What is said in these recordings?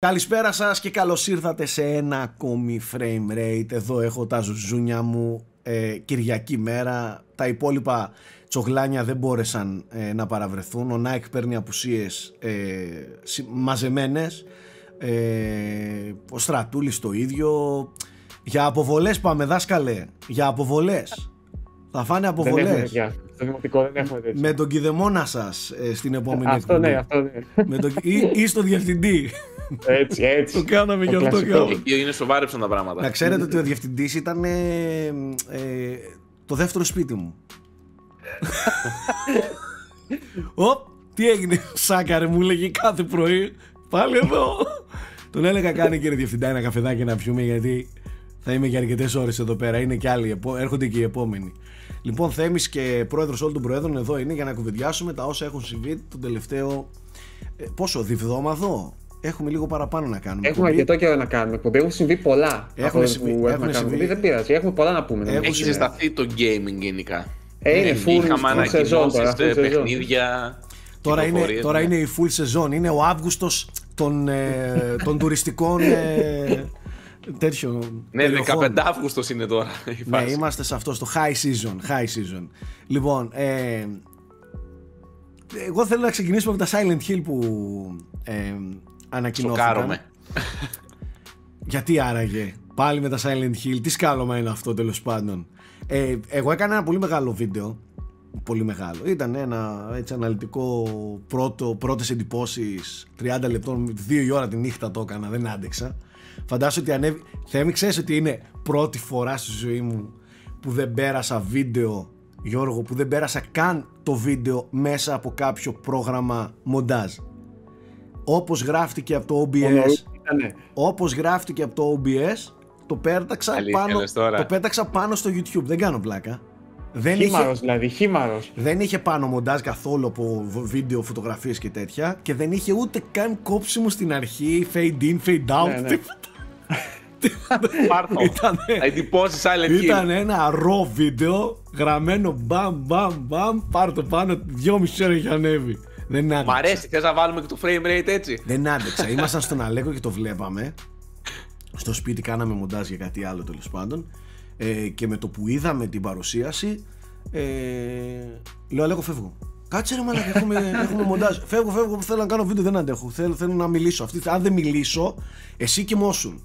Καλησπέρα σας και καλώς ήρθατε σε ένα ακόμη frame rate. Εδώ έχω τα ζουζούνια μου ε, Κυριακή μέρα. Τα υπόλοιπα τσογλάνια δεν μπόρεσαν ε, να παραβρεθούν. Ο Νάικ παίρνει απουσίες ε, μαζεμένες. Ε, ο Στρατούλης το ίδιο. Για αποβολές πάμε δάσκαλε. Για αποβολές. Θα φάνε αποβολές. Στο δημοτικό δεν έχουμε τέτοιο. Με τον κηδεμόνα σας ε, στην επόμενη Αυτό ναι, αυτό ναι. Με τον... ή, ή στο διευθυντή. Έτσι, έτσι. το κάναμε Το και αυτό. κλασικό. κάναμε. Εκεί είναι σοβάρεψαν τα πράγματα. Να ξέρετε ότι ο διευθυντής ήταν ε, ε, το δεύτερο σπίτι μου. Οπ, τι έγινε, Σάκαρε μου έλεγε κάθε πρωί. Πάλι εδώ. Τον έλεγα κάνει κύριε Διευθυντά ένα καφεδάκι να πιούμε γιατί θα είμαι για αρκετές ώρες εδώ πέρα. Είναι και άλλοι, επο- έρχονται και οι επόμενοι. Λοιπόν, Θέμης και πρόεδρος όλων των προέδρων εδώ είναι για να κουβεντιάσουμε τα όσα έχουν συμβεί τον τελευταίο. ε, πόσο, διβδόμαδο; Έχουμε λίγο παραπάνω να κάνουμε. Έχουμε εκπομπή. αρκετό καιρό να κάνουμε εκπομπή. Έχουν συμβεί πολλά. Έχουν από ό,τι συμβεί- που έχουν έχουμε κάνει συμβεί. εκπομπή. Δεν πειράζει. Έχουμε πολλά να πούμε. νομίζω. Έχουν Έχει ζεσταθεί το gaming γενικά. Ε, είναι full, Είχαμε full σεζόν τώρα. ανακοινώσεις, full ε, σεζόν. παιχνίδια. Τώρα είναι, κυκλοφορίες, τώρα ναι. είναι η full σεζόν. Είναι ο Αύγουστος των, ε, των τουριστικών ε, τέτοιων Ναι, περιοχών. 15 Αύγουστος είναι τώρα η Ναι, φάση. είμαστε σε αυτό, στο high season. High season. Λοιπόν, ε, εγώ θέλω να ξεκινήσουμε από τα Silent Hill που ε, ανακοινώθηκαν. Σοκάρομαι. Γιατί άραγε πάλι με τα Silent Hill, τι σκάλωμα είναι αυτό τέλος πάντων. Ε, εγώ έκανα ένα πολύ μεγάλο βίντεο. Πολύ μεγάλο. Ήταν ένα έτσι αναλυτικό πρώτο, πρώτες εντυπώσεις 30 λεπτών, 2 η ώρα τη νύχτα το έκανα, δεν άντεξα. Φαντάσου ότι ανέβη... Θέμη, ξέρεις ότι είναι πρώτη φορά στη ζωή μου που δεν πέρασα βίντεο, Γιώργο, που δεν πέρασα καν το βίντεο μέσα από κάποιο πρόγραμμα μοντάζ. Όπως γράφτηκε από το OBS, Ήτανε. όπως γράφτηκε από το OBS το πέταξα, Αλήθεια πάνω, λες τώρα. το πέταξα πάνω στο YouTube δεν κάνω πλάκα δεν είχε, Χήμαρος δηλαδή. Χήμαρος. δεν είχε πάνω μοντάζ καθόλου από β- βίντεο, φωτογραφίες και τέτοια και δεν είχε ούτε καν κόψιμο στην αρχή fade in, fade out Ναι, ναι. τίποτα. Πάρτο. Ήτανε- Εντυπώσεις Silent Hill. Ήταν ένα raw βίντεο γραμμένο μπαμ μπαμ μπαμ πάρ το πάνω δυόμιση ώρα είχε ανέβει δεν Μ' άντεξα, αρέσει, θες να βάλουμε και το frame rate έτσι; δεν άντεξα. ήμασταν στον Αλέκο και το βλέπαμε στο σπίτι κάναμε μοντάζ για κάτι άλλο τέλος πάντων ε, και με το που είδαμε την παρουσίαση ε, λέω Αλέκο φεύγω Κάτσε ρε μαλάκα, έχουμε, έχουμε μοντάζ. Φεύγω, φεύγω, θέλω να κάνω βίντεο, δεν αντέχω. Θέλω, θέλω να μιλήσω. Αυτή, αν δεν μιλήσω, εσύ κοιμώσουν.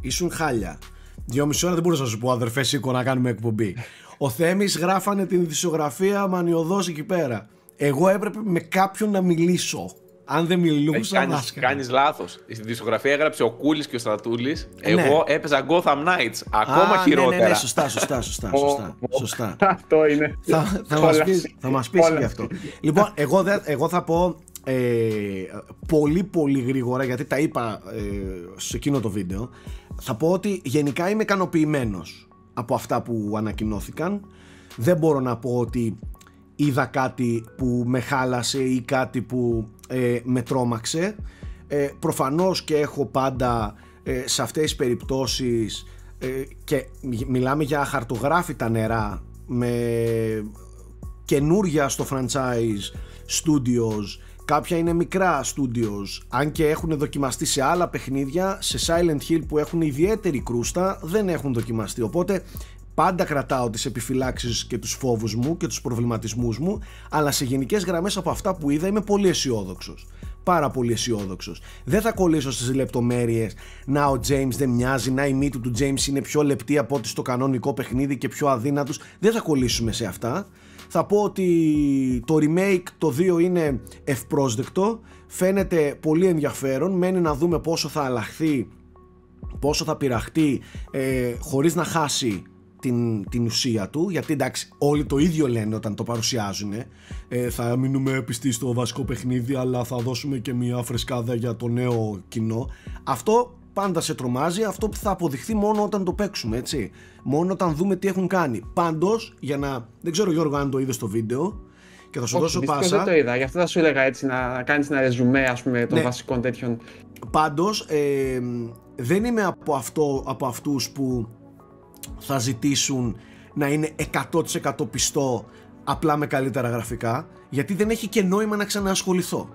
Ήσουν χάλια. Δυόμιση ώρα δεν μπορούσα να σου πω, αδερφέ, σήκω να κάνουμε εκπομπή. Ο Θέμης γράφανε την ειδησιογραφία μανιωδώ εκεί πέρα. Εγώ έπρεπε με κάποιον να μιλήσω. Αν δεν μιλούσα, Κάνεις, δάσκαλα. κάνεις λάθος. Στην δισκογραφία έγραψε ο Κούλης και ο Στρατούλης. Ναι. Εγώ έπαιζα Gotham Knights. Ακόμα Α, χειρότερα. Ναι, ναι, ναι, σωστά, σωστά, σωστά. σωστά, σωστά. Αυτό είναι. θα, θα, μας Κόλαση. πεις, θα μας πεις και Κόλαση. αυτό. Λοιπόν, εγώ, δεν- εγώ θα πω ε, πολύ πολύ γρήγορα γιατί τα είπα ε, σε εκείνο το βίντεο. Θα πω ότι γενικά είμαι ικανοποιημένος από αυτά που ανακοινώθηκαν. Δεν μπορώ να πω ότι είδα κάτι που με χάλασε ή κάτι που ε, με τρόμαξε. Ε, προφανώς και έχω πάντα ε, σε αυτές τις περιπτώσεις ε, και μι- μιλάμε για χαρτογράφητα νερά με καινούρια στο franchise studios κάποια είναι μικρά studios αν και έχουν δοκιμαστεί σε άλλα παιχνίδια σε Silent Hill που έχουν ιδιαίτερη κρούστα δεν έχουν δοκιμαστεί οπότε πάντα κρατάω τις επιφυλάξεις και τους φόβους μου και τους προβληματισμούς μου αλλά σε γενικές γραμμές από αυτά που είδα είμαι πολύ αισιόδοξος. Πάρα πολύ αισιόδοξος. Δεν θα κολλήσω στις λεπτομέρειες να ο James δεν μοιάζει, να η μύτη του James είναι πιο λεπτή από ό,τι στο κανονικό παιχνίδι και πιο αδύνατος. Δεν θα κολλήσουμε σε αυτά. Θα πω ότι το remake το 2 είναι ευπρόσδεκτο, φαίνεται πολύ ενδιαφέρον, μένει να δούμε πόσο θα αλλάχθεί, πόσο θα πειραχτεί ε, χωρίς να χάσει την, την ουσία του. Γιατί εντάξει όλοι το ίδιο λένε όταν το παρουσιάζουν ε, θα μείνουμε πιστοί στο βασικό παιχνίδι αλλά θα δώσουμε και μια φρεσκάδα για το νέο κοινό. Αυτό πάντα σε τρομάζει αυτό που θα αποδειχθεί μόνο όταν το παίξουμε έτσι μόνο όταν δούμε τι έχουν κάνει πάντως για να δεν ξέρω Γιώργο αν το είδες στο βίντεο και θα σου Όχι, δώσω δυστυχώς πάσα δεν το είδα. Γι' αυτό θα σου έλεγα έτσι να, να κάνεις ένα ρεζουμέ ας πούμε, των Ναι. βασικών τέτοιων. Πάντως ε, δεν είμαι από, αυτό, από αυτούς που θα ζητήσουν να είναι 100% πιστό απλά με καλύτερα γραφικά γιατί δεν έχει και νόημα να ξαναασχοληθώ.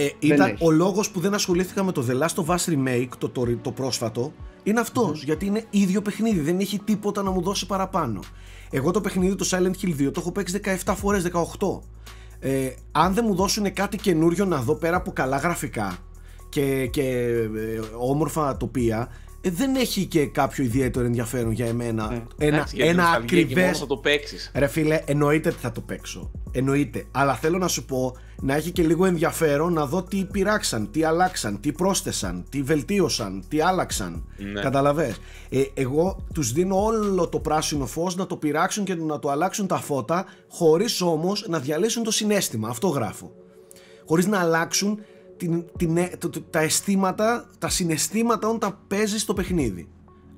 Ε, ήταν έχει. ο λόγος που δεν ασχολήθηκα με το The Last of Us Remake, το, το, το πρόσφατο, είναι αυτός, γιατί είναι ίδιο παιχνίδι, δεν έχει τίποτα να μου δώσει παραπάνω. Εγώ το παιχνίδι, το Silent Hill 2, το έχω παίξει 17 φορές, 18. Ε, αν δεν μου δώσουν κάτι καινούριο να δω πέρα από καλά γραφικά και, και ε, όμορφα τοπία, ε, δεν έχει και κάποιο ιδιαίτερο ενδιαφέρον για εμένα. Ένα, Εντάξει, για την ένα νοσταλγία εκεί μόνο ακριβές θα το παίξεις. Ρε φίλε, εννοείται ότι θα το παίξω. Εννοείται. Αλλά θέλω να σου πω να έχει και λίγο ενδιαφέρον να δω τι πειράξαν, τι αλλάξαν, τι πρόσθεσαν, τι βελτίωσαν, τι άλλαξαν. Ναι. Καταλαβες. Ε, εγώ τους δίνω όλο το πράσινο φως να το πειράξουν και να το αλλάξουν τα φώτα, χωρίς όμως να διαλύσουν το συνέστημα. Αυτό γράφω. Χωρίς να αλλάξουν την, την, ε, το- το- τα αισθήματα, τα συναισθήματα όταν τα παίζεις στο παιχνίδι.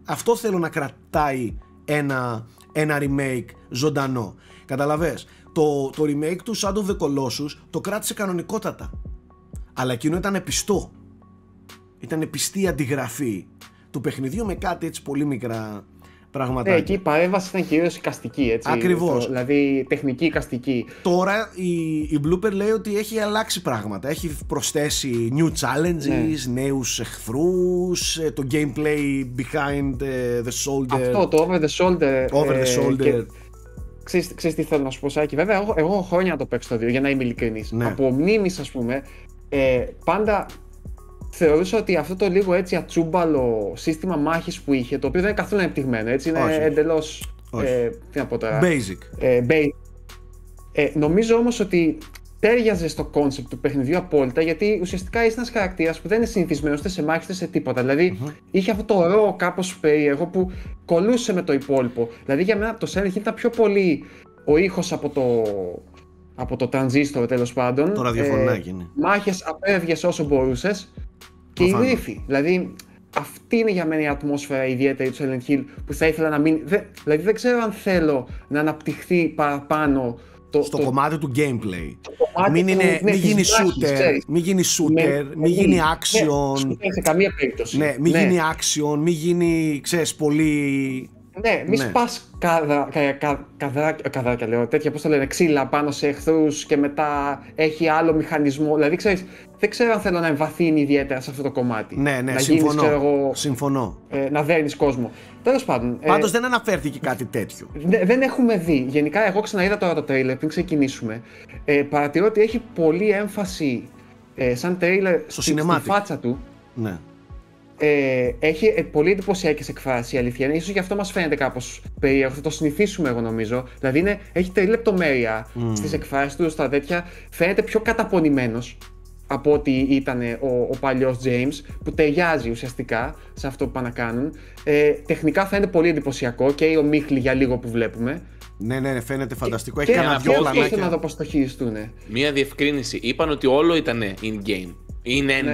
Αυτό θέλω να κρατάει ένα, ένα remake ζωντανό. Καταλαβες; Το, το remake του Shadow of the Colossus το κράτησε κανονικότατα. Αλλά εκείνο ήταν πιστό. Ήταν πιστή αντιγραφή του παιχνιδιού με κάτι έτσι πολύ μικρά πραγματάκια. Ε, εκεί η παρέμβαση ήταν κυρίως εικαστική, έτσι. Ακριβώς. Το- δηλαδή τεχνική εικαστική. Τώρα η, η Blooper λέει ότι έχει αλλάξει πράγματα. Έχει προσθέσει new challenges, Ναι. νέους εχθρούς, ε, το gameplay behind ε, the shoulder. Αυτό το over the shoulder. Over the ε, shoulder. και Ξέρεις, ξέρεις τι θέλω να σου πω, Σάκη. Βέβαια, εγώ, εγώ έχω χρόνια να το παίξω το 2, για να είμαι ειλικρινής. Ναι. Από μνήμης, ας πούμε, ε, πάντα θεωρούσα ότι αυτό το λίγο έτσι ατσούμπαλο σύστημα μάχης που είχε, το οποίο δεν είναι καθόλου ανεπτυγμένο, έτσι, είναι Όχι, όχι. εντελώς, Όχι. ε, τι να πω τώρα, Basic. ε, basic. Ε, νομίζω όμως ότι ταίριαζε στο κόνσεπτ του παιχνιδιού απόλυτα γιατί ουσιαστικά είσαι ένας χαρακτήρας που δεν είναι συνηθισμένος ούτε σε μάχη ούτε σε τίποτα. Δηλαδή είχε αυτό το ρο κάπως περίεργο που κολλούσε με το υπόλοιπο. Δηλαδή για μένα το Silent Hill ήταν πιο πολύ ο ήχος από το, από το τρανζίστορ τέλος πάντων. Το ραδιοφωνάκι, ναι. Μάχες απέβγες όσο μπορούσες και η Προφανώς. ρήφη. Δηλαδή αυτή είναι για μένα η ατμόσφαιρα ιδιαίτερη του Silent Hill που θα ήθελα να μείνει. Δεν, δηλαδή δεν ξέρω αν θέλω να αναπτυχθεί παραπάνω το, Στο το, κομμάτι του gameplay. κομμάτι Μην, του- είναι, ναι, μην της γίνει μάχης, shooter, ξέρεις. μην γίνει shooter, Με- μην γίνει ναι, action. shooter σε καμία περίπτωση. Ναι, μην γίνει action, μην γίνει, ξέρεις, πολύ... Ναι, μη Ναι. σπάς καδρα, κα, κα, καδράκια, καδράκια, λέω, τέτοια, πώς το λένε, ξύλα πάνω σε εχθρούς και μετά έχει άλλο μηχανισμό. Δηλαδή, ξέρεις, δεν ξέρω αν θέλω να εμβαθύνει ιδιαίτερα σε αυτό το κομμάτι. Ναι, ναι, να συμφωνώ. Γίνεις, ξέρω εγώ, Συμφωνώ. ε, να δέρνεις κόσμο. Τέλος πάντων. ε, Πάντως δεν αναφέρθηκε κάτι τέτοιο. Δε- δεν έχουμε δει. Γενικά, εγώ ξαναείδα τώρα το τρέιλερ πριν ξεκινήσουμε. Ε, παρατηρώ ότι έχει πολύ έμφαση ε, σαν τρέιλερ Στο στη, στη cinematic. φάτσα του. Ναι. Ε, έχει ε, πολύ εντυπωσιακές εκφράσεις η αλήθεια είναι. Ίσως γι' αυτό μας φαίνεται κάπως περίεργο. Θα το συνηθίσουμε, εγώ νομίζω. Δηλαδή είναι, έχει τρελή λεπτομέρεια Mm. στις εκφράσεις του, στα τέτοια. Φαίνεται πιο καταπονημένος από ότι ήταν ο, ο παλιός James, που ταιριάζει ουσιαστικά σε αυτό που πάνε να κάνουν. Ε, τεχνικά φαίνεται πολύ εντυπωσιακό και ο Μίχλι για λίγο που βλέπουμε. Ναι, ναι, ναι, φαίνεται φανταστικό. Έχει και κανένα ένα δυο αυτό πλανάκια. θέλω να πλανάκια. δω πώς το χειριστούν. Μία διευκρίνηση. Είπαν ότι όλο ήταν in-game. In Ναι.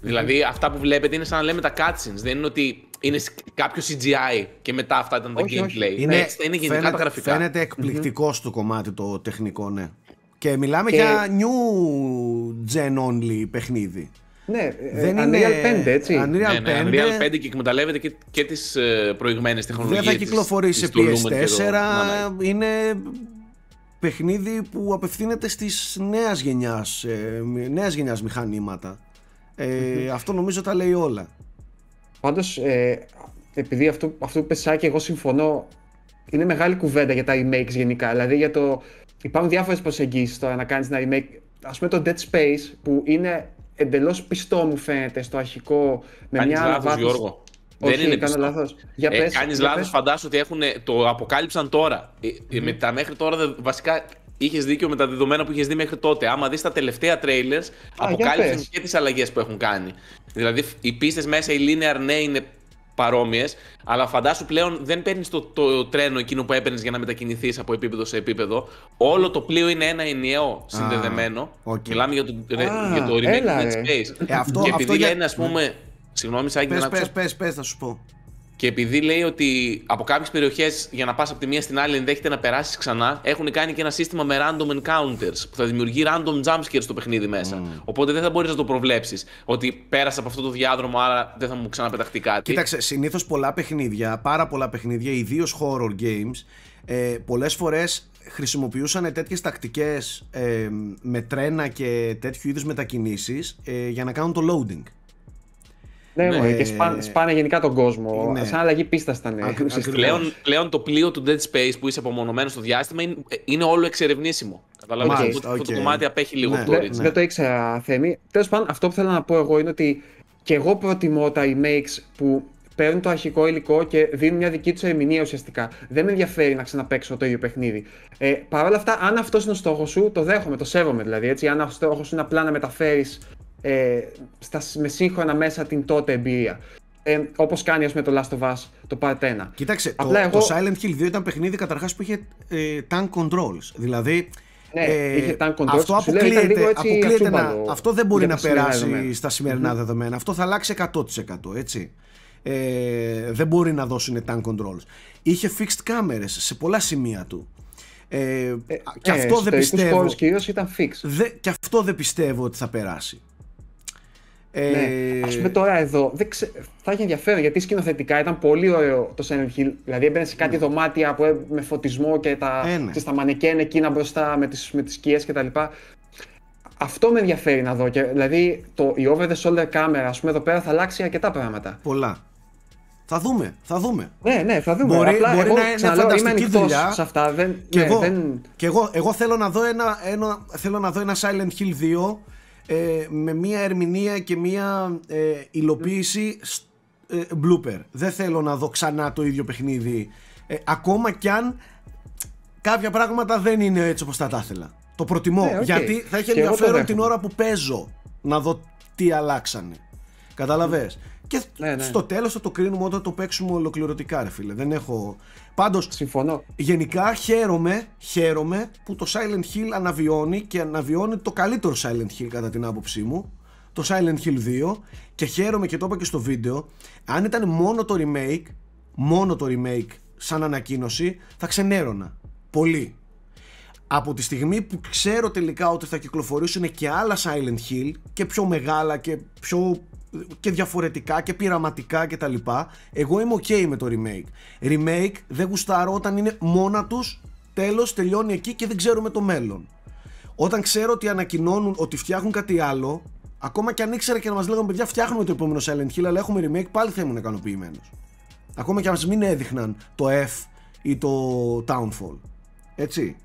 Engine. Δηλαδή αυτά που βλέπετε είναι σαν να λέμε τα cutscenes. Δεν είναι ότι είναι σ- κάποιο CGI και μετά αυτά ήταν τα Όχι, όχι. gameplay. Είναι, Έτσι, είναι γενικά φαίνεται, τα γραφικά. φαίνεται εκπληκτικός στο κομμάτι το τεχνικό, ναι. Και μιλάμε Και- για new gen only παιχνίδι. Ναι, Δεν ε, είναι Unreal 5, έτσι. Unreal Ναι, ναι, 5, Unreal 5 και εκμεταλλεύεται και, και τις ε, προηγμένες τεχνολογίες. δεν θα κυκλοφορήσει σε PS4. Είναι παιχνίδι που απευθύνεται στις νέας γενιάς, ε, νέας γενιάς μηχανήματα. Ε, αυτό νομίζω τα λέει όλα. Πάντως, ε, επειδή αυτό, αυτό που πες Σάκη, εγώ συμφωνώ. Είναι μεγάλη κουβέντα για τα remakes γενικά. Δηλαδή για το. Υπάρχουν διάφορες προσεγγίσεις τώρα να κάνεις ένα remake. Α πούμε το Dead Space που είναι εντελώς πιστό μου φαίνεται στο αρχικό. Με Κάνεις μια λάθος, αναβάθμιση- Γιώργο. Όχι, δεν είναι κάνω πιστό. λάθος. Για ε, πες, κάνεις για λάθος, πες. φαντάσου ότι έχουν, το αποκάλυψαν τώρα. Ε, ε, με τα μέχρι τώρα, δε- βασικά, είχες δίκιο με τα δεδομένα που είχες δει μέχρι τότε. Άμα δεις τα τελευταία trailers, για αποκάλυψαν πες. και τις αλλαγές που έχουν κάνει. Δηλαδή, οι πίστες μέσα, οι linear, ναι, είναι παρόμοιες, αλλά φαντάσου πλέον δεν παίρνεις το, το τρένο εκείνο που έπαιρνες για να μετακινηθείς από επίπεδο σε επίπεδο. Όλο το πλοίο είναι ένα ενιαίο συνδεδεμένο. οκ. Μιλάμε για το, ρε- Α, για το remake έλα, του Dead ρε. Space. Ε, αυτό- και αυτό επειδή για- λένε, ας πούμε. Συγγνώμη, Σάκη, δεν Πες, άκουσα. πες, πες, πες, θα σου πω. Και επειδή λέει ότι από κάποιες περιοχές για να πας από τη μία στην άλλη ενδέχεται να περάσεις ξανά, έχουν κάνει και ένα σύστημα με random encounters που θα δημιουργεί random jumpscares στο παιχνίδι μέσα. Οπότε δεν θα μπορείς να το προβλέψεις ότι πέρασε από αυτό το διάδρομο, άρα δεν θα μου ξαναπεταχτεί κάτι. Κοίταξε, συνήθως πολλά παιχνίδια, πάρα πολλά παιχνίδια, ιδίως horror games, ε, πολλές φορές χρησιμοποιούσαν τέτοιες τακτικές ε, με τρένα και τέτοιου είδους μετακινήσεις ε, για να κάνουν το loading. Ναι, Ναι. ναι. και σπάνε, σπάνε γενικά τον κόσμο. Ναι. Σαν αλλαγή πίστα ήταν. Ακρι- ουσιαστικά. Πλέον, πλέον το πλοίο του Dead Space που είσαι απομονωμένος στο διάστημα είναι, είναι όλο εξερευνήσιμο. Καταλαβαίνετε. Μάλιστα, Οπότε αυτό οκ. το κομμάτι απέχει λίγο Ναι. από το Δεν, Origin. Ναι. δεν το ήξερα, Θέμη. Τέλος πάντων, αυτό που θέλω να πω εγώ είναι ότι και εγώ προτιμώ τα remakes που παίρνουν το αρχικό υλικό και δίνουν μια δική τους ερμηνεία ουσιαστικά. Δεν με ενδιαφέρει να ξαναπαίξω το ίδιο παιχνίδι. Ε, Παρ' όλα αυτά, αν αυτός είναι ο στόχος σου, το δέχομαι, το σέβομαι δηλαδή. Έτσι, αν ο στόχος σου είναι απλά να μεταφέρεις ε, στα, με σύγχρονα μέσα την τότε εμπειρία. Ε, Όπως κάνει ας πούμε, το Last of Us, το Part 1. Κοίταξε, το, Απλά εγώ- το Silent Hill 2 ήταν παιχνίδι καταρχάς που είχε ε, tank controls. Δηλαδή. Ναι, είχε tank controls Αυτό που σου λέω, ήταν αποκλείεται, λίγο έτσι αποκλείεται να, ατσούμπαλο αυτό δεν μπορεί για να τα σημερινά περάσει δεδομένα. στα σημερινά δεδομένα. Αυτό θα αλλάξει 100% έτσι. Ε, δεν μπορεί να δώσουν tank controls. Είχε fixed cameras σε πολλά σημεία του. Ε, και αυτό δεν πιστεύω. χώρους κυρίως ήταν fix. Δε, και αυτό δεν πιστεύω ότι θα περάσει. Ε, Ναι. Α πούμε τώρα εδώ, δεν ξε... θα έχει ενδιαφέρον γιατί σκηνοθετικά ήταν πολύ ωραίο το Silent Hill. Δηλαδή έμπαινε σε κάτι δωμάτια που, έ- με φωτισμό και τα, Ναι. Ε, ναι. ξέρεις, τα μανεκέν εκείνα μπροστά με τις, με τις σκιές κτλ. Αυτό με ενδιαφέρει να δω. Και, δηλαδή το, η over the shoulder camera, ας πούμε, εδώ πέρα θα αλλάξει αρκετά πράγματα. πολλά. Θα δούμε, θα δούμε. Ναι, ναι, θα δούμε. Μπορεί- Απλά μπορεί εγώ, να είναι ξαναλέω, είμαι φανταστική ανοιχτός δουλειά. σε αυτά. Δεν, Και, ναι, εγώ, δεν... και εγώ, εγώ θέλω, να δω ένα, ένα, θέλω να δω ένα Silent Hill 2 ε, με μία ερμηνεία και μία ε, υλοποίηση σ- ε, Bloober. Δεν θέλω να δω ξανά το ίδιο παιχνίδι. Ε, ακόμα κι αν κάποια πράγματα δεν είναι έτσι όπως θα τα ήθελα. Το προτιμώ. Ναι, οκ. Γιατί θα έχει Και εγώ το ενδιαφέρον την δέχομαι. ώρα που παίζω να δω τι αλλάξανε. Κατάλαβες; Και Ναι, ναι. στο τέλος θα το κρίνουμε όταν το παίξουμε ολοκληρωτικά ρε φίλε. Δεν έχω... Πάντως Συμφωνώ. Γενικά χαίρομαι, χαίρομαι που το Silent Hill αναβιώνει και αναβιώνει το καλύτερο Silent Hill κατά την άποψή μου. Το Silent Hill 2 και χαίρομαι και το είπα και στο βίντεο αν ήταν μόνο το remake μόνο το remake σαν ανακοίνωση θα ξενέρωνα πολύ. Από τη στιγμή που ξέρω τελικά ότι θα κυκλοφορήσουν και άλλα Silent Hill και πιο μεγάλα και πιο και διαφορετικά και πειραματικά και τα λοιπά εγώ είμαι ok με το remake. Remake δεν γουστάρω όταν είναι μόνα τους τέλος τελειώνει εκεί και δεν ξέρουμε το μέλλον. Όταν ξέρω ότι ανακοινώνουν ότι φτιάχνουν κάτι άλλο ακόμα και αν ήξερα και να μας λέγανε παιδιά φτιάχνουμε το επόμενο Silent Hill αλλά έχουμε remake πάλι θα ήμουν ικανοποιημένος. Ακόμα και αν μας μην έδειχναν το F ή το Townfall. Έτσι.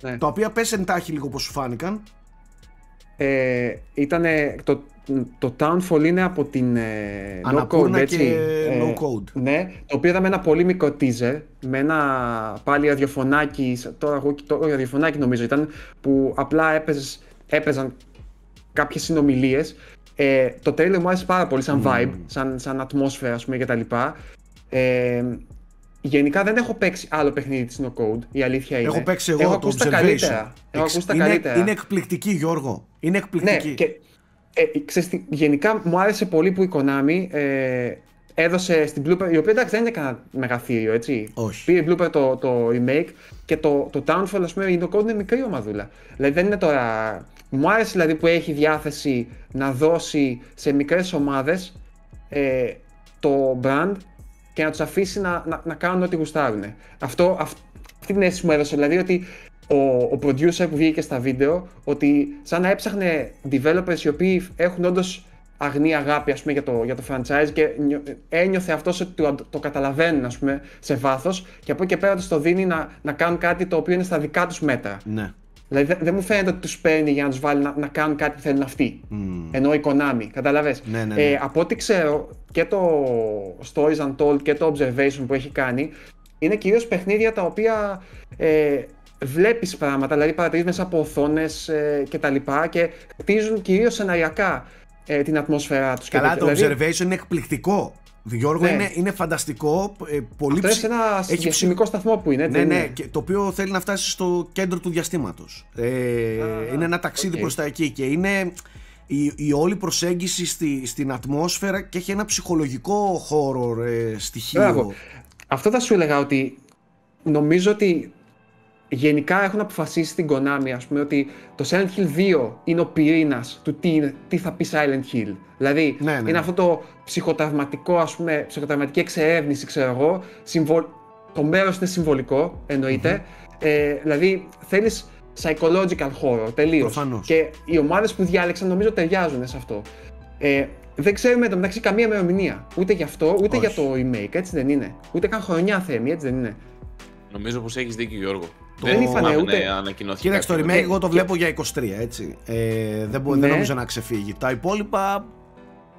Ναι. τα οποία πες εντάχει λίγο πως σου φάνηκαν. Ε, ήτανε, το, το Townfall είναι από την ε, No Αναπούρνα Code, και έτσι. No Ε, Code. Ναι, το οποίο είδαμε ένα πολύ μικρό teaser με ένα πάλι ραδιοφωνάκι, τώρα εγώ το ραδιοφωνάκι νομίζω ήταν, που απλά έπαιζες, έπαιζαν κάποιες συνομιλίες. Ε, το trailer μου άρεσε πάρα πολύ σαν vibe, σαν, σαν ατμόσφαιρα ας πούμε και τα λοιπά. Ε, γενικά δεν έχω παίξει άλλο παιχνίδι της No Code, η αλήθεια είναι. Έχω παίξει εγώ έχω το ακούσει τα Observation. καλύτερα. Έχω Εξ- ακούσει τα είναι, καλύτερα. είναι εκπληκτική Γιώργο. Είναι εκπληκτική. Ναι, και ε, ξέρεις τι, γενικά μου άρεσε πολύ που η Konami ε, έδωσε στην Blooper, η οποία εντάξει δεν είναι κανένα μεγαθύριο, έτσι. Όχι. Πήρε Blooper το, το remake και το, το Townfall, ας πούμε, η No Code είναι μικρή ομαδούλα. Δηλαδή δεν είναι τώρα... Μου άρεσε δηλαδή που έχει διάθεση να δώσει σε μικρές ομάδες ε, το brand και να τους αφήσει να, να, να κάνουν ό,τι γουστάρουν. Αυτό, αυ- αυτή την αίσθηση μου έδωσε, δηλαδή ότι ο, ο producer που βγήκε στα βίντεο, ότι σαν να έψαχνε developers οι οποίοι έχουν όντως αγνή αγάπη ας πούμε, για, το, για το franchise και νιω- ένιωθε αυτός ότι το, το καταλαβαίνουν ας πούμε, σε βάθος και από εκεί και πέρα τους το δίνει να, να κάνουν κάτι το οποίο είναι στα δικά τους μέτρα. Ναι. Δηλαδή δεν, δεν μου φαίνεται ότι τους παίρνει για να τους βάλει να, να κάνουν κάτι που θέλουν αυτοί. Ενώ η Konami, καταλαβες; Ναι, ναι, ναι. Ε, από ό,τι ξέρω και το Stories Untold και το Observation που έχει κάνει είναι κυρίως παιχνίδια τα οποία ε, βλέπεις πράγματα, δηλαδή παρατηρείς μέσα από οθόνες ε, και τα λοιπά και χτίζουν κυρίως σεναριακά ε, την ατμόσφαιρά τους. και Καλά, τέτοια. το Δηλαδή, observation είναι εκπληκτικό. Γιώργο, Ναι. είναι, είναι φανταστικό. ε, πολύ Αυτό είναι ψη- σε ένα έχει ψη- διαστημικό σταθμό που είναι, έτσι. Ναι, δεν ναι, είναι; και το οποίο θέλει να φτάσει στο κέντρο του διαστήματος. Ε, είναι ένα ταξίδι οκ. προς τα εκεί και είναι, η, η όλη προσέγγιση στη, στην ατμόσφαιρα και έχει ένα ψυχολογικό χώρο ε, στοιχείο. Μπράβο. Αυτό θα σου έλεγα ότι νομίζω ότι γενικά έχουν αποφασίσει στην Konami ας πούμε ότι το Silent Hill 2 είναι ο πυρήνας του τι, είναι- τι θα πει Silent Hill. Δηλαδή Ναι, ναι, είναι ναι. αυτό το ψυχοτραυματικό ας πούμε, ψυχοτραυματική εξερεύνηση ξέρω εγώ, συμβολ... το μέρος είναι συμβολικό εννοείται, ε, δηλαδή θέλεις psychological horror τελείως Προφανώς. και οι ομάδες που διάλεξαν νομίζω ταιριάζουν σε αυτό. Ε, δεν ξέρουμε μεταξύ καμία ημερομηνία. Ούτε για αυτό, ούτε Όχι. για το remake, έτσι δεν είναι. Ούτε καν χρονιά θέμη, έτσι δεν είναι. Νομίζω πως έχεις δίκιο, Γιώργο. Το- Δεν είπανε θυμάμαι ούτε- να ανακοινώθηκε. Κοίταξε το κάτι remake, τέτοιο. εγώ το και- βλέπω για 23, έτσι. Ε, δεν, μπο- δεν Ναι. νομίζω να ξεφύγει. Τα υπόλοιπα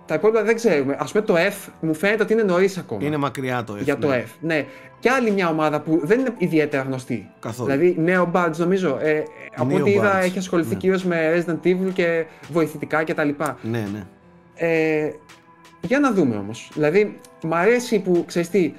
Τα υπόλοιπα δεν ξέρουμε. Α πούμε το F μου φαίνεται ότι είναι νωρίς ακόμα. είναι μακριά το F. για το ναι. F. Ναι. Και άλλη μια ομάδα που δεν είναι ιδιαίτερα γνωστή. Καθόλου. Δηλαδή Neo Buds νομίζω. Ε, από ό,τι είδα Buds, έχει ασχοληθεί ναι. κυρίως με Resident Evil και βοηθητικά κτλ. Ναι, ναι. Ε, για να δούμε όμως. Δηλαδή, μ' αρέσει που, ξέρεις τι,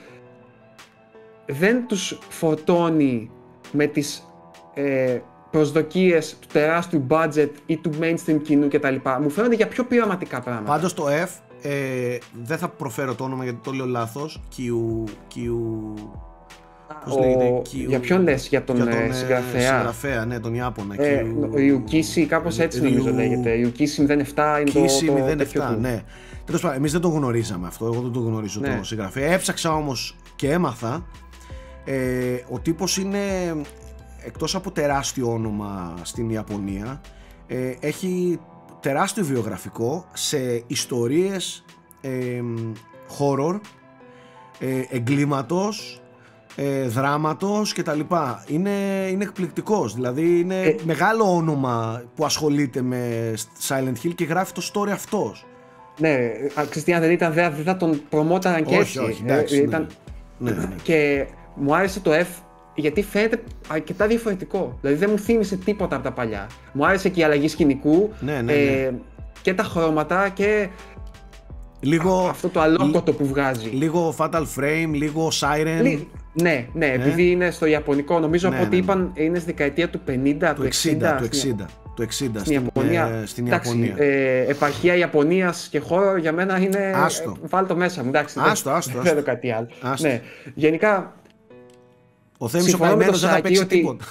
δεν τους φορτώνει με τις ε, προσδοκίες του τεράστιου budget ή του mainstream κοινού κτλ. Μου φαίνονται για πιο πειραματικά πράγματα. Πάντως το F ε, δεν θα προφέρω το όνομα γιατί το λέω λάθος. Κιου... Κιου... Πώς Ο- λέγεται, Κιου- Για ποιον λες, για τον, για ε, ε, συγγραφέα; συγγραφέα, ναι, τον Ιάπωνα. Ε, Κιου- Ryukishi, κάπως έτσι νομίζω Ryu- λέγεται. Ryukishi 07 είναι το, Κίση το 07, τέτοιο του. ναι. Τέλος πάντων, εμείς δεν το γνωρίζαμε αυτό. Εγώ δεν το γνωρίζω Ναι. το συγγραφέα. Έψαξα όμως και έμαθα. Ε, ο τύπος είναι εκτός από τεράστιο όνομα στην Ιαπωνία ε, έχει τεράστιο βιογραφικό σε ιστορίες ε, horror ε, εγκλήματος ε, δράματος και τα λοιπά είναι, είναι εκπληκτικός δηλαδή είναι Ε, μεγάλο όνομα που ασχολείται με Silent Hill και γράφει το story αυτός Ναι, α, ξέρεις τι, αν δεν ήταν δεν θα τον προμόταραν και όχι έτσι. όχι Ε, εντάξει, ήταν- ναι. Ναι, ναι, ναι. Και μου άρεσε το F γιατί φαίνεται αρκετά διαφορετικό. Δηλαδή δεν μου θύμισε τίποτα από τα παλιά. Μου άρεσε και η αλλαγή σκηνικού Ναι, ναι, ναι. ε, και τα χρώματα και λίγο, αυτό το αλόκοτο που βγάζει. λίγο Fatal Frame λίγο Siren Λι- Ναι, ναι, επειδή είναι στο Ιαπωνικό, νομίζω Ναι, από ό,τι ναι, ναι. είπαν είναι στη δεκαετία του 50, του του 60, 60. του 60, του 60 Στην στην, Ιαπωνία. ε, στην Εντάξει, Ιαπωνία. ε, επαρχία Ιαπωνίας και χώρο για μένα είναι. Άστο. ε, Βάλ το μέσα μου, εντάξει. δεν- Άστο, άστο, Δεν άστο. θέλω κάτι άλλο. Αστο. Ναι. Γενικά, Ο Θέμης ο συμφωνώ με καημένος το δεν θα Σάκη παίξει ότι- τίποτα.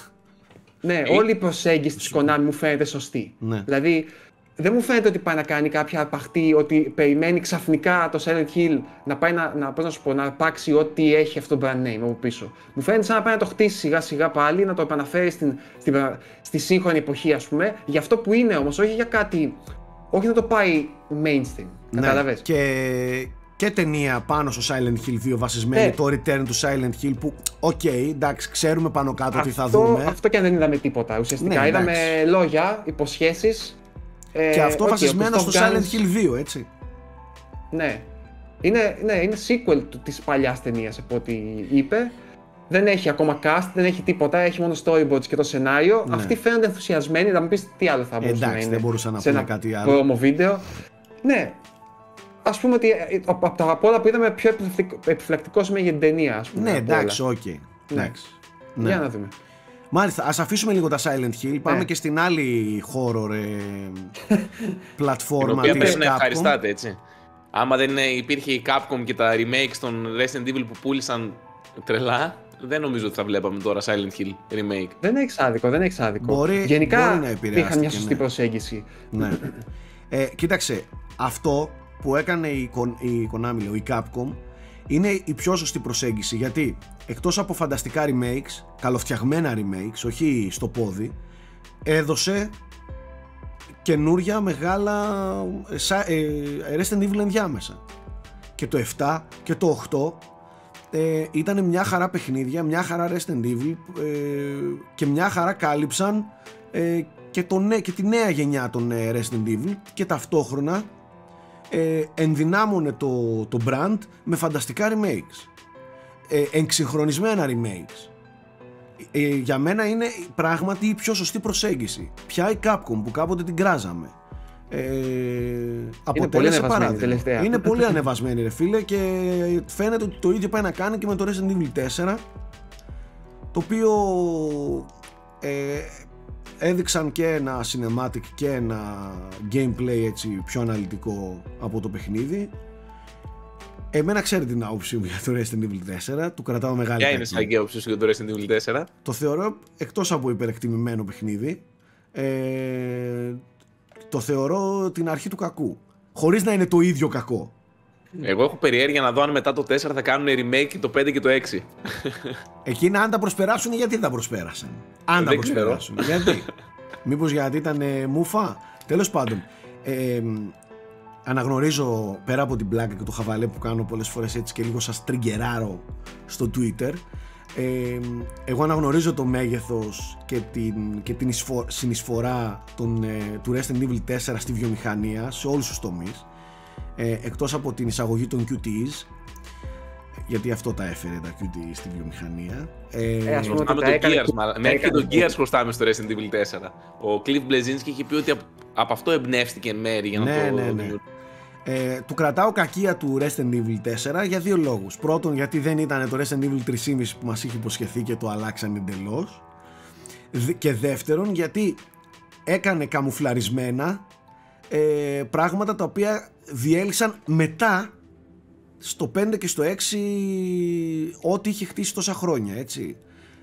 ναι, όλη η προσέγγιση της Konami μου φαίνεται σωστή. Ναι. Δηλαδή, δεν μου φαίνεται ότι πάει να κάνει κάποια απαχτή, ότι περιμένει ξαφνικά το Silent Hill να πάει να, να, πώς να σου πω, να αρπάξει ό,τι έχει αυτό το brand name από πίσω. Μου φαίνεται σαν να πάει να το χτίσει σιγά σιγά πάλι, να το επαναφέρει στην, στην, στη σύγχρονη εποχή, ας πούμε, για αυτό που είναι όμως, όχι για κάτι. Όχι να το πάει mainstream. Ναι. Κατάλαβες. Και, και ταινία πάνω στο Silent Hill 2 βασισμένη, Ναι. το Return του Silent Hill που, οκ, εντάξει, ξέρουμε πάνω κάτω τι θα αυτό, δούμε. αυτό και αν δεν είδαμε τίποτα. Ουσιαστικά Ναι, είδαμε εντάξει. λόγια, υποσχέσεις. Ε, και αυτό okay, βασισμένο όπως στο Top Silent Guns, Hill 2, έτσι. Ναι. Είναι, ναι, είναι sequel του, της παλιάς ταινίας από ό,τι είπε. Δεν έχει ακόμα cast, δεν έχει τίποτα, έχει μόνο storyboards και το σενάριο. Ναι. Αυτοί φαίνονται ενθουσιασμένοι, θα μου πεις τι άλλο θα μπορούσε να εντάξει, είναι δεν μπορούσαν να σε πούνε ένα κάτι άλλο. promo βίντεο. Ναι. Ας πούμε ότι ε, από τα απ' όλα που είδαμε πιο επιφυλακτικό- επιφυλακτικός είμαι για την ταινία, ας πούμε. Ναι, απ' όλα. εντάξει, οκ. Εντάξει. Ναι. Για να δούμε. Μάλιστα, ας αφήσουμε λίγο τα Silent Hill, πάμε Ναι. και στην άλλη horror ε, Την πλατφόρμα οποία της πρέπει να Capcom. ευχαριστάτε, έτσι. Άμα δεν είναι- υπήρχε η Capcom και τα remakes των Resident Evil που πούλησαν τρελά, δεν νομίζω ότι θα βλέπαμε τώρα Silent Hill remake. Δεν έχεις άδικο, δεν έχεις άδικο. Μπορεί- Γενικά μπορεί να επηρεάστηκε, είχαν μια σωστή ναι. προσέγγιση. Ναι. Ε, κοίταξε, αυτό που έκανε η, Kon- η Konami, λέω, η Capcom, είναι η πιο σωστή προσέγγιση. Γιατί εκτός από φανταστικά remakes, καλοφτιαγμένα remakes, όχι στο πόδι, έδωσε καινούρια μεγάλα ε, σα- ε, Resident Evil ενδιάμεσα. Και το 7 και το 8 ε, ήταν μια χαρά παιχνίδια, μια χαρά Resident Evil ε, και μια χαρά κάλυψαν ε, και, το, νέ- και τη νέα γενιά των ε, Resident Evil και ταυτόχρονα ε, ενδυνάμωνε το, το brand με φανταστικά remakes ε, εξυγχρονισμένα remakes ε, για μένα είναι πράγματι η πιο σωστή προσέγγιση πια η Capcom που κάποτε την κράζαμε ε, αποτέλεσε ανεβασμένη παράδειγμα. τελευταία. είναι πολύ ανεβασμένη ρε φίλε και φαίνεται ότι το ίδιο πάει να κάνει και με το Resident Evil 4 το οποίο ε, έδειξαν και ένα cinematic και ένα gameplay έτσι πιο αναλυτικό από το παιχνίδι Εμένα ξέρει την άποψή μου για το Resident Evil 4, του κρατάω μεγάλη Ποια είναι σαν άποψης σου για το Resident Evil 4? Το θεωρώ εκτός από υπερεκτιμημένο παιχνίδι, ε, το θεωρώ την αρχή του κακού, χωρίς να είναι το ίδιο κακό. Εγώ έχω περιέργεια να δω αν μετά το 4 θα κάνουν remake το 5 και το 6. Εκείνα αν τα προσπεράσουν γιατί δεν τα προσπέρασαν. Αν τα προσπεράσουν. γιατί. Μήπως γιατί ήταν ε, μούφα. Τέλος πάντων. Ε, αναγνωρίζω πέρα από την πλάκα και το χαβαλέ που κάνω πολλές φορές έτσι και λίγο σας τριγκεράρω στο Twitter ε, εγώ αναγνωρίζω το μέγεθος και την, και την συνεισφορά των, ε, του Resident Evil 4 στη βιομηχανία σε όλους τους τομείς ε, εκτός από την εισαγωγή των QTEs γιατί αυτό τα έφερε τα QTEs στη βιομηχανία. Ε, ε, ας πούμε το Gears, μέχρι και το Gears χρωστάμε στο Resident Evil 4. Ο Cliff Blazinski είχε πει ότι από, αυτό εμπνεύστηκε μέρη για να ναι, το ναι, ναι. Ε, του κρατάω κακία του Resident Evil 4 για δύο λόγους. Πρώτον γιατί δεν ήταν το Resident Evil 3,5 που μας είχε υποσχεθεί και το αλλάξαν εντελώς. Και δεύτερον γιατί έκανε καμουφλαρισμένα ε, πράγματα τα οποία διέλυσαν μετά στο 5 και στο 6 ό,τι είχε χτίσει τόσα χρόνια έτσι.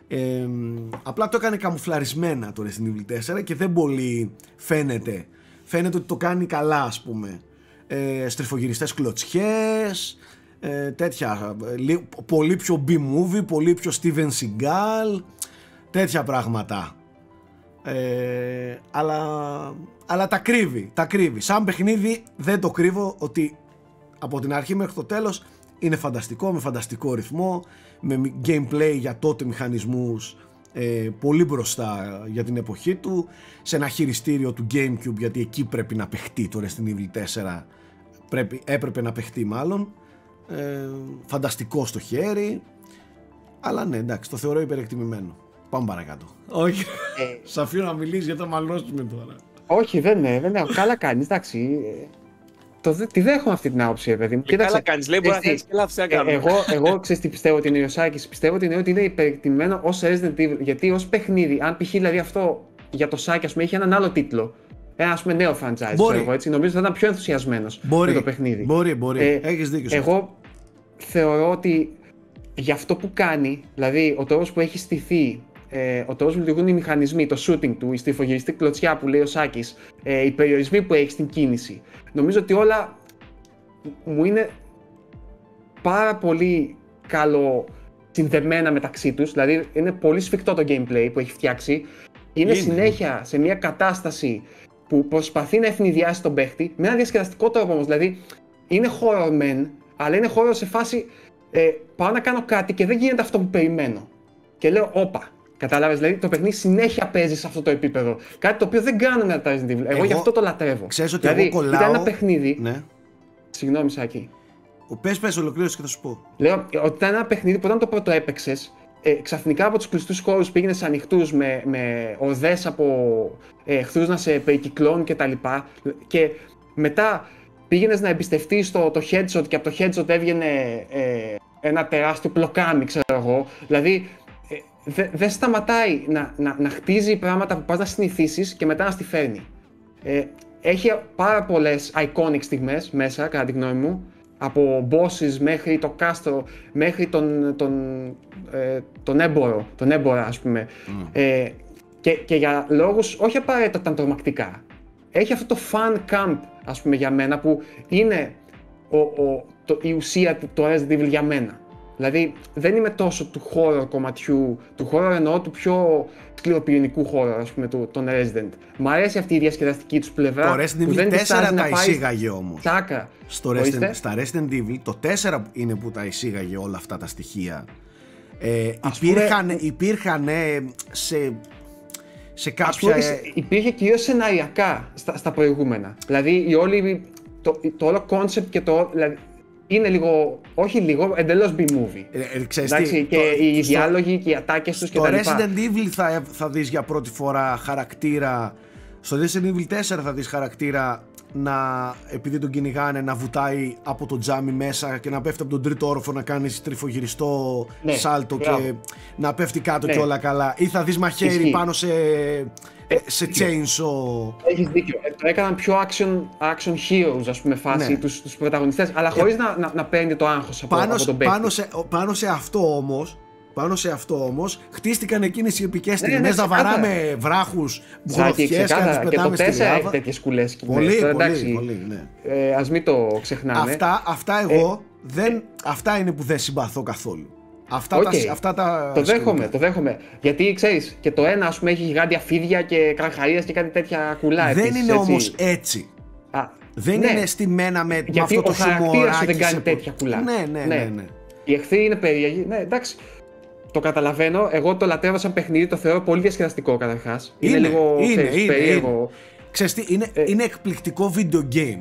Ε, απλά το έκανε καμουφλαρισμένα το Resident Evil 4 και δεν πολύ φαίνεται. Φαίνεται ότι το κάνει καλά ας πούμε. Ε, στριφογυριστές κλωτσιές ε, τέτοια ε, πολύ πιο B-movie πολύ πιο Steven Seagal τέτοια πράγματα ε, αλλά, αλλά τα κρύβει τα κρύβει. Σαν παιχνίδι δεν το κρύβω ότι από την αρχή μέχρι το τέλος είναι φανταστικό με φανταστικό ρυθμό με gameplay για τότε μηχανισμούς ε, πολύ μπροστά για την εποχή του σε ένα χειριστήριο του Gamecube γιατί εκεί πρέπει να παιχτεί. Το Resident Evil 4 πρέπει, έπρεπε να παιχτεί μάλλον. Ε, φανταστικό στο χέρι. Αλλά ναι εντάξει το θεωρώ υπερεκτιμημένο πάμε παρακάτω όχι ε, σ' αφήνω να μιλήσεις γιατί θα μαλώσουμε τώρα όχι δεν είναι, δεν είναι. καλά κάνεις εντάξει το, τη δέχομαι αυτή την άποψη, παιδί μου. Και καλά κάνεις, λέει μπορεί να θέλεις και λάθος να κάνω. Εγώ, εγώ ξέρω τι πιστεύω ότι είναι ο Ιωσάκη. Πιστεύω ότι είναι, ότι είναι υπερεκτιμημένο ως Resident Evil. Γιατί ως παιχνίδι, αν π.χ. δηλαδή αυτό για το Σάκη, ας πούμε, έχει έναν άλλο τίτλο. Ένα ας πούμε νέο franchise, μπορεί. εγώ, έτσι, νομίζω θα ήταν πιο ενθουσιασμένος με το παιχνίδι. Μπορεί, μπορεί. Ε, Έχεις δίκιο. Εγώ θεωρώ ότι για αυτό που κάνει, δηλαδή ο τρόπος που έχει στηθεί ε, ο τρόπος που λειτουργούν οι μηχανισμοί, το shooting του, η στριφογυριστή κλωτσιά που λέει ο Σάκης, ε, οι περιορισμοί που έχει στην κίνηση. Νομίζω ότι όλα μου είναι πάρα πολύ καλό συνδεμένα μεταξύ τους, δηλαδή είναι πολύ σφιχτό το gameplay που έχει φτιάξει, είναι, είναι. συνέχεια σε μια κατάσταση που προσπαθεί να ευνηδιάσει τον παίχτη με ένα διασκεδαστικό τρόπο όμως, δηλαδή είναι horror men, αλλά είναι horror σε φάση ε, πάω να κάνω κάτι και δεν γίνεται αυτό που περιμένω. Και λέω, όπα, Κατάλαβες, δηλαδή το παιχνίδι συνέχεια παίζει σε αυτό το επίπεδο. Κάτι το οποίο δεν κάνουν τα Resident Evil. Εγώ, εγώ γι' αυτό το λατρεύω. Ξέρεις ότι δηλαδή, εγώ κολλάω. Ήταν ένα παιχνίδι. Ναι. Συγγνώμη, Σάκη. Πες, πες, ολοκλήρωσε και θα σου πω. Λέω ότι ήταν ένα παιχνίδι που όταν το πρώτο έπαιξες, ε, ξαφνικά από τους κλειστούς χώρους πήγαινες σε ανοιχτούς με, με οδές από ε, εχθρού να σε περικυκλώνουν κτλ. Και, και μετά πήγαινες να εμπιστευτείς το, το headshot και από το headshot έβγαινε ε, ένα τεράστιο πλοκάμι, ξέρω εγώ. Δηλαδή δεν σταματάει να, να, να χτίζει πράγματα που πας να συνηθίσεις και μετά να στη φέρνει. Ε, έχει πάρα πολλές iconic στιγμές μέσα, κατά τη γνώμη μου, από bosses μέχρι το κάστρο, μέχρι τον, τον, ε, τον έμπορο, τον έμπορα ας πούμε. Mm. Ε, και, και για λόγους όχι απαραίτητα τα τρομακτικά. Έχει αυτό το fun camp, ας πούμε, για μένα, που είναι ο, ο, το, η ουσία του Resident Evil για μένα. Δηλαδή δεν είμαι τόσο του horror κομματιού, του horror εννοώ του πιο σκληροπυρηνικού horror, ας πούμε, του, των Resident. Μ' αρέσει αυτή η διασκεδαστική τους πλευρά. Το Resident Evil 4 τα εισήγαγε όμως. Τάκα. Στο Resident, στα Resident Evil το 4 είναι που τα εισήγαγε όλα αυτά τα στοιχεία. Ε, υπήρχαν, πούμε, υπήρχαν σε, σε κάποια... Πούμε, υπήρχε κυρίως σεναριακά στα, στα προηγούμενα. Δηλαδή η όλη, το, το όλο concept και το... Δηλαδή, είναι λίγο, όχι λίγο, εντελώς B-movie. Ε, ε, Εντάξει, και το, οι στο, διάλογοι και οι ατάκες τους και τα λοιπά. Resident Evil θα, θα δεις για πρώτη φορά χαρακτήρα, στο Resident Evil 4 θα δεις χαρακτήρα να, επειδή τον κυνηγάνε, να βουτάει από το τζάμι μέσα και να πέφτει από τον τρίτο όροφο να κάνει τριφογυριστό Ναι, σάλτο μπράβο. και να πέφτει κάτω Ναι. και όλα καλά. Ή θα δεις μαχαίρι Ισχύει. πάνω σε, Ε, σε δίκιο. chainsaw. Έχεις δίκιο. Ε, το έκαναν πιο action, action heroes, ας πούμε, φάση, Ναι. τους, τους πρωταγωνιστές, αλλά χωρίς να, να, να παίρνει το άγχος από, πάνω, από σε- τον παίκτη. πάνω, σε, πάνω σε αυτό όμως πάνω σε αυτό όμως χτίστηκαν εκείνες οι επικές Ναι, στιγμές ναι, να ξεκάθαρα. βαράμε βράχους Ζάκη, γροθιές και να τις ξεκάθαρα. Και το πετάμε στη 4 έχει λάβα. τέτοιες κουλές σκηνές. Πολύ, Τώρα, πολύ, εντάξει, πολύ, ναι. ε, ας μην το ξεχνάμε. Αυτά, αυτά εγώ δεν, αυτά είναι που δεν συμπαθώ καθόλου. Αυτά, Οκ. τα, αυτά τα Το σκηνικά. δέχομαι, το δέχομαι. Γιατί ξέρεις, και το ένα ας πούμε έχει γιγάντια φίδια και καρχαρίες και κάτι τέτοια κουλά. Δεν επίσης, είναι έτσι. όμως έτσι. Α, Δεν ναι. είναι στημένα με, με Γιατί αυτό το ο χαρακτήρας σου χιουμοράκι. δεν κάνει σε- τέτοια κουλά. Ναι, ναι, ναι. Ναι. ναι. Οι εχθροί είναι περίεργοι. Ναι, εντάξει. Το καταλαβαίνω. Εγώ το λατρεύω σαν παιχνίδι, το θεωρώ πολύ διασκεδαστικό καταρχάς. Είναι, λίγο είναι, ξέρεις, είναι, περίεργο. Ξέρεις τι, είναι, Ε. είναι εκπληκτικό video game.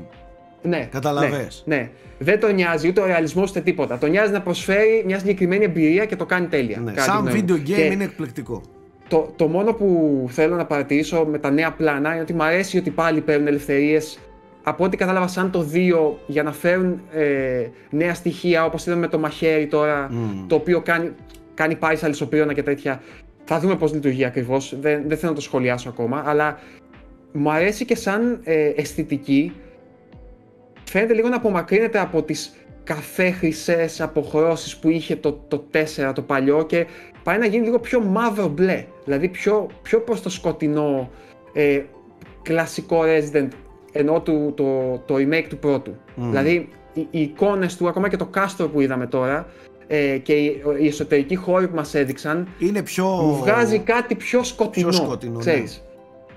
Ναι, Καταλαβες. Ναι, ναι. Δεν τον νοιάζει ούτε ο ρεαλισμός ούτε τίποτα. Τον νοιάζει να προσφέρει μια συγκεκριμένη εμπειρία και το κάνει τέλεια. Ναι. κατά τη Σαν γνώμη μου. video game Και είναι εκπληκτικό. Το, το μόνο που θέλω να παρατηρήσω με τα νέα πλάνα είναι ότι μου αρέσει ότι πάλι παίρνουν ελευθερίες. Από ό,τι κατάλαβα, σαν το 2 για να φέρουν ε, νέα στοιχεία όπως είδαμε με το μαχαίρι τώρα, Μμμ. το οποίο κάνει, κάνει πάει σε αλυσοπρίωνα και τέτοια. Θα δούμε πώς λειτουργεί ακριβώς. Δεν, δεν θέλω να το σχολιάσω ακόμα. Αλλά μου αρέσει και σαν ε, αισθητική. Φαίνεται λίγο να απομακρύνεται από τις καφέ χρυσέ αποχρώσεις που είχε το, το 4 το παλιό και πάει να γίνει λίγο πιο μαύρο μπλε. Δηλαδή πιο, πιο προς το σκοτεινό ε, κλασικό Resident ενώ του, το, το remake του πρώτου. Μμ. Δηλαδή οι, οι εικόνες του, ακόμα και το κάστρο που είδαμε τώρα ε, και οι, οι εσωτερικοί χώροι που μας έδειξαν Είναι πιο... μου βγάζει κάτι πιο σκοτεινό, Πιο σκοτεινό, ναι. ξέρεις.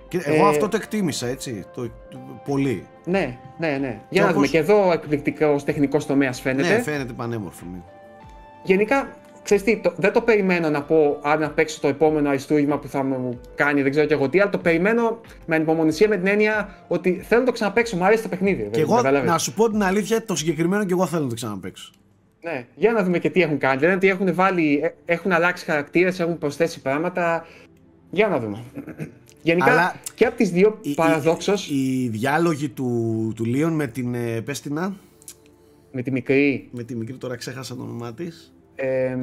Και εγώ Ε, αυτό το εκτίμησα, έτσι. Το, το- πολύ. Ναι, ναι, ναι. Για να όπως- δούμε. Και εδώ εκπληκτικό τεχνικός τομέας φαίνεται. Ναι, φαίνεται πανέμορφο. ναι. Γενικά, ξέρεις τι, το, δεν το περιμένω να πω αν να παίξω το επόμενο αριστούργημα που θα μου κάνει, δεν ξέρω και εγώ τι, αλλά το περιμένω με ανυπομονησία με την έννοια ότι θέλω να το ξαναπαίξω. Μου αρέσει το παιχνίδι. Και εγώ, καταλάβες. να σου πω την αλήθεια, το συγκεκριμένο και εγώ θέλω να το ξαναπαίξω. Ναι, για να δούμε και τι έχουν κάνει. Λένε ότι έχουν, βάλει, ε, έχουν αλλάξει χαρακτήρες, έχουν προσθέσει πράγματα. Για να δούμε. Γενικά Αλλά και από τις δύο Οι- οι- παραδόξω Οι, οι διάλογοι του, του Λίον με την ε, Πέστινα, με τη μικρή. με τη μικρή τώρα ξέχασα το όνομά της. Ε,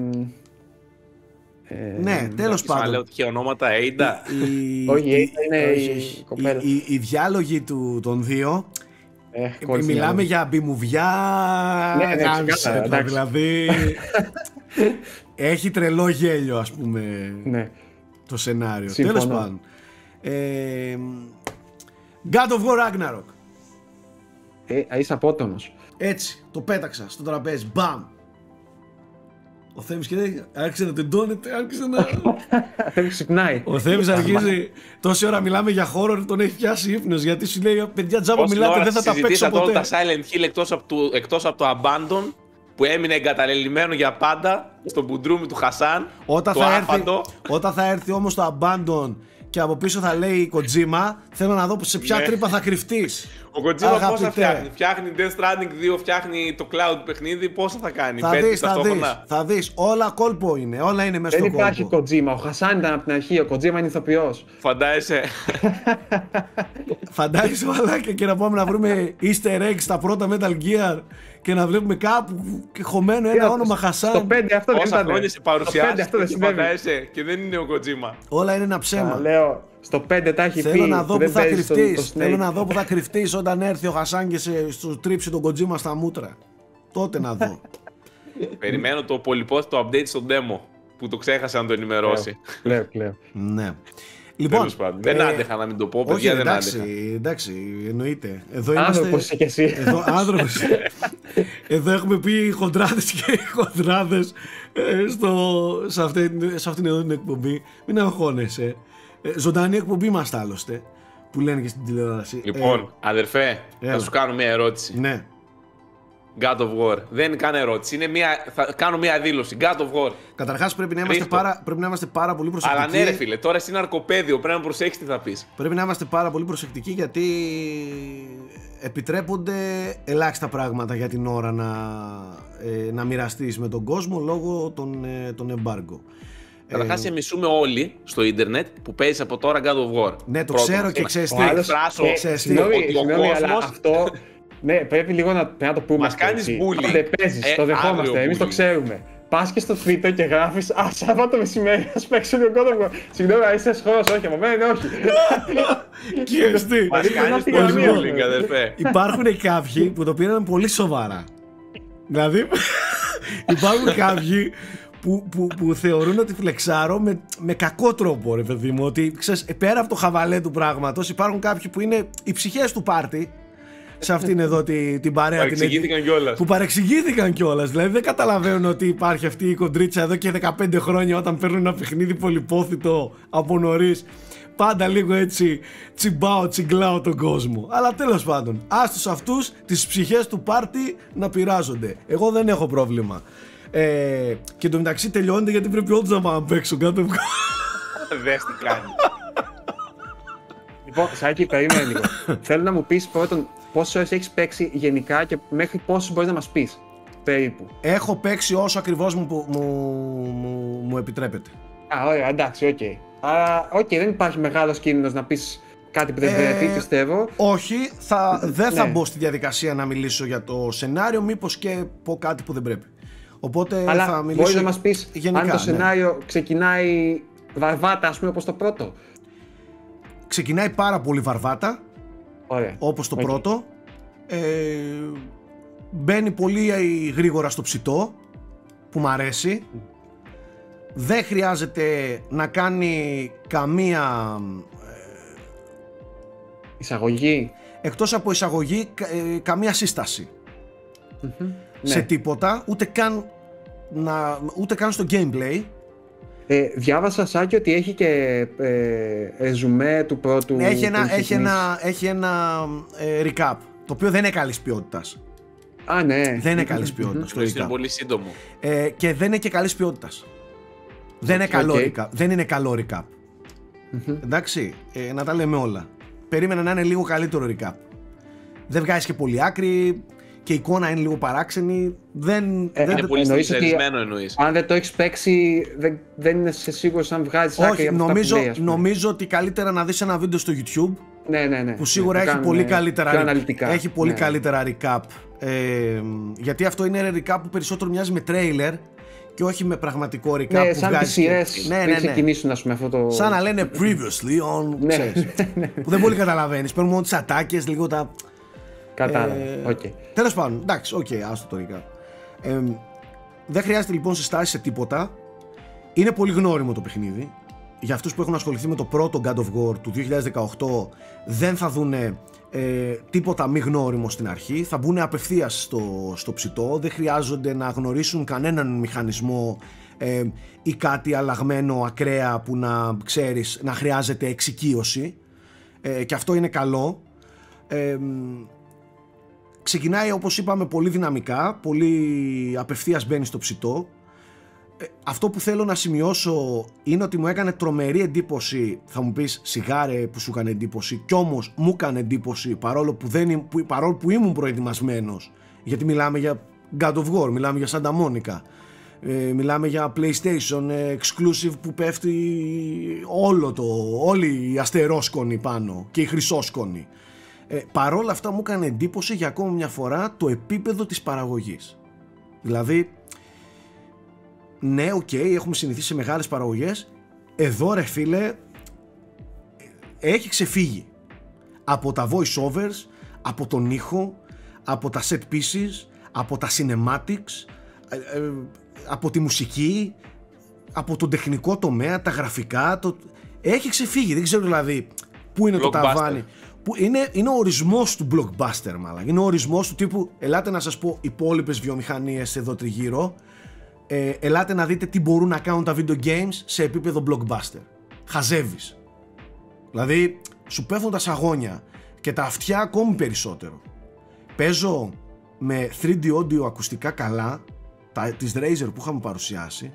ε, ναι, τέλος Μα λέω πάντων. τέτοια ονόματα, Έιντα. Οι, Όχι, οι- είναι όχι, η όχι. κοπέλα. Οι, οι, οι διάλογοι του, των δύο ε, Ε, κόλλησε Μιλάμε μυαλό. για μπιμουβιά. Ναι, ναι, γάμισε ξεκάθαρα, το, εντάξει. δηλαδή. έχει τρελό γέλιο, ας πούμε, Ναι. το σενάριο. Συμφωνώ. Τέλος πάντων. Ε, God of War Ragnarok. Ε, είσαι απότομος. Έτσι, το πέταξα στο τραπέζι. Μπαμ. Ο Θέμης και δεν άρχισε να τεντώνεται, άρχισε να... Δεν ξυπνάει. Ο Θέμης αρχίζει, τόση ώρα μιλάμε για horror, τον έχει πιάσει ύπνος, γιατί σου λέει, παιδιά τζάμπα Πόση μιλάτε, ώρα δεν θα τα παίξω συζητήσατε όλα ποτέ. τα Silent Hill εκτός από, του, εκτός από το Abandon που έμεινε εγκαταλελειμμένο για πάντα στο μπουντρούμι του Χασάν. Όταν το θα, έρθει, άφαντο. όταν θα έρθει όμως το Abandon και από πίσω θα λέει η Kojima, θέλω να δω σε ποια Ναι. τρύπα θα κρυφτείς. Ο Kojima πόσα Αγαπητέ. φτιάχνει; Φτιάχνει Death Stranding 2, φτιάχνει το cloud παιχνίδι. Πόσα θα κάνει. Θα πέντε δεις, θα δεις, ταυτόχρονα. θα δεις. Όλα κόλπο είναι, όλα είναι μέσα Δεν στο υπάρχει κόλπο. Kojima. Ο Χασάν ήταν από την αρχή. Ο Kojima είναι ηθοποιός. Φαντάζεσαι. Φαντάζεσαι μαλάκα και να πάμε να βρούμε easter eggs στα πρώτα Metal Gear και να βλέπουμε κάπου χωμένο ένα Τι, όνομα Στο Χασάν. 5 αυτό δεν Πόσα ήταν. χρόνια σε Στο 5 αυτό παρουσιάσει δεν και συνέβη. φαντάζεσαι και δεν είναι ο Kojima. Όλα είναι ένα Α, ψέμα. Λέω, στο 5 τα έχει πει. Θέλω να δω δεν που θα παίζει στο- κρυφτείς. στο Θέλω Snake. να δω που θα κρυφτείς όταν έρθει ο Χασάν και σε, σου τρίψει τον Kojima στα μούτρα. Τότε να δω. Περιμένω το πολυπόθητο update στο demo που το ξέχασε να το ενημερώσει. Κλαίω, κλαίω. ναι. Λοιπόν, Τέλος πάντων. Δεν ε, άντεχα να μην το πω, Όχι, παιδιά, δεν εντάξει, άντεχα. εντάξει, εννοείται. Εδώ Άνθρωπος είμαστε. είσαι κι εσύ. Εδώ, άνθρωπος. Εδώ έχουμε πει χοντράδες και χοντράδες ε, στο, σε, αυτή, σε αυτήν εδώ την εκπομπή. Μην αγχώνεσαι. Ε, ζωντανή εκπομπή είμαστε άλλωστε. Που λένε και στην τηλεόραση. Λοιπόν, αδερφέ, έλα. θα σου κάνω μια ερώτηση. Ε, ναι. God of War. Δεν είναι καν ερώτηση. Είναι μια... Θα κάνω μια δήλωση. God of War. Καταρχάς πρέπει να, είμαστε Ρίχτω. πάρα, πρέπει να είμαστε πάρα πολύ προσεκτικοί. Αλλά ναι, ρε φίλε, τώρα εσύ είναι αρκοπέδιο. Πρέπει να προσέξει τι θα πεις. Πρέπει να είμαστε πάρα πολύ προσεκτικοί γιατί επιτρέπονται ελάχιστα πράγματα για την ώρα να, ε, να μοιραστείς με τον κόσμο λόγω των, ε, των embargo. Καταρχάς, σε μισούμε όλοι στο ίντερνετ που παίζει από τώρα God of War. Ναι, το Πρώτον. ξέρω και Να ξέρεις τι. εκφράσω Ε, ξέρεις τι, συγγνώμη, ότι ο συγγνώμη, αλλά κόσμος- αυτό. Ναι, πρέπει λίγο να, πρέπει να το πούμε. Μας αυτό, κάνεις έτσι. bully. Δεν παίζεις, Ε, το δεχόμαστε. αύριο Εμείς το bully. ξέρουμε. Πας και στο Twitter και γράφεις Α, Σάββατο μεσημέρι, α παίξω λίγο God of War. Συγγνώμη, αλλά είσαι χώρος, όχι, από μένα είναι όχι. Ξέρεις τι. Μας Περίπου να κάνεις πει πολύ καμία. bullying, αδερφέ. Υπάρχουν κάποιοι που το πήραν πολύ σοβαρά. Δηλαδή, υπάρχουν κάποιοι που, που, που θεωρούν ότι φλεξάρω με, με κακό τρόπο, ρε παιδί μου. Ότι ξέρεις, ε, πέρα από το χαβαλέ του πράγματος, υπάρχουν κάποιοι που είναι οι ψυχές του πάρτι σε αυτήν εδώ τη, την παρέα. την Παρεξηγήθηκαν κιόλας. που παρεξηγήθηκαν κιόλας. Δηλαδή δεν καταλαβαίνουν ότι υπάρχει αυτή η κοντρίτσα εδώ και 15 χρόνια όταν παίρνουν ένα παιχνίδι πολυπόθητο από νωρίς. Πάντα λίγο έτσι τσιμπάω, τσιγκλάω τον κόσμο. Αλλά τέλος πάντων, άστου αυτούς τις ψυχές του πάρτι να πειράζονται. Εγώ δεν έχω πρόβλημα. Ε, και το μεταξύ τελειώνεται γιατί πρέπει όντως να πάμε να παίξω κάτω. Δες τι κάνει. Λοιπόν, Σάκη, περίμενε λίγο. Θέλω να μου πεις πρώτον πόσες ώρες έχεις παίξει γενικά και μέχρι πόσο μπορείς να μας πεις. Περίπου. έχω παίξει όσο ακριβώς μου, μου, μου, μου επιτρέπεται. Α, ωραία, εντάξει, οκ. Άρα, οκ, δεν υπάρχει μεγάλος κίνδυνος να πεις κάτι που δεν Ε, πρέπει, πιστεύω. Όχι, θα, δεν θα Ναι. μπω στη διαδικασία να μιλήσω για το σενάριο, μήπως και πω κάτι που δεν πρέπει. Οπότε Αλλά θα μιλήσω μπορεί να μας πεις γενικά, αν το ναι. σενάριο ξεκινάει βαρβάτα, ας πούμε, όπως το πρώτο. Ξεκινάει πάρα πολύ βαρβάτα, Ωραία. όπως το Οκ. πρώτο. Ε, μπαίνει πολύ γρήγορα στο ψητό, που μ' αρέσει. Δεν χρειάζεται να κάνει καμία, Εισαγωγή. εκτός από εισαγωγή, κα- ε, καμία σύσταση. Μμμ. Σε Ναι. τίποτα, ούτε καν, να, ούτε καν στο gameplay. Ε, διάβασα, Σάκη, ότι έχει και ε, ρεζουμέ του πρώτου. Ναι, έχει που ένα, είχε έχει θυμίσει. ένα, έχει ένα ε, recap, το οποίο δεν είναι καλής ποιότητας. Α, ναι. Δεν είναι καλής ποιότητας το Είναι recap. πολύ σύντομο. Ε, και δεν είναι και καλής ποιότητας. Δεν είναι Οκ. καλό recap. Δεν είναι καλό recap. Εντάξει, ε, να τα λέμε όλα. Περίμενα να είναι λίγο καλύτερο recap. Δεν βγάζει και πολύ άκρη και η εικόνα είναι λίγο παράξενη. Δεν, Ε, δεν, Είναι πολύ εννοείς ότι- στυλισμένο εννοείς. Αν δεν το έχεις παίξει, δεν, δεν είναι σε σίγουρος αν βγάζεις άκρη όχι, από αυτά νομίζω, που λέει, ας πούμε. νομίζω ότι καλύτερα να δεις ένα βίντεο στο YouTube Ναι, ναι, ναι. που σίγουρα Ναι, το έχει κάνουν, πολύ ε, καλύτερα, Πιο αναλυτικά. έχει πολύ Ναι. καλύτερα recap ε, γιατί αυτό είναι recap που περισσότερο μοιάζει με trailer και όχι με πραγματικό recap Ναι, που σαν τις βγάζει σειρές ναι, πριν ναι, ναι. ξεκινήσουν, ας πούμε, αυτό το... σαν να λένε previously on Ναι, ξέρεις, που δεν πολύ καταλαβαίνεις παίρνουν μόνο τις ατάκες λίγο τα Κατάλαβα, ε, οκ. Τέλος πάντων, εντάξει, οκ, άστο το recap ε, δεν χρειάζεται λοιπόν συστάσεις σε τίποτα. Είναι πολύ γνώριμο το παιχνίδι. Για αυτούς που έχουν ασχοληθεί με το πρώτο God of War του 2018 δεν θα δούνε ε, τίποτα μη γνώριμο στην αρχή. Θα μπουν απευθείας στο, στο ψητό. Δεν χρειάζονται να γνωρίσουν κανέναν μηχανισμό ε, ή κάτι αλλαγμένο ακραία που να ξέρεις να χρειάζεται εξοικείωση. Ε, και αυτό είναι καλό. Ε, ξεκινάει όπως είπαμε πολύ δυναμικά πολύ απευθείας μπαίνει στο ψητό. Ε, αυτό που θέλω να σημειώσω είναι ότι μου έκανε τρομερή εντύπωση θα μου πεις σιγάρε που σου έκανε εντύπωση κι όμως μου έκανε εντύπωση παρόλο που, δεν, ήμ- που, παρόλο που ήμουν προετοιμασμένος γιατί μιλάμε για God of War, μιλάμε για Santa Monica ε, μιλάμε για PlayStation ε, exclusive που πέφτει όλο το, όλη η αστερόσκονη πάνω και η χρυσόσκονη ε, παρόλα αυτά μου έκανε εντύπωση για ακόμα μια φορά το επίπεδο της παραγωγής δηλαδή ναι, οκ, έχουμε συνηθίσει σε μεγάλες παραγωγές. Εδώ ρε φίλε, έχει ξεφύγει από τα voice overs, από τον ήχο, από τα set pieces, από τα cinematics, ε, ε, από τη μουσική, από τον τεχνικό τομέα, τα γραφικά, το... έχει ξεφύγει, δεν ξέρω δηλαδή πού είναι το Blockbuster. ταβάνι. Που είναι, είναι ο ορισμός του blockbuster μάλλον. Είναι ο ορισμός του τύπου, ελάτε να σας πω υπόλοιπες βιομηχανίες εδώ τριγύρω, ε, ελάτε να δείτε τι μπορούν να κάνουν τα video games σε επίπεδο blockbuster. Χαζεύεις. Δηλαδή, σου πέφτουν τα σαγόνια και τα αυτιά ακόμη περισσότερο. Παίζω με 3D audio ακουστικά καλά, τα, της Razer που είχαμε παρουσιάσει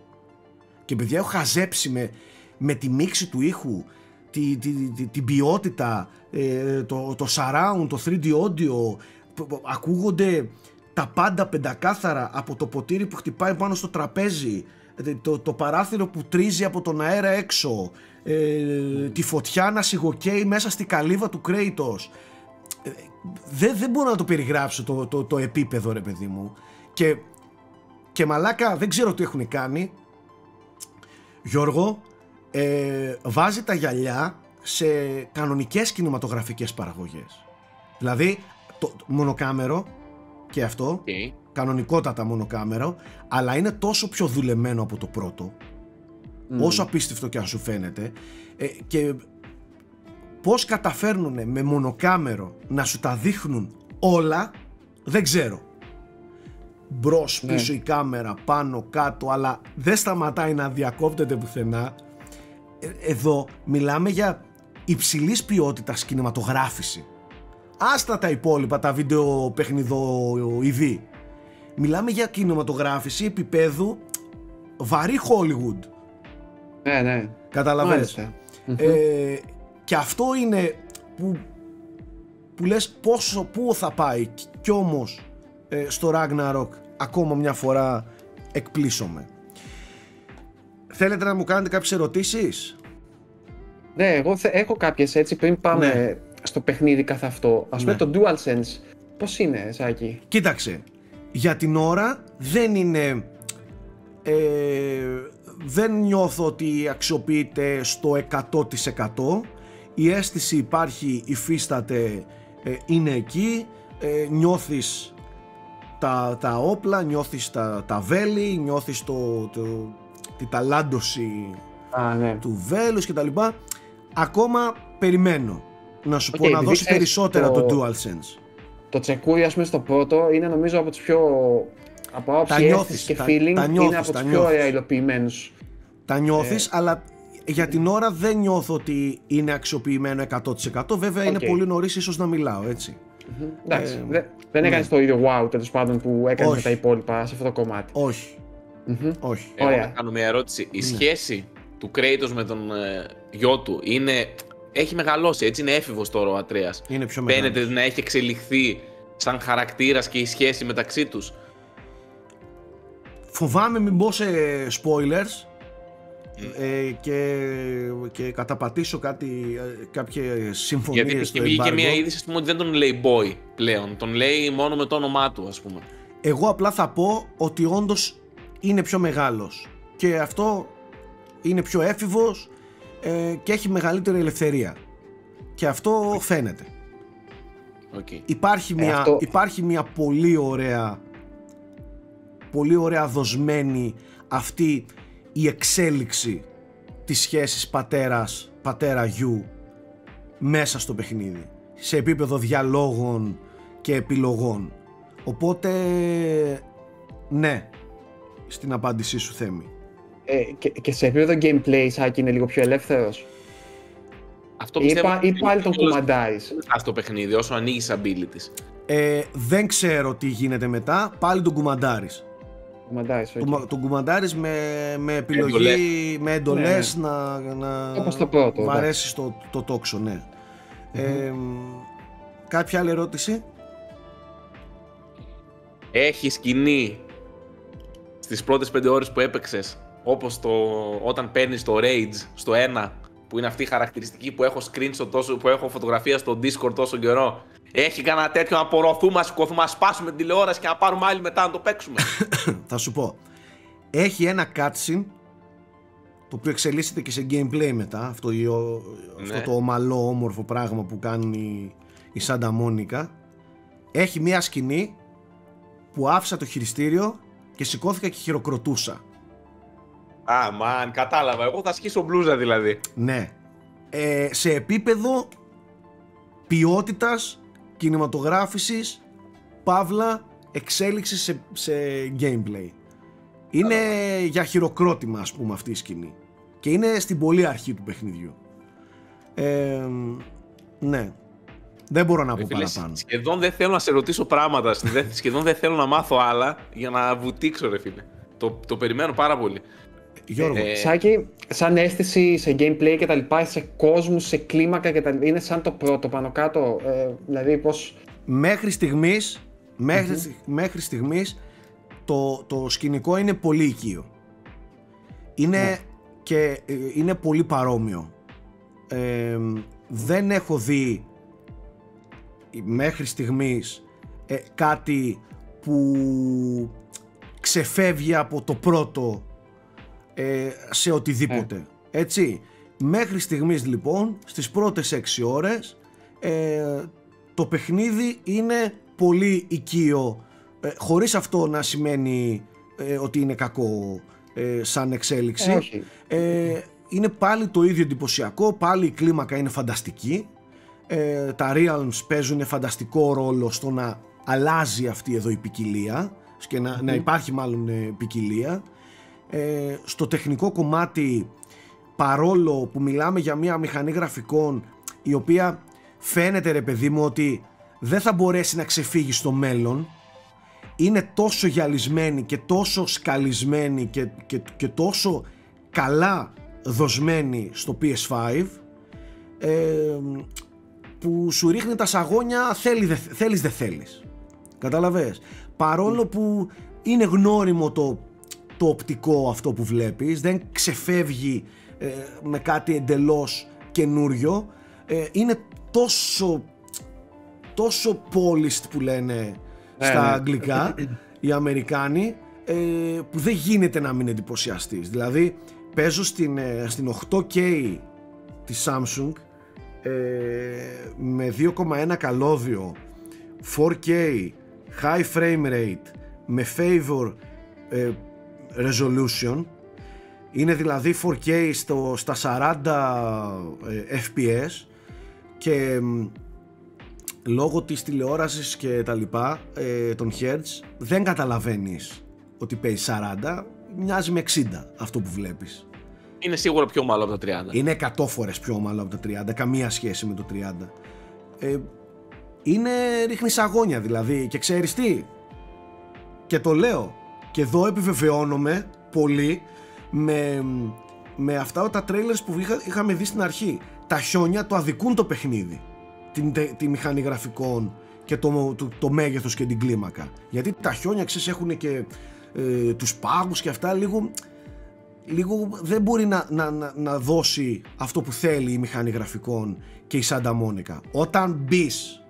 και παιδιά έχω χαζέψει με, με τη μίξη του ήχου, τη, τη, τη- την ποιότητα, ε, το, το surround, το 3D audio, που- που ακούγονται τα πάντα πεντακάθαρα από το ποτήρι που χτυπάει πάνω στο τραπέζι, ε, το, το παράθυρο που τρίζει από τον αέρα έξω, ε, τη φωτιά να σιγοκαίει μέσα στη καλύβα του Κρέιτος. Ε, δεν, δεν μπορώ να το περιγράψω το, το, το επίπεδο ρε παιδί μου. Και, και μαλάκα δεν ξέρω τι έχουν κάνει. Γιώργο, ε, βάζει τα γυαλιά σε κανονικές κινηματογραφικές παραγωγές. Δηλαδή, το, μονοκάμερο και αυτό, Okay. κανονικότατα μονοκάμερο, αλλά είναι τόσο πιο δουλεμένο από το πρώτο, όσο απίστευτο και αν σου φαίνεται, ε, και πώς καταφέρνουν με μονοκάμερο να σου τα δείχνουν όλα, δεν ξέρω. Μπρος, Ναι. πίσω η κάμερα, πάνω, κάτω, αλλά δεν σταματάει να διακόπτεται πουθενά. Ε, Εδώ μιλάμε για υψηλής ποιότητας κινηματογράφηση. Άστα τα υπόλοιπα, τα βίντεο παιχνιδοειδή. Μιλάμε για κινηματογράφηση επίπεδου βαρύ Hollywood. Ναι, ναι. Καταλαβαίνεις. Μάλιστα. Ε, και αυτό είναι που, που λες πόσο, πού θα πάει κι όμως ε, στο Ragnarok ακόμα μια φορά εκπλήσωμαι. Θέλετε να μου κάνετε κάποιες ερωτήσεις; Ναι, εγώ θε- έχω κάποιες έτσι πριν πάμε Ναι. στο παιχνίδι καθ' αυτό. Ας πούμε Ναι. το DualSense, πώς είναι, Σάκη; Κοίταξε, για την ώρα δεν είναι... Ε, δεν νιώθω ότι αξιοποιείται στο 100% η αίσθηση υπάρχει, υφίσταται, ε, είναι εκεί ε, νιώθεις τα, τα όπλα, νιώθεις τα, τα βέλη, νιώθεις το, το, τη ταλάντωση Α, ναι. του βέλους και τα λοιπά ακόμα περιμένω να σου Οκ, πω να επειδή δώσεις ξέρεις περισσότερα το... το- DualSense Το τσεκούρι, ας πούμε, στο πρώτο είναι νομίζω από τους πιο... Από άποψη Τα νιώθεις, αίσθηση και τα- feeling τα είναι νιώθεις, από τα τους πιο νιώθεις. ωραία υλοποιημένους. τα νιώθεις αλλά για την ώρα δεν νιώθω ότι είναι αξιοποιημένο 100% βέβαια είναι Οκ. πολύ νωρίς ίσως να μιλάω έτσι Μμμ. Εντάξει, Ε, δεν, δεν έκανες το ίδιο wow τέλος πάντων που έκανες με Όχι. τα υπόλοιπα σε αυτό το κομμάτι. όχι, Μμμ. όχι Εγώ Ωραία. να κάνω μια ερώτηση. Ναι. Η σχέση του Kratos με τον ε, γιο του είναι, έχει μεγαλώσει, έτσι είναι έφηβος τώρα ο Ατρέας. είναι πιο Φαίνεται μεγάλος να έχει εξελιχθεί σαν χαρακτήρας και η σχέση μεταξύ τους. φοβάμαι μην μπω σε spoilers ε, και, και καταπατήσω κάτι, ε, κάποιες συμφωνίες Γιατί στο βγήκε embargo. μια είδηση ας πούμε, ότι δεν τον λέει boy πλέον. Τον λέει μόνο με το όνομά του, ας πούμε. Εγώ απλά θα πω ότι όντως είναι πιο μεγάλος. Και αυτό είναι πιο έφηβος ε, και έχει μεγαλύτερη ελευθερία. Και αυτό φαίνεται. Οκ. Υπάρχει μια, αυτό- υπάρχει μια πολύ ωραία πολύ ωραία δοσμένη αυτή η εξέλιξη της σχέσης πατέρας πατέρα γιου μέσα στο παιχνίδι. Σε επίπεδο διαλόγων και επιλογών. Οπότε ναι στην απάντησή σου Θέμη Ε, και, και σε επίπεδο gameplay, Σάκη, είναι λίγο πιο ελεύθερος; Αυτό Ή, πιστεύω πα- ή ότι πάλι τον κιόλας κουμαντάρεις; μετά στο παιχνίδι όσο ανοίγεις abilities. ε, δεν ξέρω τι γίνεται μετά πάλι τον κουμαντάρεις Κουμαντάρεις, Κουμα- τον κουμαντάρεις με, με επιλογή, εντολές. με εντολές να, να Όπως το πρώτο, βαρέσεις το, το τόξο, ναι. Ε, κάποια άλλη ερώτηση; Έχει σκηνή στις πρώτες πέντε ώρες που έπαιξες όπως το, όταν παίρνεις το Rage στο 1 που είναι αυτή η χαρακτηριστική που έχω screenshot τόσο, που έχω φωτογραφία στο Discord τόσο καιρό έχει κανένα τέτοιο να απορροθούμε, να σηκωθούμε, να σπάσουμε την τηλεόραση και να πάρουμε άλλη μετά να το παίξουμε. Θα σου πω. Έχει ένα cutscene το οποίο εξελίσσεται και σε gameplay μετά αυτό, η- ο- αυτό Ναι. το ομαλό όμορφο πράγμα που κάνει η Σάντα Μόνικα έχει μια σκηνή που άφησα το χειριστήριο και σηκώθηκα και χειροκροτούσα Α, μαν, κατάλαβα. Εγώ θα σκίσω μπλούζα δηλαδή. Ναι. Ε, σε επίπεδο ποιότητας κινηματογράφησης παύλα εξέλιξης σε, σε gameplay. Είναι για χειροκρότημα ας πούμε αυτή η σκηνή. Και είναι στην πολύ αρχή του παιχνιδιού. Ε, ναι. Δεν μπορώ να πω Ρε φίλε, παραπάνω. Σχεδόν δεν θέλω να σε ρωτήσω πράγματα. δεν- σχεδόν δεν θέλω να μάθω άλλα για να βουτήξω, ρε φίλε. Το, το περιμένω πάρα πολύ. Γιώργο, Ε, Σάκη, σαν αίσθηση σε gameplay και τα λοιπά, σε κόσμου, σε κλίμακα και τα λοιπά, είναι σαν το πρώτο πάνω κάτω. Ε, δηλαδή, πώ. μέχρι στιγμής, μέχρι, στιγ- μέχρι στιγμής το, το σκηνικό είναι πολύ οικείο. είναι, Ναι. και, ε, είναι πολύ παρόμοιο. Ε, δεν έχω δει μέχρι στιγμής ε, κάτι που ξεφεύγει από το πρώτο ε, σε οτιδήποτε. Έτσι. Μέχρι στιγμής λοιπόν στις πρώτες 6 ώρες ε, το παιχνίδι είναι πολύ οικείο ε, χωρίς αυτό να σημαίνει ε, ότι είναι κακό ε, σαν εξέλιξη. Ε, όχι. Ε, είναι πάλι το ίδιο εντυπωσιακό, πάλι η κλίμακα είναι φανταστική. Ε, τα Realms παίζουν φανταστικό ρόλο στο να αλλάζει αυτή εδώ η ποικιλία και να, να υπάρχει μάλλον ε, ποικιλία. Ε, στο τεχνικό κομμάτι παρόλο που μιλάμε για μια μηχανή γραφικών η οποία φαίνεται ρε παιδί μου ότι δεν θα μπορέσει να ξεφύγει στο μέλλον είναι τόσο γυαλισμένη και τόσο σκαλισμένη και, και, και τόσο καλά δοσμένη στο PS5 ε, που σου ρίχνει τα σαγόνια θέλει, δε, θέλεις δεν θέλεις κατάλαβες; Παρόλο που είναι γνώριμο το, το οπτικό αυτό που βλέπεις δεν ξεφεύγει ε, με κάτι εντελώς καινούριο ε, είναι τόσο τόσο polished που λένε Ναι, στα ναι. αγγλικά οι Αμερικάνοι ε, που δεν γίνεται να μην εντυπωσιαστείς δηλαδή παίζω στην, ε, στην 8K της Samsung ε, με 2,1 καλώδιο 4K high frame rate με favor ε, resolution. Είναι δηλαδή 4K στο, στα 40 ε, FPS και μ, λόγω της τηλεόρασης και τα λοιπά ε, των Hertz δεν καταλαβαίνεις ότι παίζει 40 μοιάζει με 60 αυτό που βλέπεις Είναι σίγουρα πιο ομαλό από τα 30. είναι 100 φορές πιο ομαλό από τα 30 καμία σχέση με το 30 ε, είναι ρίχνει αγώνια δηλαδή. Και ξέρεις τι; Και το λέω. Και εδώ επιβεβαιώνομαι πολύ με, με αυτά τα trailers που είχα, είχαμε δει στην αρχή. Τα χιόνια το αδικούν το παιχνίδι. Την, τε- τη μηχανή γραφικών και το, το, το μέγεθος και την κλίμακα. Γιατί τα χιόνια ξέρεις έχουν και ε, τους πάγους και αυτά λίγο λίγο δεν μπορεί να, να, να, να δώσει αυτό που θέλει η μηχανή γραφικών και η Santa Monica. Όταν μπεις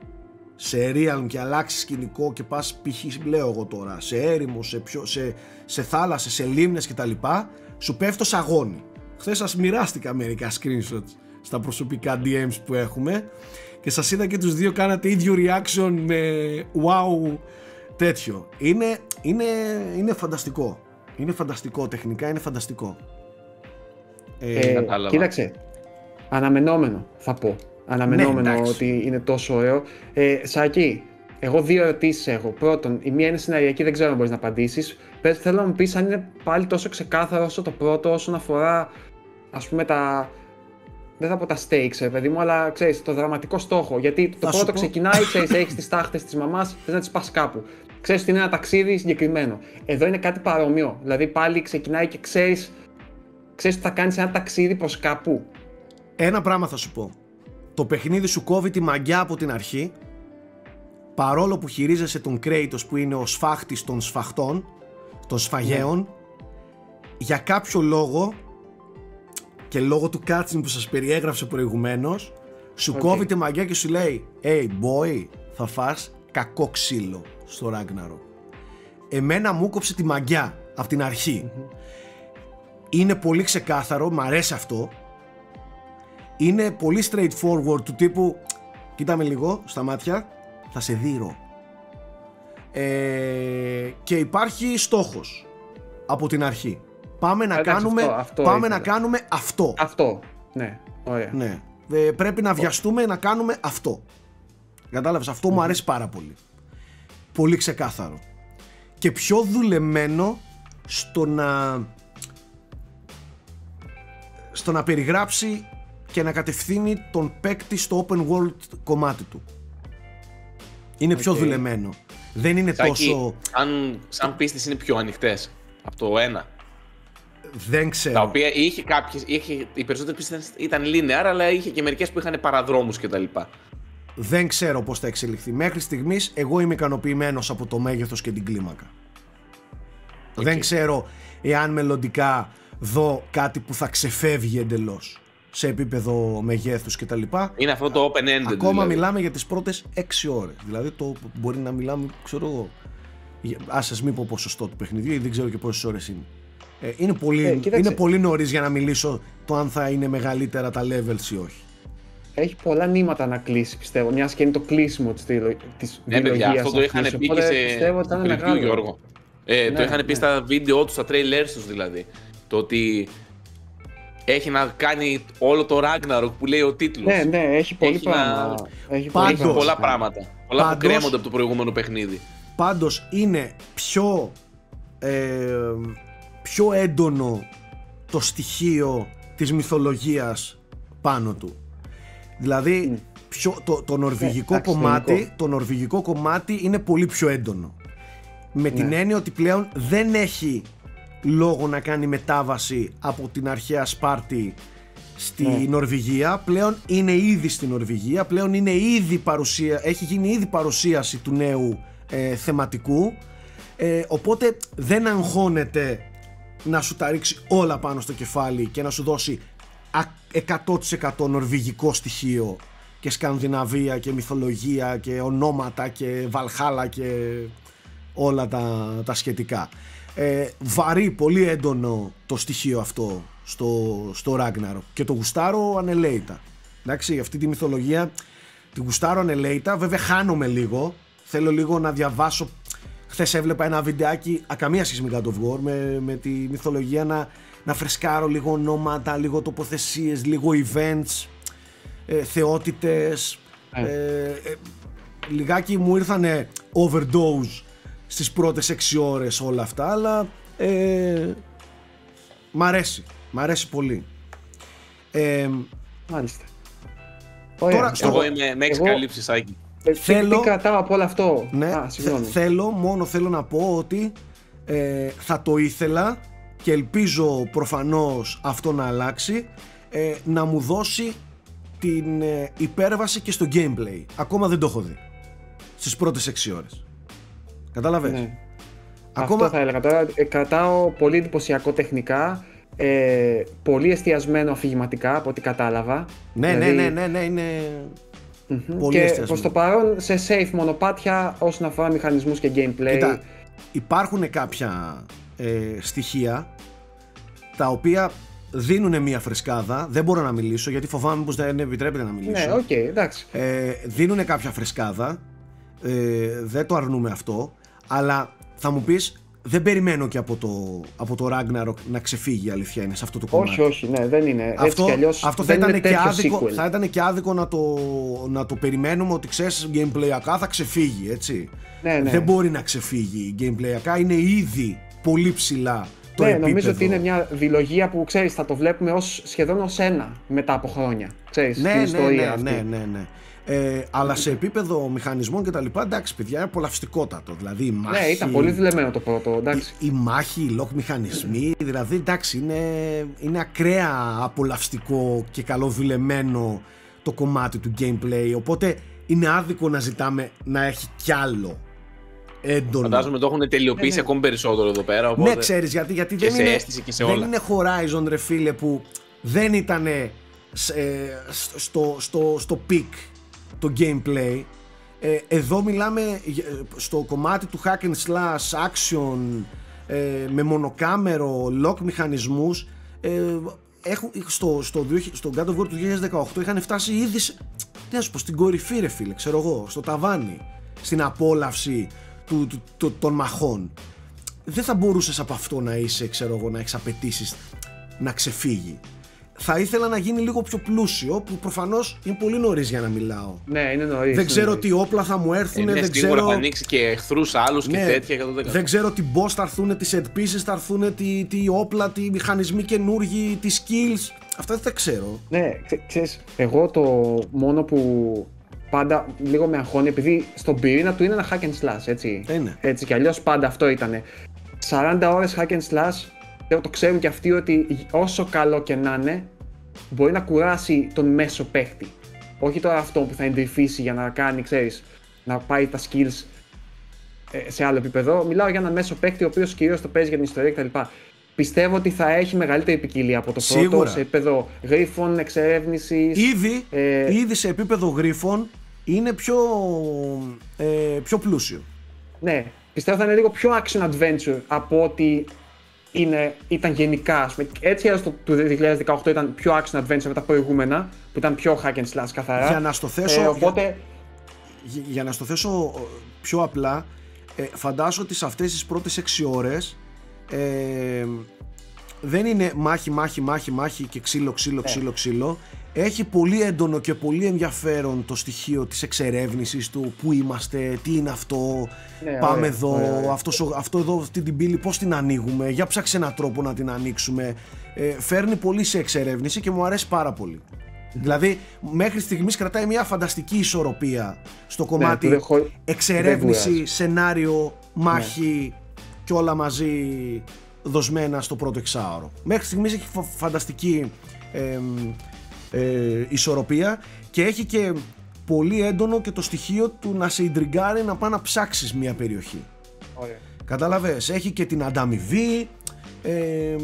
σε Realm και αλλάξεις σκηνικό και πας π.χ. λέω εγώ τώρα σε έρημο, σε, πιο, σε, σε θάλασσες, σε λίμνες κτλ σου πέφτει το σαγόνι. Χθες σας μοιράστηκα μερικά screenshots στα προσωπικά DMs που έχουμε και σας είδα και τους δύο κάνατε ίδιο reaction με wow τέτοιο. Είναι, είναι, είναι φανταστικό. Είναι φανταστικό τεχνικά, είναι φανταστικό. Ε, Ε, κατάλαβα. κοίταξε. Αναμενόμενο θα πω. Αναμενόμενο Ναι, εντάξει. ότι είναι τόσο ωραίο. Ε, Σάκη, εγώ δύο ερωτήσεις έχω. Πρώτον, η μία είναι σεναριακή, δεν ξέρω αν μπορείς να απαντήσεις. Θέλω να μου πεις αν είναι πάλι τόσο ξεκάθαρο όσο το πρώτο όσον αφορά ας πούμε τα. Δεν θα πω τα stakes, ρε παιδί μου, αλλά ξέρεις, το δραματικό στόχο. Γιατί το Θα σου πρώτο πω. ξεκινάει, ξέρεις, έχεις τις τάχτες της μαμάς, θες να τις πας κάπου. Ξέρεις ότι είναι ένα ταξίδι συγκεκριμένο. Εδώ είναι κάτι παρόμοιο. Δηλαδή πάλι ξεκινάει και ξέρεις ξέρεις ότι θα κάνεις ένα ταξίδι προς κάπου. Ένα πράγμα θα σου πω. Το παιχνίδι σου κόβει τη μαγκιά από την αρχή παρόλο που χειρίζεσαι τον Kratos που είναι ο σφάχτης των σφαχτών των σφαγέων για κάποιο λόγο και λόγω του cutscene που σας περιέγραψε προηγουμένως σου Οκ. κόβει τη μαγκιά και σου λέει Hey boy θα φας κακό ξύλο στο Ragnarok Εμένα μου κόψε τη μαγιά από την αρχή είναι πολύ ξεκάθαρο, μ' αρέσει αυτό. Είναι πολύ straightforward του τύπου κοίτα με λίγο στα μάτια, θα σε δείρω. Ε, και υπάρχει στόχος από την αρχή. Πάμε να Εντάξει, κάνουμε, αυτό- αυτό πάμε ήθελα. να κάνουμε αυτό. Αυτό. Ναι, ωραία. Ναι. Ε, πρέπει να βιαστούμε να κάνουμε αυτό. Κατάλαβες, αυτό μου αρέσει πάρα πολύ. Πολύ ξεκάθαρο. Και πιο δουλεμένο στο να στο να περιγράψει και να κατευθύνει τον παίκτη στο open world κομμάτι του. Είναι πιο Οκ. δουλεμένο. Δεν είναι Σάκη, τόσο... αν σαν πίστες είναι πιο ανοιχτές από το ένα; Δεν ξέρω. Τα οποία είχε κάποιες, είχε, οι περισσότερες πίστες ήταν linear, αλλά είχε και μερικές που είχαν παραδρόμους κτλ. Δεν ξέρω πώς θα εξελιχθεί. Μέχρι στιγμής εγώ είμαι ικανοποιημένος από το μέγεθος και την κλίμακα. Δεν ξέρω εάν μελλοντικά δω κάτι που θα ξεφεύγει εντελώς σε επίπεδο μεγέθους και τα λοιπά. Είναι αυτό το open-ended. Ακόμα δηλαδή. μιλάμε για τις πρώτες 6 ώρες. Δηλαδή το μπορεί να μιλάμε, ξέρω εγώ, για- ας σας μην πω ποσοστό του παιχνιδιού, γιατί δεν ξέρω και πόσες ώρες είναι. Ε, είναι, πολύ, Ε, κοίταξε. είναι πολύ νωρίς για να μιλήσω το αν θα είναι μεγαλύτερα τα levels ή όχι. Έχει πολλά νήματα να κλείσει, πιστεύω. Μια και είναι το κλείσιμο της της Ναι, παιδιά, διαλογίας αυτό το είχαν αυτής, πει και οπότε σε πιστεύω ότι θα είναι preview, μεγάλο. Γιώργο. Ε, το Ναι, είχαν πει ναι. στα βίντεο τους, στα trailers τους δηλαδή. Το ότι έχει να κάνει όλο το Ragnarok που λέει ο τίτλος. Ναι, ναι, έχει πολύ Έχει να- πράγμα. Έχει Πάντως- Έχει πράγμα. πολλά πράγματα. Πολλά που Πάντως- κρέμονται από το προηγούμενο παιχνίδι. Πάντως είναι πιο, ε, πιο έντονο το στοιχείο της μυθολογίας πάνω του. Δηλαδή πιο, το, το νορβηγικό εντάξει, κομμάτι λογικό. το νορβηγικό κομμάτι είναι πολύ πιο έντονο. Με την Ναι. έννοια ότι πλέον δεν έχει λόγο να κάνει μετάβαση από την αρχαία Σπάρτη στη Ναι. Νορβηγία. Πλέον είναι ήδη στη Νορβηγία. Πλέον είναι ήδη παρουσία, έχει γίνει ήδη παρουσίαση του νέου ε, θεματικού. Ε, οπότε δεν αγχώνεται να σου τα ρίξει όλα πάνω στο κεφάλι και να σου δώσει α- 100% νορβηγικό στοιχείο και Σκανδιναβία και μυθολογία και ονόματα και Βαλχάλα και όλα τα, τα σχετικά. Ε, βαρύ, πολύ έντονο το στοιχείο αυτό στο, στο Ragnarok και το γουστάρω ανελέητα. Εντάξει, αυτή τη μυθολογία τη γουστάρω ανελέητα, βέβαια χάνομαι λίγο, θέλω λίγο να διαβάσω Χθες έβλεπα ένα βιντεάκι, ακαμία σχέση με God of War, με, με τη μυθολογία να, να φρεσκάρω λίγο ονόματα, λίγο τοποθεσίες, λίγο events, ε, θεότητες. Ε. Ε, ε, λιγάκι μου ήρθανε overdose στις πρώτες 6 ώρες όλα αυτά, αλλά ε, μ' αρέσει, μ' αρέσει πολύ. Ε, Μάλιστα. Τώρα, στο- Εγώ είμαι, με έχεις εγώ- καλύψει, Σάκη. Ε, τι- Θέλω- Τι κρατάω από όλο αυτό; Ναι, Α, θε- συγγνώμη. θέλω, μόνο θέλω να πω ότι ε, θα το ήθελα και ελπίζω προφανώς αυτό να αλλάξει ε, να μου δώσει την ε, υπέρβαση και στο gameplay. Ακόμα δεν το έχω δει. Στις πρώτες 6 ώρες. Κατάλαβες. Ναι. Ακόμα... Αυτό θα έλεγα τώρα. Ε, κρατάω πολύ εντυπωσιακό τεχνικά. Ε, πολύ εστιασμένο αφηγηματικά από ό,τι κατάλαβα. Ναι, Δηλαδή, ναι, ναι, ναι, ναι, είναι... μμμ. πολύ Και εστιασμένο. προς το παρόν σε safe μονοπάτια όσον αφορά μηχανισμούς και gameplay. Κοίτα, υπάρχουν κάποια ε, στοιχεία τα οποία δίνουν μια φρεσκάδα. Δεν μπορώ να μιλήσω γιατί φοβάμαι πως δεν επιτρέπεται να μιλήσω. ναι, οκ, εντάξει. ε, δίνουν κάποια φρεσκάδα ε, δεν το αρνούμαι αυτό αλλά θα μου πεις δεν περιμένω και από το, από το Ragnarok να ξεφύγει η αλήθεια είναι σε αυτό το κομμάτι Όχι, όχι, ναι, δεν είναι. Έτσι αυτό, κι αλλιώς αυτό θα, δεν είναι ήταν και τέτοιο άδικο, sequel. θα ήταν και άδικο να το, να το περιμένουμε ότι ξέρεις gameplayακά θα ξεφύγει έτσι Ναι, ναι. δεν μπορεί να ξεφύγει gameplayακά είναι ήδη πολύ ψηλά το ναι, επίπεδο νομίζω ότι είναι μια δηλογία που ξέρεις θα το βλέπουμε ως, σχεδόν ως ένα μετά από χρόνια. Ξέρεις, ναι, την ναι, ιστορία ναι, αυτή. ναι, ναι, ναι. Ε, αλλά σε επίπεδο μηχανισμών και τα λοιπά, εντάξει παιδιά, είναι απολαυστικότατο. Δηλαδή η μάχη, Ναι, ήταν πολύ δουλεμένο το πρώτο, εντάξει. η, η μάχη, οι lock μηχανισμοί, δηλαδή εντάξει είναι, είναι ακραία απολαυστικό και καλοδουλεμένο το κομμάτι του gameplay, οπότε είναι άδικο να ζητάμε να έχει κι άλλο έντονο. Φαντάζομαι το έχουν τελειοποιήσει Ναι, ναι. ακόμη περισσότερο εδώ πέρα. Οπότε... Ναι, ξέρεις γιατί, γιατί Και δεν, σε είναι, αίσθηση και σε δεν όλα. είναι Horizon ρε φίλε που δεν ήταν στο, στο, στο peak το gameplay ε, εδώ μιλάμε για- στο κομμάτι του hack and slash action ε, με μονοκάμερο lock μηχανισμούς ε, έχουν, στο, στο, 2000 στο God of War του 2018 είχαν φτάσει ήδη σε- τι να σου πω, στην κορυφή ρε φίλε ξέρω εγώ στο ταβάνι στην απόλαυση του, του, του- των μαχών δεν θα μπορούσες από αυτό να είσαι, ξέρω εγώ, να έχεις απαιτήσεις να ξεφύγει. Θα ήθελα να γίνει λίγο πιο πλούσιο, που προφανώς είναι πολύ νωρίς για να μιλάω. Ναι, είναι νωρίς. δεν είναι ξέρω νωρίς. τι όπλα θα μου έρθουν, Είναι δεν σίγουρα ξέρω. θα ανοίξει και εχθρούς άλλους και Ναι, τέτοια. και το δεν ξέρω τι boss θα έρθουν, τις set pieces θα έρθουν, τι, τι όπλα, τι μηχανισμοί καινούργιοι, τι skills. Αυτά δεν τα ξέρω. Ναι, ξέ- ξέρεις, εγώ το μόνο που πάντα λίγο με αγχώνει, επειδή στον πυρήνα του είναι ένα hack and slash, έτσι. Είναι. Έτσι κι αλλιώς πάντα αυτό ήταν. 40 ώρες hack and slash, το- το ξέρουν και αυτοί ότι όσο καλό και να είναι, μπορεί να κουράσει τον μέσο παίχτη. Όχι τώρα αυτό που θα εντρυφήσει για να κάνει, ξέρεις, να πάει τα skills ε, σε άλλο επίπεδο. Μιλάω για έναν μέσο παίκτη ο οποίος κυρίως το παίζει για την ιστορία κτλ. Πιστεύω ότι θα έχει μεγαλύτερη ποικιλία από το Σίγουρα. πρώτο σε επίπεδο γρίφων, εξερεύνησης. Ήδη, Ε, ήδη σε επίπεδο γρίφων είναι πιο, ε, πιο πλούσιο. Ναι, πιστεύω θα είναι λίγο πιο action adventure από ότι είναι, ήταν γενικά. ας πούμε. Έτσι ή το του 2018 ήταν πιο action adventure με τα προηγούμενα, που ήταν πιο hack and slash καθαρά. Για να στο θέσω- Ε, οπότε, Για, για να στο θέσω ε, πιο απλά, ε, φαντάσου ότι σε αυτές τις πρώτες 6 ώρες ε, δεν είναι μάχη, μάχη, μάχη, μάχη και ξύλο, ξύλο, ξύλο, ξύλο. Έχει πολύ έντονο και πολύ ενδιαφέρον το στοιχείο της εξερεύνησης του πού είμαστε, τι είναι αυτό, Ναι, πάμε ωραία, εδώ, ωραία, ωραία. αυτός ο- αυτό εδώ, αυτή την πύλη πώς την ανοίγουμε, για ψάξε έναν τρόπο να την ανοίξουμε. Ε, φέρνει πολύ σε εξερεύνηση και μου αρέσει πάρα πολύ. Δηλαδή, μέχρι στιγμής κρατάει μια φανταστική ισορροπία στο κομμάτι Ναι, που δεν χω- δεν εξερεύνηση, κουράζει. σενάριο, μάχη και όλα μαζί δοσμένα στο πρώτο εξάωρο. Μέχρι στιγμής έχει φα- φανταστική εμ, ε, ισορροπία και έχει και πολύ έντονο και το στοιχείο του να σε ιντριγκάρει να πάει να ψάξεις μια περιοχή. Ωραία. Κατάλαβες, έχει και την ανταμοιβή. ε,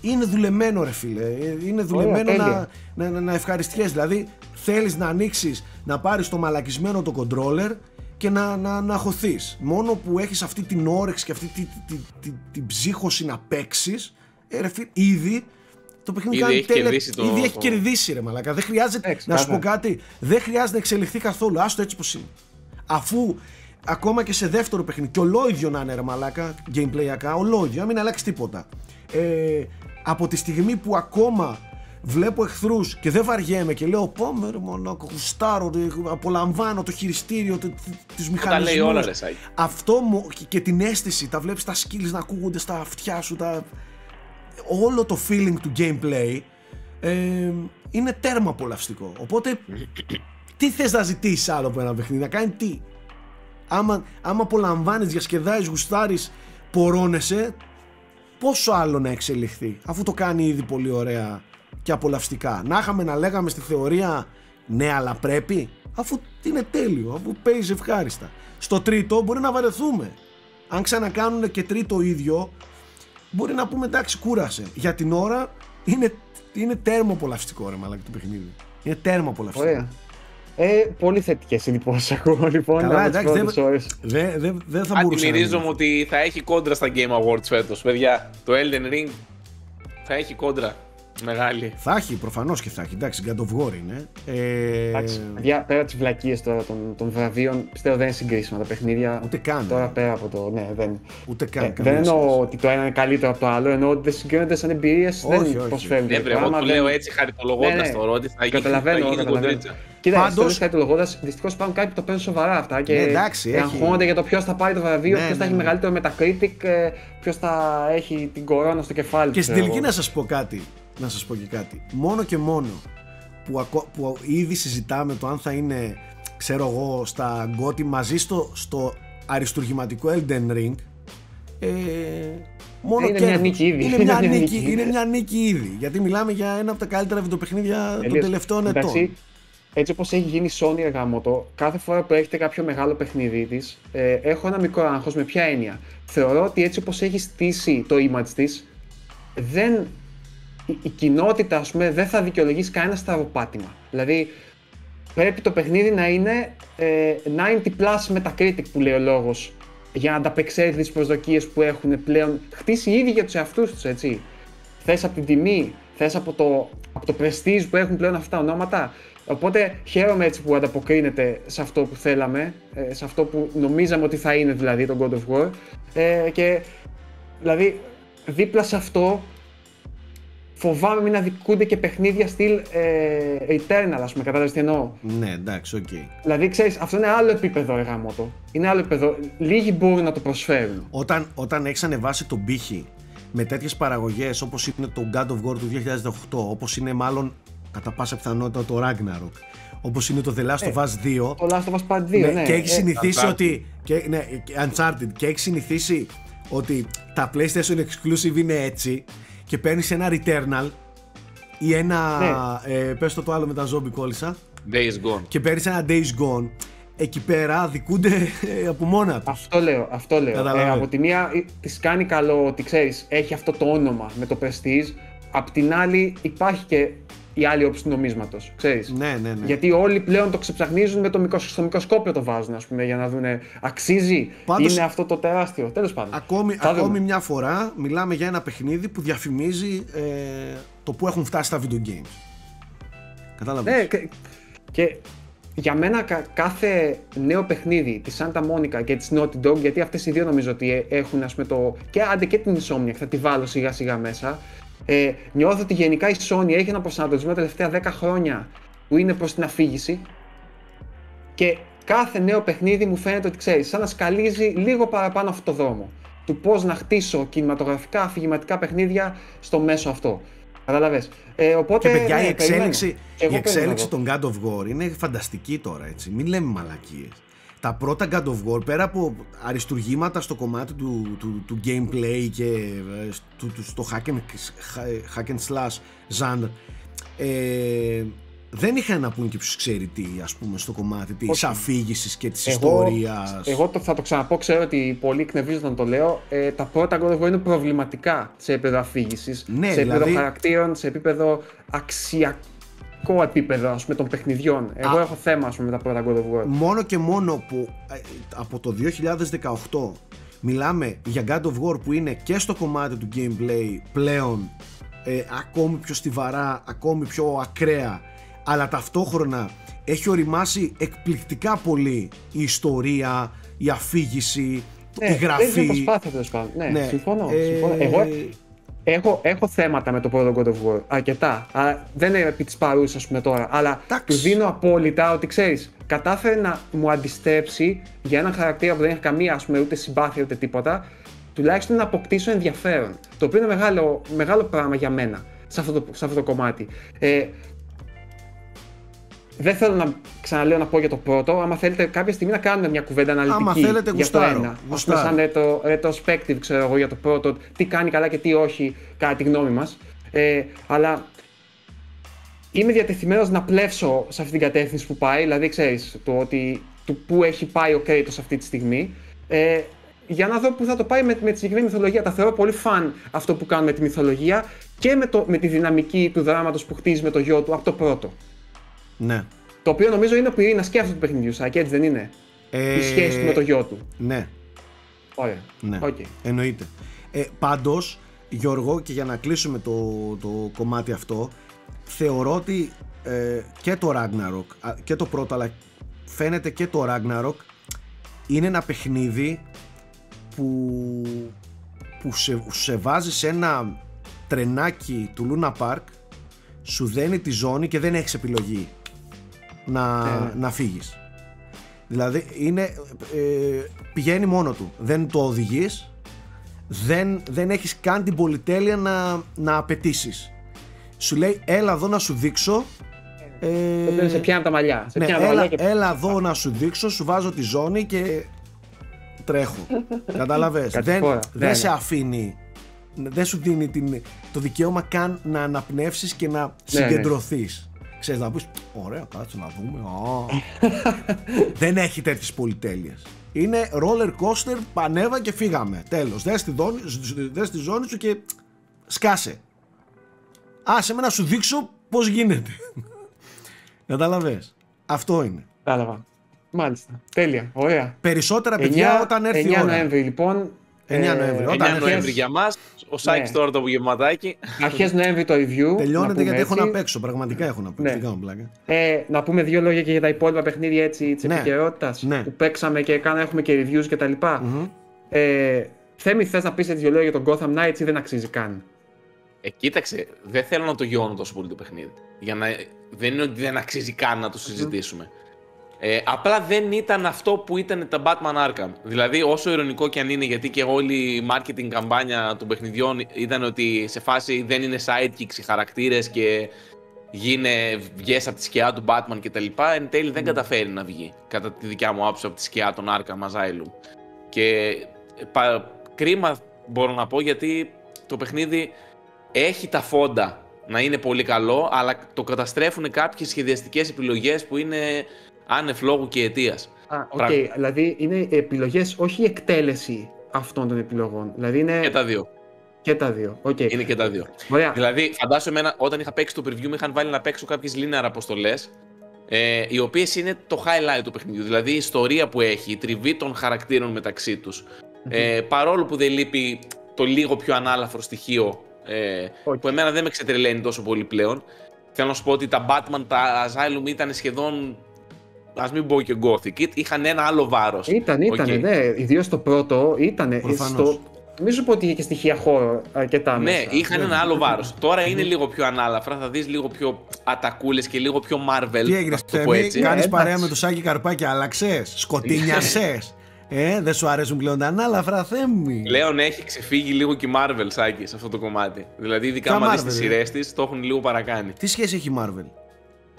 είναι δουλεμένο ρε φίλε. ε, Είναι δουλεμένο να, τέλεια. να, να, να ευχαριστιέσαι. Δηλαδή θέλεις να ανοίξεις, να πάρεις το μαλακισμένο το controller και να, να, να χωθείς. Μόνο που έχεις αυτή την όρεξη και αυτή τη, τη, τη, την ψύχωση να παίξεις, ε, ρε φίλε, ήδη το παιχνίδι Ήδη κάνει έχει τέλεια- κερδίσει το- Ήδη έχει το- κερδίσει ρε μαλακα. Δεν χρειάζεται, Εντάξει, να σου πω καλά. κάτι, δεν χρειάζεται να εξελιχθεί καθόλου. Άστο έτσι πως είναι. Αφού ακόμα και σε δεύτερο παιχνίδι, και ολόιδιο να είναι ρε μαλάκα, gameplayακά, ολόιδιο, να μην αλλάξει τίποτα. Ε, από τη στιγμή που ακόμα βλέπω εχθρούς και δεν βαριέμαι και λέω Πάμε ρε μαλάκα, γουστάρω, ρε, απολαμβάνω το χειριστήριο, του Τα λέει όλα, μηχανισμού. ρε, Σάκη. Αυτό μου και, και την αίσθηση, τα βλέπεις τα skills να ακούγονται στα αυτιά σου, τα... όλο το feeling του gameplay ε, είναι τέρμα απολαυστικό. Οπότε, τι θες να ζητήσεις άλλο από ένα παιχνίδι, να κάνει τι; Άμα, άμα απολαμβάνεις, διασκεδάζεις, γουστάρεις, πορώνεσαι, πόσο άλλο να εξελιχθεί, αφού το κάνει ήδη πολύ ωραία και απολαυστικά. Να είχαμε να λέγαμε στη θεωρία, ναι, αλλά πρέπει, αφού είναι τέλειο, αφού παίζει ευχάριστα. Στο τρίτο μπορεί να βαρεθούμε. Αν ξανακάνουν και τρίτο ίδιο, μπορεί να πούμε εντάξει, κούρασε. Για την ώρα είναι, είναι τέρμα απολαυστικό ρε μαλάκα το παιχνίδι. Είναι τέρμα απολαυστικό. Ωραία. Ε, πολύ θετικές εντυπώσει ακούω λοιπόν Καλά, από τις εντάξει, πρώτες δεν, ώρες. δεν, δεν, δεν θα μπορούσα να Αντιμυρίζομαι μην. ότι θα έχει κόντρα στα Game Awards φέτος, παιδιά. Το Elden Ring θα έχει κόντρα. Μεγάλη. Θα έχει, προφανώς και θα έχει. Εντάξει, God of War είναι. Ε, Εντάξει, παιδιά, πέρα τις βλακίες τώρα των, των βραβείων, πιστεύω δεν είναι συγκρίσιμα τα παιχνίδια. Ούτε καν. Τώρα πέρα από το. Ναι, δεν. Ούτε καν. Ε, καμία δεν εννοώ σχέση. ότι το ένα είναι καλύτερο από το άλλο, εννοώ ότι δεν συγκρίνονται σαν εμπειρίες, Όχι, δεν όχι. προσφέρουν. Ναι, το βρε, εγώ πράγμα, το δεν- λέω έτσι χαριτολογώντας Ναι, ναι. τώρα ότι θα γίνει, θα Καταλαβαίνω, γίνει καταλαβαίνω. κοντρίτσα. Κοίτα, Πάντως- Πάντως... το λόγοντα, δυστυχώς υπάρχουν κάποιοι που το παίρνουν σοβαρά αυτά και Ναι, εντάξει, έχει- αγχώνονται για το ποιος θα πάρει το βραβείο, Ναι, ποιος ναι, θα έχει ναι. μεγαλύτερο Metacritic, ποιος θα έχει την κορώνα στο κεφάλι Και του, στην ξέρω τελική εγώ. να σας πω κάτι. Να σας πω και κάτι. Μόνο και μόνο που, ακο- που ήδη συζητάμε το αν θα είναι, ξέρω εγώ, στα γκότι μαζί στο, στο αριστουργηματικό Elden Ring. Ε, μόνο Είναι μια κέρδος. νίκη ήδη. Είναι μια Είναι μια νίκη, νίκη. είναι μια νίκη ήδη. Γιατί μιλάμε για ένα από τα καλύτερα βιντεοπαιχνίδια των Τελείως. τελευταίων Εντάξει, ετών. Έτσι όπως έχει γίνει η Sony εργάμοτο, κάθε φορά που έχετε κάποιο μεγάλο παιχνίδι της, ε, έχω ένα μικρό άγχος με ποια έννοια. Θεωρώ ότι έτσι όπως έχει στήσει το image της, δεν. Η, η κοινότητα, ας πούμε, δεν θα δικαιολογήσει κανένα στραβοπάτημα. Δηλαδή, πρέπει το παιχνίδι να είναι ε, 90 plus Metacritic που λέει ο λόγος για να ανταπεξέλθει τις προσδοκίες που έχουν πλέον χτίσει ήδη για τους εαυτούς τους, έτσι. Θες από την τιμή, θες από το, από το prestige που έχουν πλέον αυτά τα ονόματα. Οπότε χαίρομαι έτσι που ανταποκρίνεται σε αυτό που θέλαμε, ε, σε αυτό που νομίζαμε ότι θα είναι δηλαδή το God of War. Ε, και δηλαδή δίπλα σε αυτό φοβάμαι μην αδικούνται και παιχνίδια στυλ ε, Eternal, ας πούμε, κατάλαβες τι εννοώ. Ναι, εντάξει, οκ. Δηλαδή, ξέρεις, αυτό είναι άλλο επίπεδο ρε γαμώτο. Είναι άλλο επίπεδο. Λίγοι μπορούν να το προσφέρουν. Όταν, όταν έχεις ανεβάσει τον πύχη με τέτοιες παραγωγές όπως είναι το God of War του 2018, όπως είναι μάλλον κατά πάσα πιθανότητα το Ragnarok, όπως είναι το The Last of Us 2, Το Last of Us Part 2, ναι. ναι, και έχεις Ε, συνηθίσει Uncharted. ότι. Και, ναι, και Uncharted. Και έχεις συνηθίσει ότι τα PlayStation Exclusive είναι έτσι και παίρνεις ένα Returnal ή ένα. Ναι. Ε, πες το το άλλο με τα zombie κόλλησα. Days Gone. Και παίρνεις ένα Days Gone. εκεί πέρα δικούνται ε, από μόνα τους. Αυτό λέω, αυτό λέω. Ε, Καταλαβαίνω. από τη μία ε, της κάνει καλό ότι ξέρεις, έχει αυτό το όνομα με το prestige. Απ' την άλλη υπάρχει και η άλλη όψη του νομίσματος, ξέρεις. Ναι, ναι, ναι. Γιατί όλοι πλέον το ξεψαχνίζουν με το μικρο, στο μικροσκόπιο το βάζουν, ας πούμε, για να δουν αξίζει, Πάντως- είναι αυτό το τεράστιο. Τέλος πάντων. Ακόμη, Θα δούμε. ακόμη μια φορά μιλάμε για ένα παιχνίδι που διαφημίζει ε, το που έχουν φτάσει τα video games. Κατάλαβες; Ναι, και, και για μένα κα- κάθε νέο παιχνίδι της Santa Monica και της Naughty Dog, γιατί αυτές οι δύο νομίζω ότι ε, έχουν ας πούμε το... και άντε και την Insomniac, θα τη βάλω σιγά σιγά μέσα. Ε, νιώθω ότι γενικά η Sony έχει ένα προσανατολισμό τα τελευταία 10 χρόνια που είναι προς την αφήγηση και κάθε νέο παιχνίδι μου φαίνεται ότι ξέρεις, σαν να σκαλίζει λίγο παραπάνω αυτό το δρόμο. Του πώς να χτίσω κινηματογραφικά αφηγηματικά παιχνίδια στο μέσο αυτό. Καταλαβες. Ε, οπότε, Και παιδιά, ναι, η εξέλιξη, περιμένω. Και εγώ η εξέλιξη περιμένω των God of War είναι φανταστική τώρα, έτσι. Μην λέμε μαλακίες. Τα πρώτα God of War, πέρα από αριστουργήματα στο κομμάτι του, του, του gameplay και ε, στο, του- στο hack and, hack and slash genre, ε, δεν είχαν να πούν και ποιος ξέρει τι, ας πούμε, στο κομμάτι της Όχι. αφήγησης και της Εγώ- ιστορίας. Εγώ το, θα το ξαναπώ, ξέρω ότι πολλοί εκνευρίζονται να το λέω. Ε, τα πρώτα God of War είναι προβληματικά σε επίπεδο αφήγησης, Ναι, σε επίπεδο δηλαδή- χαρακτήρων, σε επίπεδο αξιακό επίπεδο ας πούμε, των παιχνιδιών. Εγώ Α. έχω θέμα ας πούμε, με τα πρώτα God of War. μόνο και μόνο που ε, από το 2018 μιλάμε για God of War που είναι και στο κομμάτι του gameplay πλέον ε, ακόμη πιο στιβαρά, ακόμη πιο ακραία αλλά ταυτόχρονα έχει οριμάσει εκπληκτικά πολύ η ιστορία, η αφήγηση, η Ναι, Δεν γραφή. είναι προσπάθεια τέλος πάντων. Ναι, Ναι, συμφωνώ. ε, συμφωνώ. Εγώ έχω, έχω θέματα με το πρώτο God of War. Αρκετά. Αλλά δεν είναι επί της παρούσα, ας πούμε τώρα. Αλλά Εντάξει. του δίνω απόλυτα ότι ξέρεις, κατάφερε να μου αντιστρέψει για έναν χαρακτήρα που δεν έχει καμία ας πούμε, ούτε συμπάθεια ούτε τίποτα, τουλάχιστον να αποκτήσω ενδιαφέρον. Το οποίο είναι μεγάλο, μεγάλο πράγμα για μένα σε αυτό το, σε αυτό το κομμάτι. Ε, δεν θέλω να ξαναλέω να πω για το πρώτο. Άμα θέλετε κάποια στιγμή να κάνουμε μια κουβέντα αναλυτική Άμα θέλετε, για το γουστάρω, ένα. Ας πούμε, γουστάρω. σαν retro, retrospective, ξέρω εγώ, για το πρώτο, τι κάνει καλά και τι όχι, κατά τη γνώμη μας. Ε, αλλά είμαι διατεθειμένος να πλεύσω σε αυτή την κατεύθυνση που πάει, δηλαδή ξέρεις, το ότι του πού έχει πάει ο Kratos αυτή τη στιγμή, ε, για να δω πού θα το πάει με, με τη συγκεκριμένη μυθολογία. Τα θεωρώ πολύ fun αυτό που κάνουν με τη μυθολογία και με, το, με τη δυναμική του δράματος που χτίζει με το γιο του από το πρώτο. Ναι. Το οποίο νομίζω είναι ο πυρήνας και αυτού του παιχνιδιού, Σάκη, έτσι δεν είναι; Ε, Η σχέση του με το γιο του. Ναι, Ωραία. ναι. Οκ. Εννοείται. Ε, πάντως, Γιώργο, και για να κλείσουμε το, το κομμάτι αυτό, θεωρώ ότι ε, και το Ragnarok, α, και το πρώτο, αλλά φαίνεται και το Ragnarok, είναι ένα παιχνίδι που, που σε, σε βάζει σε ένα τρενάκι του Luna Park, σου δένει τη ζώνη και δεν έχεις επιλογή να, Ναι. να φύγεις. Δηλαδή είναι, ε, πηγαίνει μόνο του. Δεν το οδηγείς, δεν, δεν έχεις καν την πολυτέλεια να, να απαιτήσεις. Σου λέει έλα εδώ να σου δείξω. Ε, Το οποίο σε πιάνει τα μαλλιά. Σε ναι, πιάνει τα έλα, μαλλιά και έλα εδώ να σου δείξω, σου βάζω τη ζώνη και τρέχω. Καταλαβες. Κάτι δεν φορά. δεν Ναι, σε ναι. αφήνει, δεν σου δίνει την, το δικαίωμα καν να αναπνεύσεις και να Ναι, ναι. συγκεντρωθείς. Ξέρεις να πεις, ωραία κάτσε να δούμε. Α. δεν έχει τέτοιες πολυτέλειες. Είναι roller coaster, πανέβα και φύγαμε. Τέλος. Δες τη, δόνη, δες τη ζώνη σου και σκάσε. Άσε με να σου δείξω πώς γίνεται. Καταλαβες. Αυτό είναι. Κατάλαβα. Μάλιστα. Τέλεια. Ωραία. Περισσότερα παιδιά 9, όταν έρθει 9 η ώρα. Νοέμβρη λοιπόν. 9 Νοέμβρη, όταν 9 αρχές- Νοέμβρη για μας. Ο Σάκης Ναι. τώρα το απογευματάκι. Αρχές Νοέμβρη το review. να Τελειώνεται πούμε γιατί έχω έτσι. να παίξω. Πραγματικά έχω να παίξω. Ναι. Δεν κάνω πλάκα. Ε, να πούμε δύο λόγια και για τα υπόλοιπα παιχνίδια έτσι της Ναι. επικαιρότητας Ναι. που παίξαμε και κάνα, έχουμε και reviews κτλ. Μμμ. Ε, Θέμη, θες να πεις δύο λόγια για τον Gotham Knights ή δεν αξίζει καν; Ε, κοίταξε, δεν θέλω να το γιώνω τόσο πολύ το παιχνίδι. Για να... Δεν είναι ότι δεν αξίζει καν να το συζητήσουμε. Ε, απλά δεν ήταν αυτό που ήταν τα Batman Arkham. Δηλαδή, όσο ειρωνικό και αν είναι, γιατί και όλη η marketing καμπάνια των παιχνιδιών ήταν ότι σε φάση δεν είναι sidekicks οι χαρακτήρες και γίνε, βγες από τη σκιά του Batman κτλ. Εν τέλει δεν καταφέρει να βγει, κατά τη δικιά μου άποψη, από τη σκιά των Arkham Asylum. Και ε, πα- κρίμα μπορώ να πω γιατί το παιχνίδι έχει τα φόντα να είναι πολύ καλό, αλλά το καταστρέφουν κάποιες σχεδιαστικές επιλογές που είναι άνευ λόγου και αιτίας. Α, okay. δηλαδή είναι επιλογές, όχι η εκτέλεση αυτών των επιλογών. Δηλαδή είναι... Και τα δύο. Και τα δύο. Okay. Είναι και τα δύο. Ωραία. Δηλαδή, φαντάσου εμένα, όταν είχα παίξει το preview, με είχαν βάλει να παίξω κάποιες linear αποστολές, ε, οι οποίες είναι το highlight του παιχνιδιού. Δηλαδή, η ιστορία που έχει, η τριβή των χαρακτήρων μεταξύ τους. Ε, παρόλο που δεν λείπει το λίγο πιο ανάλαφρο στοιχείο, ε, που εμένα δεν με ξετρελαίνει τόσο πολύ πλέον. Θέλω να σου πω ότι τα Batman, τα Asylum ήταν σχεδόν ας μην πω και Gothic, είχαν ένα άλλο βάρος. Ήταν, ήταν, okay. ναι. Ιδίως το πρώτο ήταν. Στο... Μην σου πω ότι είχε και στοιχεία χώρο αρκετά ναι, μέσα. είχαν ένα άλλο βάρος. Τώρα είναι λίγο πιο ανάλαφρα, θα δεις λίγο πιο ατακούλες και λίγο πιο Marvel. Τι έγινε, Θέμη, κάνεις ε, παρέα με το Σάκη Καρπάκι, άλλαξες, σκοτίνιασε. Ε, δεν σου αρέσουν πλέον τα ανάλαφρα, Θέμη. Πλέον έχει ξεφύγει λίγο και η Marvel, Σάκη, σε αυτό το κομμάτι. Δηλαδή, ειδικά άμα δεις τις σειρές της, το έχουν λίγο παρακάνει. Τι σχέση έχει η Marvel;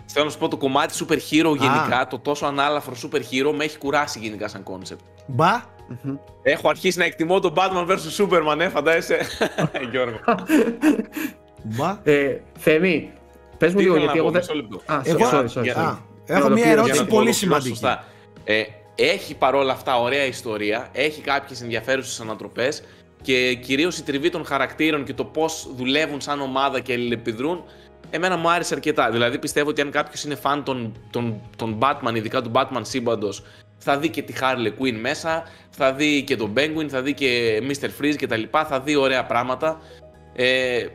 Θέλω να σου πω το κομμάτι super hero γενικά, το τόσο ανάλαφρο super hero με έχει κουράσει γενικά σαν concept. Μπα. Έχω αρχίσει να εκτιμώ το Batman vs Superman, ε, φαντάζεσαι. Γιώργο. Μπα. Ε, Θέμη, πες μου λίγο γιατί εγώ δεν... εγώ... Sorry, sorry, Έχω μια ερώτηση πολύ σημαντική. Ε, έχει παρόλα αυτά ωραία ιστορία, έχει κάποιες ενδιαφέρουσες ανατροπές και κυρίως η τριβή των χαρακτήρων και το πώς δουλεύουν σαν ομάδα και αλληλεπιδρούν εμένα μου άρεσε αρκετά. Δηλαδή πιστεύω ότι αν κάποιος είναι φαν των, των, των Batman, ειδικά του Batman σύμπαντος, θα δει και τη Harley Quinn μέσα, θα δει και τον Penguin, θα δει και Mr. Freeze κτλ. Θα δει ωραία πράγματα. Ε,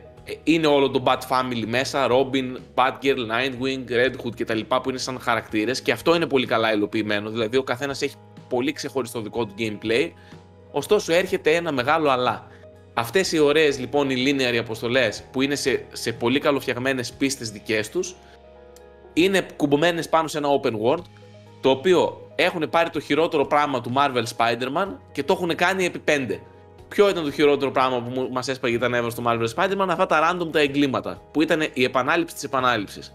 είναι όλο το Bat Family μέσα, Robin, Batgirl, Nightwing, Red Hood κτλ. που είναι σαν χαρακτήρες και αυτό είναι πολύ καλά υλοποιημένο. Δηλαδή ο καθένας έχει πολύ ξεχωριστό δικό του gameplay. Ωστόσο έρχεται ένα μεγάλο αλλά. Αυτές οι ωραίες λοιπόν οι linear αποστολές που είναι σε, σε πολύ καλοφτιαγμένες πίστες δικές τους, είναι κουμπωμένες πάνω σε ένα open world, το οποίο έχουν πάρει το χειρότερο πράγμα του Marvel Spider-Man και το έχουν κάνει επί 5. Ποιο ήταν το χειρότερο πράγμα που μας έσπαγε τα νεύρα στο Marvel Spider-Man, αυτά τα random τα εγκλήματα, που ήταν η επανάληψη της επανάληψης.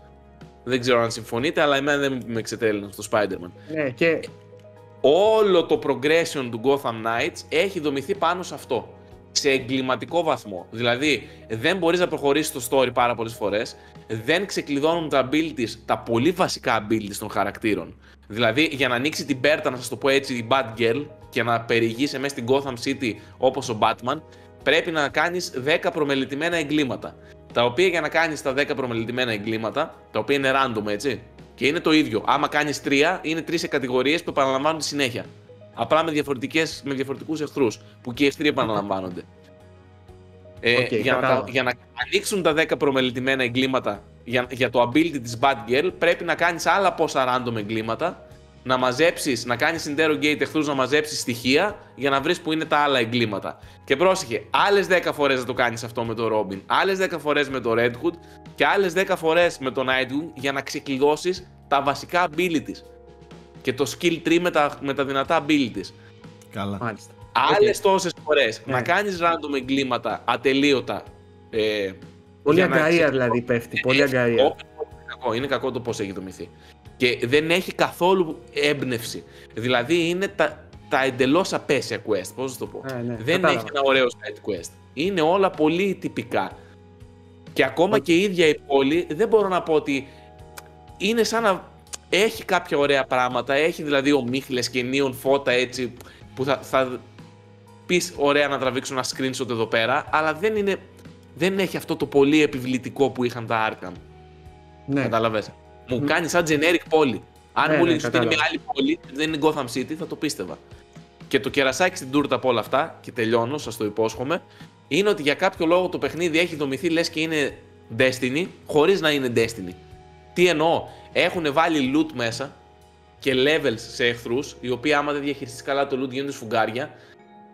Δεν ξέρω αν συμφωνείτε, αλλά εμένα δεν με εξετέλυναν στο Spider-Man. Ναι, και... Όλο το progression του Gotham Knights έχει δομηθεί πάνω σε αυτό σε εγκληματικό βαθμό. Δηλαδή, δεν μπορείς να προχωρήσεις το story πάρα πολλές φορές, δεν ξεκλειδώνουν τα abilities, τα πολύ βασικά abilities των χαρακτήρων. Δηλαδή, για να ανοίξει την πέρτα, να σας το πω έτσι, η Bad Girl και να περιηγήσει μέσα στην Gotham City όπως ο Batman, πρέπει να κάνεις 10 προμελητημένα εγκλήματα. Τα οποία για να κάνεις τα 10 προμελητημένα εγκλήματα, τα οποία είναι random έτσι, και είναι το ίδιο. Άμα κάνεις 3, είναι 3 κατηγορίες που επαναλαμβάνονται συνέχεια. Απλά με, διαφορετικές, με διαφορετικούς εχθρούς, που και οι εχθροί επαναλαμβάνονται. Ε, για, να, για να ανοίξουν τα 10 προμελητημένα εγκλήματα για, για το ability της Bad Girl, πρέπει να κάνεις άλλα πόσα random εγκλήματα, να μαζέψεις, να κάνεις interrogate εχθρούς, να μαζέψεις στοιχεία για να βρεις που είναι τα άλλα εγκλήματα. Και πρόσεχε, άλλες 10 φορές να το κάνεις αυτό με το Robin, άλλες 10 φορές με το Red Hood και άλλες 10 φορές με το Nightwing για να ξεκλειδώσεις τα βασικά abilities και το skill tree με τα, με τα δυνατά abilities. Καλά. Μάλιστα. Άλλες okay. τόσες φορές ναι. να κάνεις random εγκλήματα ατελείωτα. Ε, πολύ αγκαία δηλαδή πέφτει. Πολύ αγκαία. Είναι κακό, είναι κακό το πώς έχει δομηθεί. Και δεν έχει καθόλου έμπνευση. Δηλαδή είναι τα, τα εντελώς απέσια quest. Πώς να το πω. Ε, ναι, δεν έχει ένα ωραίο side quest. Είναι όλα πολύ τυπικά. Και ακόμα και η ίδια η πόλη δεν μπορώ να πω ότι είναι σαν να έχει κάποια ωραία πράγματα. Έχει δηλαδή ομίχλες και νίον φώτα έτσι που θα, θα πεις ωραία να τραβήξω ένα screenshot εδώ πέρα, αλλά δεν, είναι, δεν έχει αυτό το πολύ επιβλητικό που είχαν τα Arkham. Ναι. Κατάλαβες. Μου κάνει σαν generic πόλη. Αν ναι, μου ναι, λέει ότι είναι μια άλλη πόλη, δεν είναι Gotham City, θα το πίστευα. Και το κερασάκι στην τούρτα από όλα αυτά, και τελειώνω, σας το υπόσχομαι, είναι ότι για κάποιο λόγο το παιχνίδι έχει δομηθεί λες και είναι Destiny, χωρίς να είναι Destiny. Τι εννοώ, έχουν βάλει loot μέσα και levels σε εχθρούς, οι οποίοι άμα δεν διαχειριστείς καλά το loot γίνονται σφουγγάρια.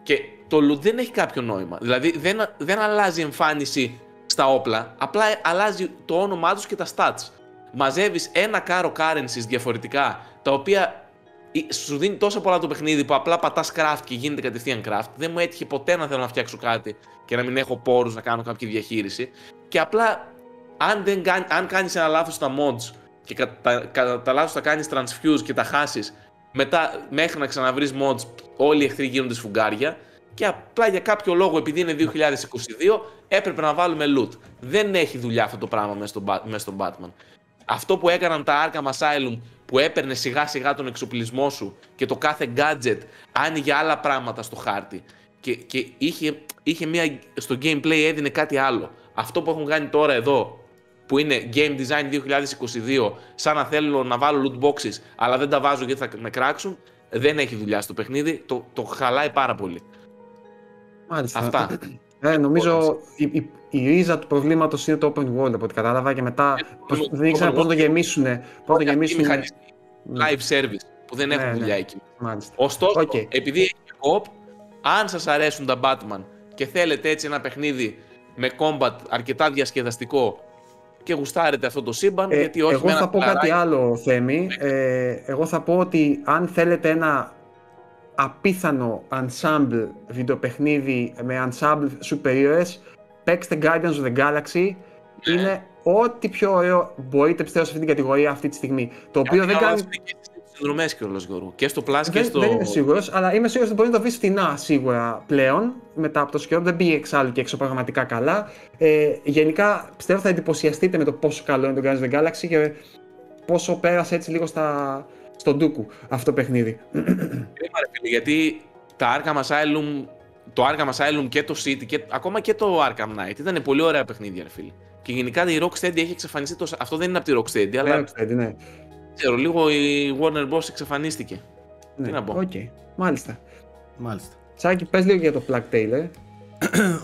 Και το loot δεν έχει κάποιο νόημα. Δηλαδή δεν, δεν αλλάζει εμφάνιση στα όπλα, απλά αλλάζει το όνομά τους και τα stats. Μαζεύεις ένα κάρο currencies διαφορετικά, τα οποία σου δίνει τόσο πολλά το παιχνίδι που απλά πατάς craft και γίνεται κατευθείαν craft. Δεν μου έτυχε ποτέ να θέλω να φτιάξω κάτι και να μην έχω πόρους να κάνω κάποια διαχείριση. Και απλά αν, δεν, αν κάνεις ένα λάθος στα mods και κατά, κατά τα λάθος θα κάνεις transfuse και τα χάσεις μετά μέχρι να ξαναβρεις mods όλοι οι εχθροί γίνονται σφουγγάρια και απλά για κάποιο λόγο επειδή είναι 2022 έπρεπε να βάλουμε loot. Δεν έχει δουλειά αυτό το πράγμα μέσα στον, μέσα Batman. Αυτό που έκαναν τα Arkham Asylum που που έπαιρνε σιγά σιγά τον εξοπλισμό σου και το κάθε gadget άνοιγε άλλα πράγματα στο χάρτη και, και είχε, είχε μια, στο gameplay έδινε κάτι άλλο. Αυτό που έχουν κάνει τώρα εδώ που είναι Game Design 2022, σαν να θέλω να βάλω loot boxes, αλλά δεν τα βάζω γιατί θα με κράξουν, δεν έχει δουλειά στο παιχνίδι, το, το χαλάει πάρα πολύ. Μάλιστα. Αυτά. Ε, νομίζω η, η, η ρίζα του προβλήματος είναι το open world από ό,τι κατάλαβα και μετά Ε, πώς- το- δεν ήξερα open πώς το world- γεμίσουν. Πώς το Αυτοί οι γεμίσουν. μηχανισμοί live service που δεν έχουν Ναι, ναι. δουλειά εκεί. Μάλιστα. Ωστόσο, Οκ. επειδή έχει co-op, αν σας αρέσουν τα Batman και θέλετε έτσι ένα παιχνίδι με combat αρκετά διασκεδαστικό και γουστάρετε αυτό το σύμπαν, Ε, γιατί όχι εγώ με ένα θα πω κάτι φιλαράκι. άλλο, Θέμη. Ε, εγώ θα πω ότι αν θέλετε ένα απίθανο ensemble βιντεοπαιχνίδι με ensemble super ήρωες, παίξτε Guardians of the Galaxy. Ναι. Είναι ό,τι πιο ωραίο μπορείτε πιστεύω σε αυτή την κατηγορία αυτή τη στιγμή. Το οποίο δεν κάνει συνδρομές κιόλας, Γιώργο. Και στο Plus και Δεν, στο... δεν είμαι σίγουρος, αλλά είμαι σίγουρος ότι μπορεί να το βρεις φτηνά σίγουρα πλέον. Μετά από το σκιό, δεν πήγε εξάλλου και έξω πραγματικά καλά. Ε, γενικά πιστεύω θα εντυπωσιαστείτε με το πόσο καλό είναι το Guardians of the Galaxy και πόσο πέρασε έτσι λίγο στα, στο ντούκου αυτό το παιχνίδι. Κρίμα, ρε φίλε, γιατί τα Arkham Asylum, το Arkham Asylum και το City και ακόμα και το Arkham Knight ήταν πολύ ωραία παιχνίδια, ρε φίλε. Και γενικά η Rocksteady έχει εξαφανιστεί τόσο. Αυτό δεν είναι από τη Rocksteady, αλλά Ναι, ξέρετε, ναι. Ξέρω, λίγο η Warner Bros. εξαφανίστηκε. ναι. να πω. Οκ, μάλιστα. Μάλιστα. Σάκη, πες λίγο για το Plague Tale, ε.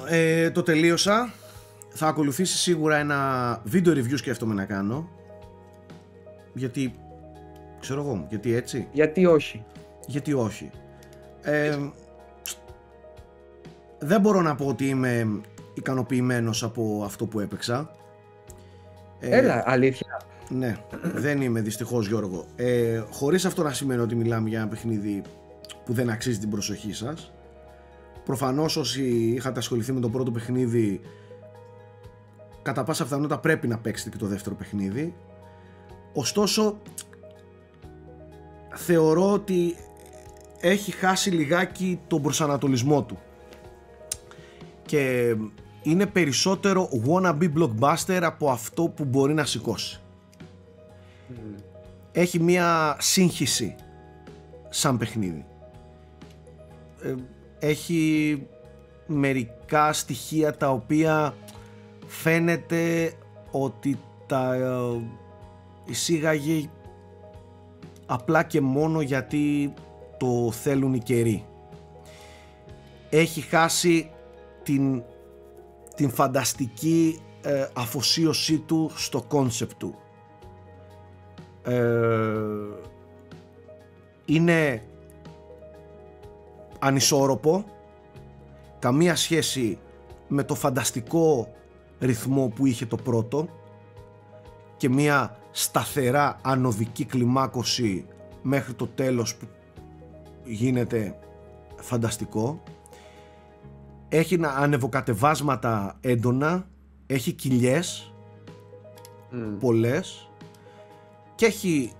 Ε, το τελείωσα. Θα ακολουθήσει σίγουρα ένα βίντεο review σκέφτομαι να κάνω. Γιατί, ξέρω εγώ, γιατί έτσι, Γιατί όχι; γιατί όχι. Ε, δεν μπορώ να πω ότι είμαι ικανοποιημένος από αυτό που έπαιξα. Ε, Έλα, αλήθεια. Ναι, δεν είμαι δυστυχώς Γιώργο. Ε, χωρίς αυτό να σημαίνει ότι μιλάμε για ένα παιχνίδι που δεν αξίζει την προσοχή σας. Προφανώς όσοι είχατε ασχοληθεί με το πρώτο παιχνίδι κατά πάσα πιθανότητα πρέπει να παίξετε και το δεύτερο παιχνίδι. Ωστόσο θεωρώ ότι έχει χάσει λιγάκι τον προσανατολισμό του και είναι περισσότερο wannabe blockbuster από αυτό που μπορεί να σηκώσει. Έχει μία σύγχυση σαν παιχνίδι. Ε, έχει μερικά στοιχεία τα οποία φαίνεται ότι τα ε, εισήγαγε απλά και μόνο γιατί το θέλουν οι καιροί. Έχει χάσει την, την φανταστική ε, αφοσίωσή του στο κόνσεπτ του. Ε, είναι ανισόρροπο. Καμία σχέση με το φανταστικό ρυθμό που είχε το πρώτο και μια σταθερά ανωδική κλιμάκωση μέχρι το τέλος που γίνεται φανταστικό. Έχει να- ανεβοκατεβάσματα έντονα έχει κοιλιές Μμ. πολλές και έχει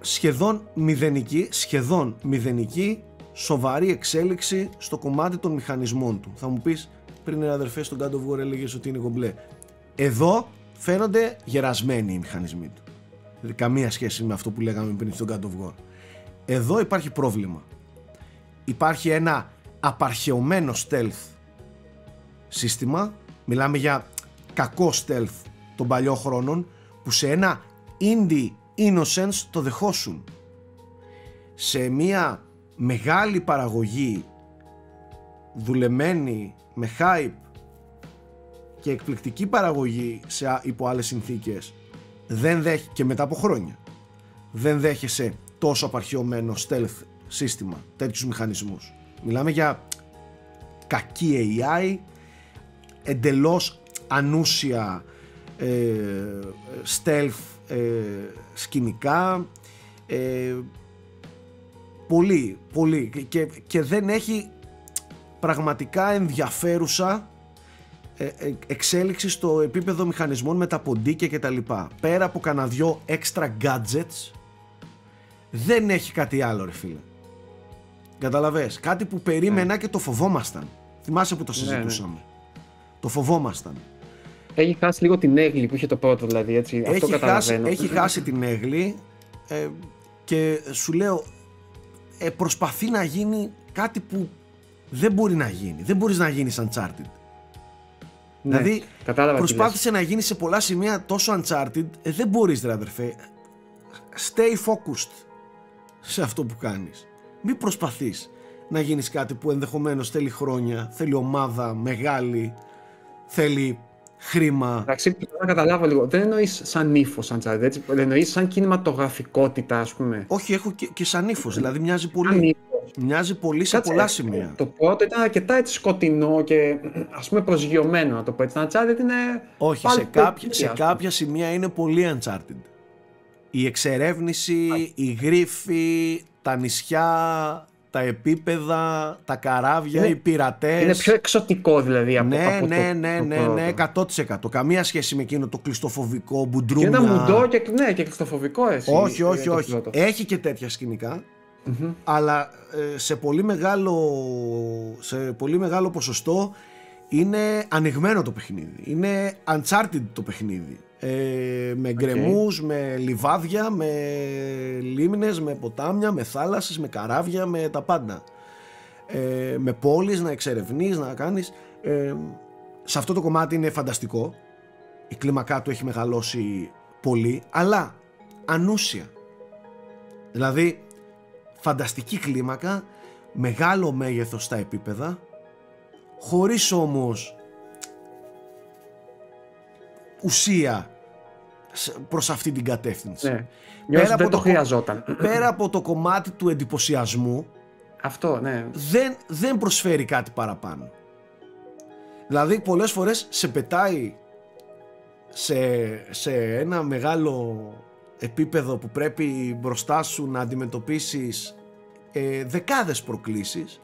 σχεδόν μηδενική, σχεδόν μηδενική σοβαρή εξέλιξη στο κομμάτι των μηχανισμών του. Θα μου πεις πριν ρε αδερφές στον God of War έλεγες ότι είναι κομπλέ. Εδώ φαίνονται γερασμένοι οι μηχανισμοί του. Δηλαδή, καμία σχέση με αυτό που λέγαμε πριν στον God of War. Εδώ υπάρχει πρόβλημα. Υπάρχει ένα απαρχαιωμένο stealth σύστημα. Μιλάμε για κακό stealth των παλιών χρόνων που σε ένα indie innocence το δεχόσουν. Σε μια μεγάλη παραγωγή δουλεμένη με hype και εκπληκτική παραγωγή σε, α- υπό άλλες συνθήκες δεν δέχει, και μετά από χρόνια δεν δέχεσαι τόσο απαρχαιωμένο stealth σύστημα, τέτοιους μηχανισμούς. Μιλάμε για κακή AI, εντελώς ανούσια ε, stealth ε, σκηνικά, ε, πολύ, πολύ και, και δεν έχει πραγματικά ενδιαφέρουσα ε, ε, εξέλιξη στο επίπεδο μηχανισμών με τα ποντίκια και τα λοιπά. Πέρα από κανένα δυο extra gadgets δεν έχει κάτι άλλο ρε φίλε. Καταλαβες, κάτι που περίμενα και το φοβόμασταν. Θυμάσαι που το Ναι, ναι. συζητούσαμε. Το φοβόμασταν. Έχει χάσει λίγο την έγκλη που είχε το πρώτο, δηλαδή. Έτσι. Αυτό Έχει χάσει, καταλαβαίνω. έχει χάσει την έγλη. ε, και σου λέω ε, προσπαθεί να γίνει κάτι που δεν μπορεί να γίνει. Δεν μπορείς να γίνεις Uncharted. Ναι, δηλαδή κατάλαβα τι προσπάθησε να γίνει σε πολλά σημεία τόσο Uncharted, ε, δεν μπορείς ρε αδερφέ. Stay focused σε αυτό που κάνεις. Μην προσπαθείς να γίνεις κάτι που ενδεχομένως θέλει χρόνια, θέλει ομάδα μεγάλη, θέλει χρήμα. Εντάξει, πρέπει να καταλάβω λίγο. Δεν εννοείς σαν ύφος, σαν τσάρι, έτσι. Εννοείς σαν κινηματογραφικότητα, ας πούμε. Όχι, έχω και, και σαν ύφος. Δηλαδή μοιάζει Σαν πολύ. ύφος. Μοιάζει πολύ σε Κάτσε, πολλά ε, σημεία. Το πρώτο ήταν αρκετά έτσι σκοτεινό και ας πούμε προσγειωμένο, να το πω έτσι. Ένα Uncharted είναι. Όχι, πάλι σε κάποια, πιο σε ας πούμε. κάποια σημεία είναι πολύ Uncharted. Η εξερεύνηση, η γρίφη, τα νησιά, τα επίπεδα, τα καράβια, Είναι- οι πειρατές. Είναι πιο εξωτικό δηλαδή από, ναι, από ναι, το, ναι, το ναι, πρώτο. ναι, 100%. Καμία σχέση με εκείνο το κλειστοφοβικό Και μπουντρούμια. ένα μουντό και, ναι, και κλειστοφοβικό έτσι. Όχι, ε, όχι, το όχι. πρώτο. Έχει και τέτοια σκηνικά. Μμμ. αλλά ε, σε πολύ μεγάλο σε πολύ μεγάλο ποσοστό είναι ανοιγμένο το παιχνίδι είναι uncharted το παιχνίδι ε, με γκρεμούς, με λιβάδια με λίμνες, με ποτάμια με θάλασσες, με καράβια, με τα πάντα. Ε, με πόλεις να εξερευνείς, να κάνεις. Ε, σε αυτό το κομμάτι είναι φανταστικό. Η κλίμακά του έχει μεγαλώσει πολύ αλλά ανούσια. Δηλαδή φανταστική κλίμακα, μεγάλο μέγεθος στα επίπεδα, χωρίς όμως ουσία σε- προς αυτή την κατεύθυνση. Ναι. Νιώθω από δεν το το- χρειαζόταν. Πέρα από το κομμάτι του εντυπωσιασμού, Αυτό, ναι. δεν, δεν προσφέρει κάτι παραπάνω. Δηλαδή πολλές φορές σε πετάει σε, σε ένα μεγάλο επίπεδο που πρέπει μπροστά σου να αντιμετωπίσεις ε, δεκάδες προκλήσεις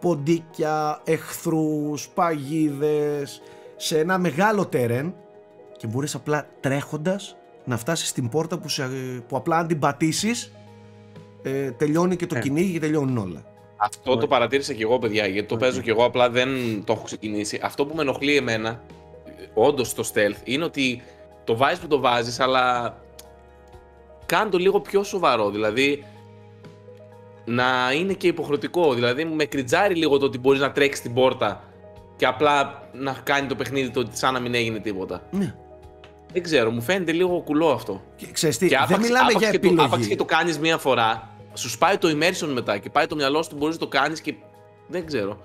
ποντίκια, εχθρούς, παγίδες σε ένα μεγάλο τερέν και μπορείς απλά τρέχοντας να φτάσεις στην πόρτα που, σε, που απλά αν την πατήσεις ε, τελειώνει και το Ε. κυνήγι και τελειώνουν όλα. Αυτό το παρατήρησα και εγώ, παιδιά, γιατί το παίζω και εγώ, απλά δεν το έχω ξεκινήσει. Αυτό που με ενοχλεί εμένα, όντως το stealth, είναι ότι το βάζεις που το βάζεις, αλλά κάνε το λίγο πιο σοβαρό. Δηλαδή, να είναι και υποχρεωτικό. Δηλαδή, με κριτζάρει λίγο το ότι μπορείς να τρέξεις την πόρτα και απλά να κάνει το παιχνίδι το ότι σαν να μην έγινε τίποτα. Ναι. Δεν ξέρω, μου φαίνεται λίγο κουλό αυτό. Και ξέρεις τι, Και δεν άπαξ, μιλάμε άπαξ για και επιλογή. Το, άπαξ και το κάνεις μία φορά, σου σπάει το immersion μετά και πάει το μυαλό σου ότι μπορείς να το κάνεις και. Δεν ξέρω.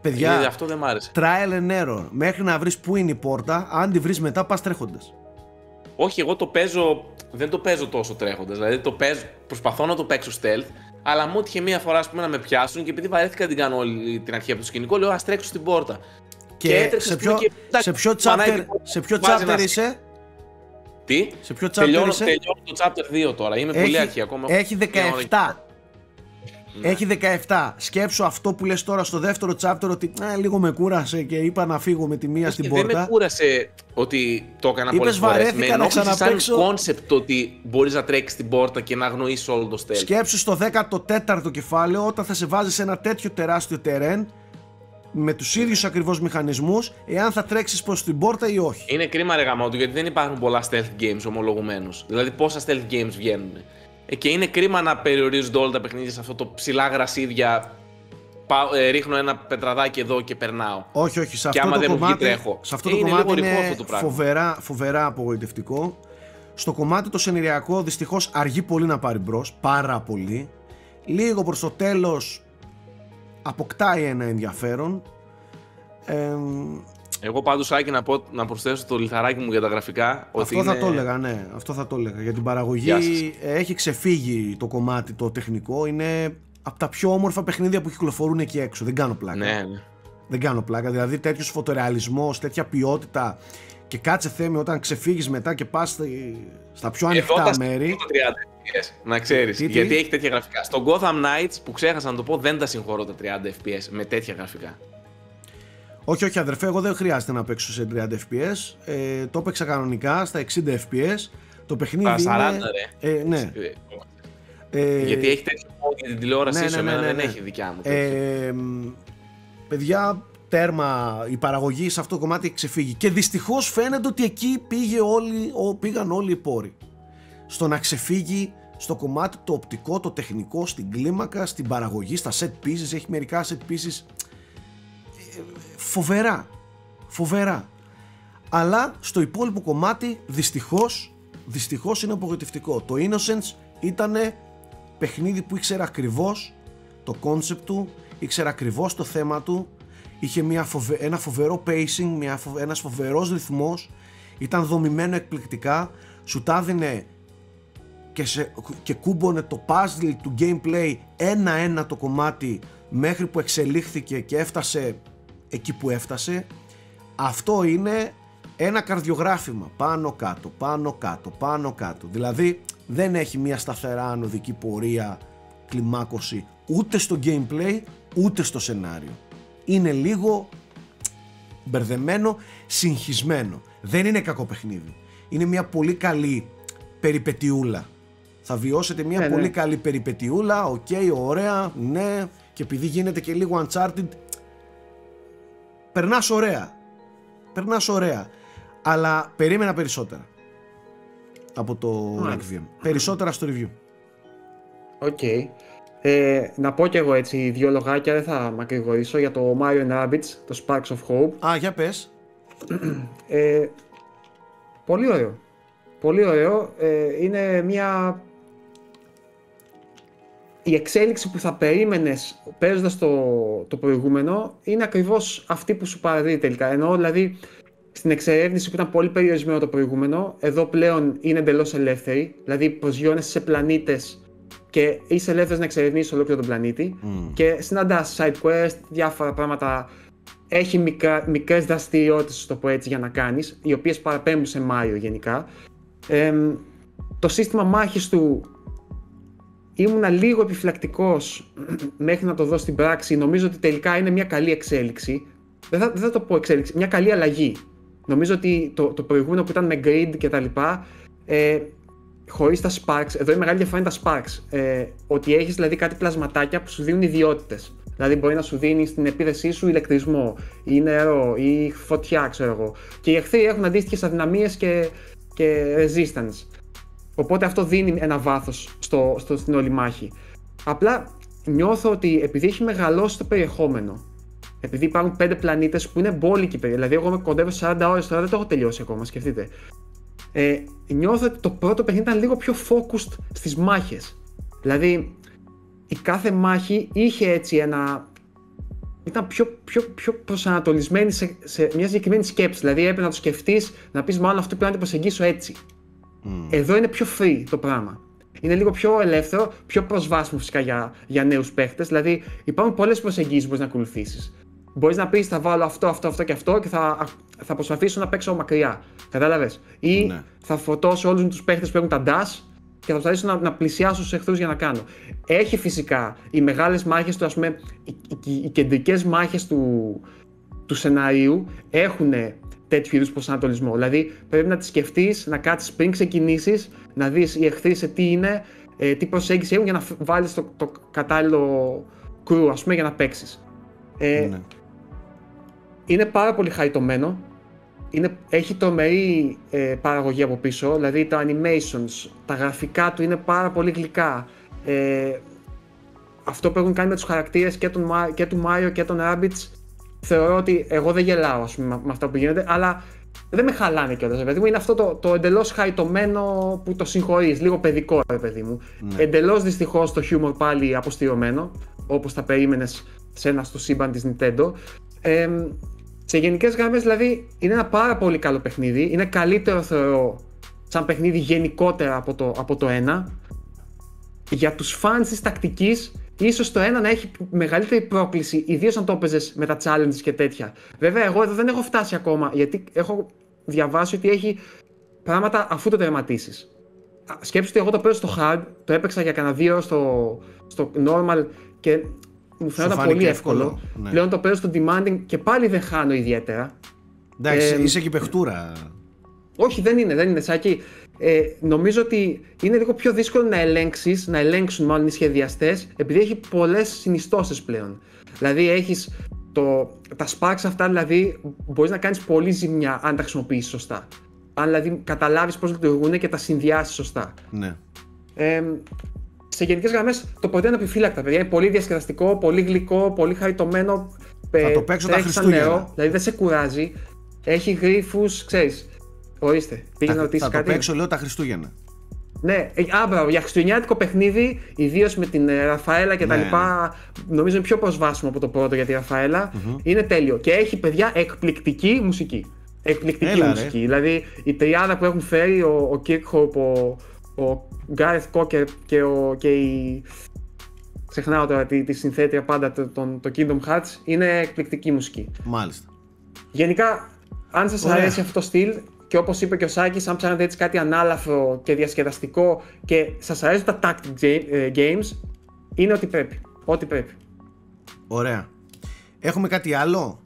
Παιδιά, Δηλαδή, αυτό δεν μ' άρεσε. trial and error. Μέχρι να βρεις πού είναι η πόρτα, αν τη βρεις μετά πας τρέχοντας. Όχι, εγώ το παίζω. Δεν το παίζω τόσο τρέχοντας. Δηλαδή, το παίζω, προσπαθώ να το παίξω stealth, αλλά μου έτυχε μία φορά ας πούμε, να με πιάσουν και επειδή βαρέθηκα να την κάνω όλη την αρχή από το σκηνικό, λέω Α τρέξω στην πόρτα. Και, έτρεξα, σε, ας πούμε, ποιο, και- εντάξει, σε ποιο πανάει chapter, την πόρτα, σε ποιο βάζει chapter ένα- είσαι, Τι, σε ποιο chapter τελειώνω, είσαι, τελειώνω το chapter 2 τώρα. Είμαι πολύ αρχή ακόμα. έχει Μια ώρα 17. Ναι. Έχει 17. Σκέψου αυτό που λες τώρα στο δεύτερο chapter ότι «Α, λίγο με κούρασε και είπα να φύγω με τη μία Όχι, στην δεν με πόρτα. κούρασε ότι το έκανα Είπες, πολλές φορές. βαρέθηκα Με να ενόχλησες ξαναπαίξω. σαν κόνσεπτ ότι μπορείς να τρέξεις την πόρτα και να αγνοείς όλο το stealth. Σκέψου στο 14ο κεφάλαιο όταν θα σε βάζει σε ένα τέτοιο τεράστιο τερέν με τους ίδιους ακριβώς μηχανισμούς εάν θα τρέξεις προς την πόρτα ή όχι. Είναι κρίμα ρε γαμότο γιατί δεν υπάρχουν πολλά stealth games ομολογουμένως. Δηλαδή πόσα stealth games βγαίνουν. Ε, και είναι κρίμα να περιορίζονται όλα τα παιχνίδια σε αυτό το ψηλά γρασίδια. Πάω, ε, ρίχνω ένα πετραδάκι εδώ και περνάω. Όχι, όχι, σε Και αυτό άμα το δεν μου βγει, κομμάτι, τρέχω. σε αυτό Ε, το είναι κομμάτι λίγο ρηπό είναι αυτό το πράγμα. φοβερά, φοβερά απογοητευτικό. Στο κομμάτι το σενηριακό δυστυχώς αργεί πολύ να πάρει μπρος, πάρα πολύ. Λίγο προς το τέλος αποκτάει ένα ενδιαφέρον. Ε, Εγώ πάντως Άκη να, πω, να προσθέσω το λιθαράκι μου για τα γραφικά. ότι αυτό θα είναι- το έλεγα, ναι. Αυτό θα το έλεγα. Για την παραγωγή Γεια σας. έχει ξεφύγει το κομμάτι το τεχνικό. Είναι από τα πιο όμορφα παιχνίδια που κυκλοφορούν εκεί έξω. Δεν κάνω πλάκα. Ναι, ναι. Δεν κάνω πλάκα. Δηλαδή τέτοιος φωτορεαλισμός, τέτοια ποιότητα. Και κάτσε θέμη όταν ξεφύγεις μετά και πας στα πιο Εδώ ανοιχτά τα μέρη. συγχωρώ τα 30 FPS, να ξέρεις. Τι, τι; Γιατί έχει τέτοια γραφικά. Στο Gotham Knights που ξέχασα να το πω, δεν τα συγχωρώ τα 30 FPS με τέτοια γραφικά. Όχι, όχι, αδερφέ, εγώ δεν χρειάζεται να παίξω σε 30 FPS. Ε, το έπαιξα κανονικά στα 60 FPS. Το παιχνίδι. Στα 40, είναι... ρε. Ε, ναι. Ε, Ε, Γιατί έχει τέτοιο mode για την τηλεόρασή ναι, σου, ναι, ναι, εμένα ναι, δεν ναι. έχει δικιά μου. τέτοιο. Ε, μ, παιδιά, τέρμα η παραγωγή σε αυτό το κομμάτι έχει ξεφύγει. Και δυστυχώς φαίνεται ότι εκεί πήγε όλοι, ο- πήγαν όλοι οι πόροι. Στο να ξεφύγει στο κομμάτι το οπτικό, το τεχνικό, στην κλίμακα, στην παραγωγή, στα set pieces, έχει μερικά set pieces ε, φοβερά, φοβερά. Αλλά στο υπόλοιπο κομμάτι δυστυχώς, δυστυχώς είναι απογοητευτικό. Το Innocence ήταν παιχνίδι που ήξερε ακριβώς το concept του, ήξερε ακριβώς το θέμα του, είχε μια ένα φοβερό pacing, μια φοβε... ένας φοβερός ρυθμός, ήταν δομημένο εκπληκτικά, σου τα δίνε και, σε... και κούμπονε το puzzle του gameplay ένα-ένα το κομμάτι μέχρι που εξελίχθηκε και έφτασε εκεί που έφτασε. Αυτό είναι ένα καρδιογράφημα πάνω κάτω, πάνω κάτω, πάνω κάτω. Δηλαδή δεν έχει μια σταθερά ανωδική πορεία κλιμάκωση ούτε στο gameplay ούτε στο σενάριο. Είναι λίγο μπερδεμένο, συγχυσμένο. Δεν είναι κακό παιχνίδι. Είναι μια πολύ καλή περιπετιούλα. Θα βιώσετε μια ναι, πολύ ναι. καλή περιπετιούλα, οκ, okay, ωραία, ναι, και επειδή γίνεται και λίγο Uncharted, περνάς ωραία. Περνάς ωραία. Αλλά περίμενα περισσότερα από το Requiem. Περισσότερα στο review. Οκ. Ε, να πω και εγώ έτσι δύο λογάκια, δεν θα μακρηγορήσω για το Mario Rabbids, το Sparks of Hope. Α, για πες. Ε, πολύ ωραίο. Πολύ ωραίο. Ε, είναι μια... Η εξέλιξη που θα περίμενες παίζοντας το, το προηγούμενο είναι ακριβώς αυτή που σου παραδίδει τελικά. Ενώ δηλαδή στην εξερεύνηση που ήταν πολύ περιορισμένο το προηγούμενο, εδώ πλέον είναι εντελώς ελεύθερη. Δηλαδή προσγειώνεσαι σε πλανήτες και είσαι ελεύθερος να εξερευνήσεις ολόκληρο τον πλανήτη. Και συναντάς side quest, διάφορα πράγματα. Έχει μικρές δραστηριότητες, το πω έτσι, για να κάνεις, οι οποίες παραπέμπουν σε Μάιο γενικά. Ε, το σύστημα μάχης του ήμουνα λίγο επιφυλακτικός μέχρι να το δω στην πράξη. Νομίζω ότι τελικά είναι μια καλή εξέλιξη. Δεν θα, δεν θα το πω εξέλιξη, μια καλή αλλαγή. Νομίζω ότι το, το προηγούμενο που ήταν με grid και τα λοιπά, ε, χωρίς τα sparks, εδώ η μεγάλη διαφορά είναι τα sparks. Ε, ότι έχεις δηλαδή κάτι πλασματάκια που σου δίνουν ιδιότητες. Δηλαδή μπορεί να σου δίνει στην επίδεσή σου ηλεκτρισμό ή νερό ή φωτιά, ξέρω εγώ. Και οι εχθροί έχουν αντίστοιχες αδυναμίες και, και resistance. Οπότε αυτό δίνει ένα βάθος στο, στο, στην όλη μάχη. Απλά νιώθω ότι επειδή έχει μεγαλώσει το περιεχόμενο επειδή υπάρχουν πέντε πλανήτες που είναι μπόλικοι περίοδοι. Δηλαδή, εγώ με κοντεύω 40 ώρες τώρα, δεν το έχω τελειώσει ακόμα, σκεφτείτε. Ε, νιώθω ότι το πρώτο παιχνίδι ήταν λίγο πιο focused στις μάχες. Δηλαδή, η κάθε μάχη είχε έτσι ένα. ήταν πιο, πιο, πιο προσανατολισμένη σε, σε μια συγκεκριμένη σκέψη. Δηλαδή, έπρεπε να το σκεφτείς, να πεις μάλλον αυτό πρέπει να το προσεγγίσω έτσι. Mm. Εδώ είναι πιο free το πράγμα. Είναι λίγο πιο ελεύθερο, πιο προσβάσιμο φυσικά για, για νέους παίχτες. Δηλαδή, υπάρχουν πολλές προσεγγίσεις που μπορείς να ακολουθήσεις. Μπορείς να πεις θα βάλω αυτό, αυτό, αυτό και αυτό και θα, θα προσπαθήσω να παίξω μακριά. Κατάλαβες; Ή ναι. θα φορτώσω όλους τους παίχτες που έχουν τα dash και θα προσπαθήσω να, να πλησιάσω στους εχθρούς για να κάνω. Έχει φυσικά οι μεγάλες μάχες του, ας πούμε, οι, οι, οι κεντρικές μάχες του, του σενάριου έχουν τέτοιου είδους προσανατολισμό. Δηλαδή πρέπει να τις σκεφτείς, να κάτσεις πριν ξεκινήσεις, να δεις οι εχθροί σε τι είναι, ε, τι προσέγγιση έχουν για να βάλεις το, το κατάλληλο κρού, ας πούμε, για να παίξεις. Ε, ναι είναι πάρα πολύ χαϊτωμένο. Είναι, έχει τρομερή ε, παραγωγή από πίσω, δηλαδή τα animations, τα γραφικά του είναι πάρα πολύ γλυκά. Ε, αυτό που έχουν κάνει με τους χαρακτήρες και, τον, και του Mario και τον Rabbids θεωρώ ότι εγώ δεν γελάω ας πούμε, με αυτά που γίνεται, αλλά δεν με χαλάνε κιόλας, παιδί μου. Είναι αυτό το, το εντελώς χαϊτωμένο που το συγχωρείς, λίγο παιδικό, ρε παιδί μου. Ναι. Εντελώς δυστυχώς το χιούμορ πάλι αποστηρωμένο, όπως θα περίμενες σε ένα στο σύμπαν της Nintendo. Ε, σε γενικές γραμμές, δηλαδή, είναι ένα πάρα πολύ καλό παιχνίδι. Είναι καλύτερο, θεωρώ, σαν παιχνίδι γενικότερα από το, από το 1. Για τους fans της τακτικής, ίσως το 1 να έχει μεγαλύτερη πρόκληση, ιδίως αν το έπαιζες με τα challenges και τέτοια. Βέβαια, εγώ εδώ δεν έχω φτάσει ακόμα, γιατί έχω διαβάσει ότι έχει πράγματα αφού το τερματίσεις. Σκέψτε ότι εγώ το παίζω στο hard, το έπαιξα για κανένα δύο στο, στο normal και μου φαίνονταν πολύ εύκολο. εύκολο. Ναι. Πλέον το παίζω στο demanding και πάλι δεν χάνω ιδιαίτερα. Εντάξει, ε, είσαι και παιχτούρα. Όχι, δεν είναι, δεν είναι. Σάκη, ε, νομίζω ότι είναι λίγο πιο δύσκολο να ελέγξεις, να ελέγξουν μάλλον οι σχεδιαστές, επειδή έχει πολλές συνιστώσεις πλέον. Δηλαδή, έχεις τα sparks αυτά, δηλαδή, μπορείς να κάνεις πολύ ζημιά αν τα χρησιμοποιήσεις σωστά. Αν δηλαδή καταλάβεις πώς λειτουργούν και τα συνδυάσεις σωστά. Ναι. Ε, σε γενικές γραμμές το ποτέ είναι επιφύλακτα, παιδιά. Είναι πολύ διασκεδαστικό, πολύ γλυκό, πολύ χαριτωμένο. Θα το παίξω τα Χριστούγεννα. Νερό, δηλαδή δεν σε κουράζει. Έχει γρήφου, ξέρεις. Ορίστε, πήγε να ρωτήσει κάτι. Θα το παίξω, λέω τα Χριστούγεννα. Ναι, ε, άμπρα, για χριστουγεννιάτικο παιχνίδι, ιδίως με την ε, Ραφαέλα και τα ναι. λοιπά, νομίζω είναι πιο προσβάσιμο από το πρώτο για τη ραφαελα Είναι τέλειο. Και έχει παιδιά εκπληκτική μουσική. Εκπληκτική Έλα, μουσική. Ρε. Δηλαδή η τριάδα που έχουν φέρει ο, ο Kirkhope, ο, ο Gareth Cocker και, ο, και η. Ξεχνάω τώρα τη, τη συνθέτεια πάντα το, το, το Kingdom Hearts είναι εκπληκτική μουσική. Μάλιστα. Γενικά, αν σας αρέσει αυτό το στυλ, και όπως είπε και ο Σάκης, αν ψάχνετε έτσι κάτι ανάλαφρο και διασκεδαστικό και σας αρέσουν τα tactic ε, games, είναι ό,τι πρέπει. Ό,τι πρέπει. Ωραία. Έχουμε κάτι άλλο;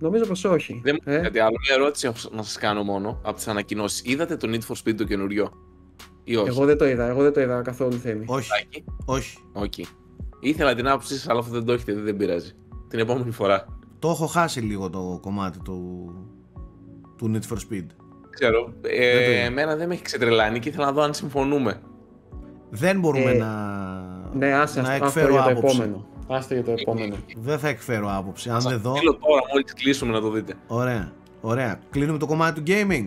Νομίζω πως όχι. Δεν μου ε; κάτι άλλο. Μια ερώτηση να σα κάνω μόνο από τις ανακοινώσεις. Είδατε το Need for Speed το καινούριο, ή όχι; Εγώ δεν το είδα. Εγώ δεν το είδα καθόλου θέμη. Όχι. όχι. Okay. Ήθελα την άποψή σας, αλλά αυτό δεν το έχετε δεν πειράζει. Την επόμενη φορά. Το έχω χάσει λίγο το κομμάτι του, του Need for Speed. Ξέρω. Ε, εμένα δεν με έχει ξετρελάνει και ήθελα να δω αν συμφωνούμε. Δεν μπορούμε ε, να, ναι, άσε, να εκφέρω για το άποψη. επόμενο. Άστε για το επόμενο. Δεν θα εκφέρω άποψη. Αν δεν δω. Θέλω τώρα, μόλις κλείσουμε να το δείτε. Ωραία. Ωραία. Κλείνουμε το κομμάτι του gaming.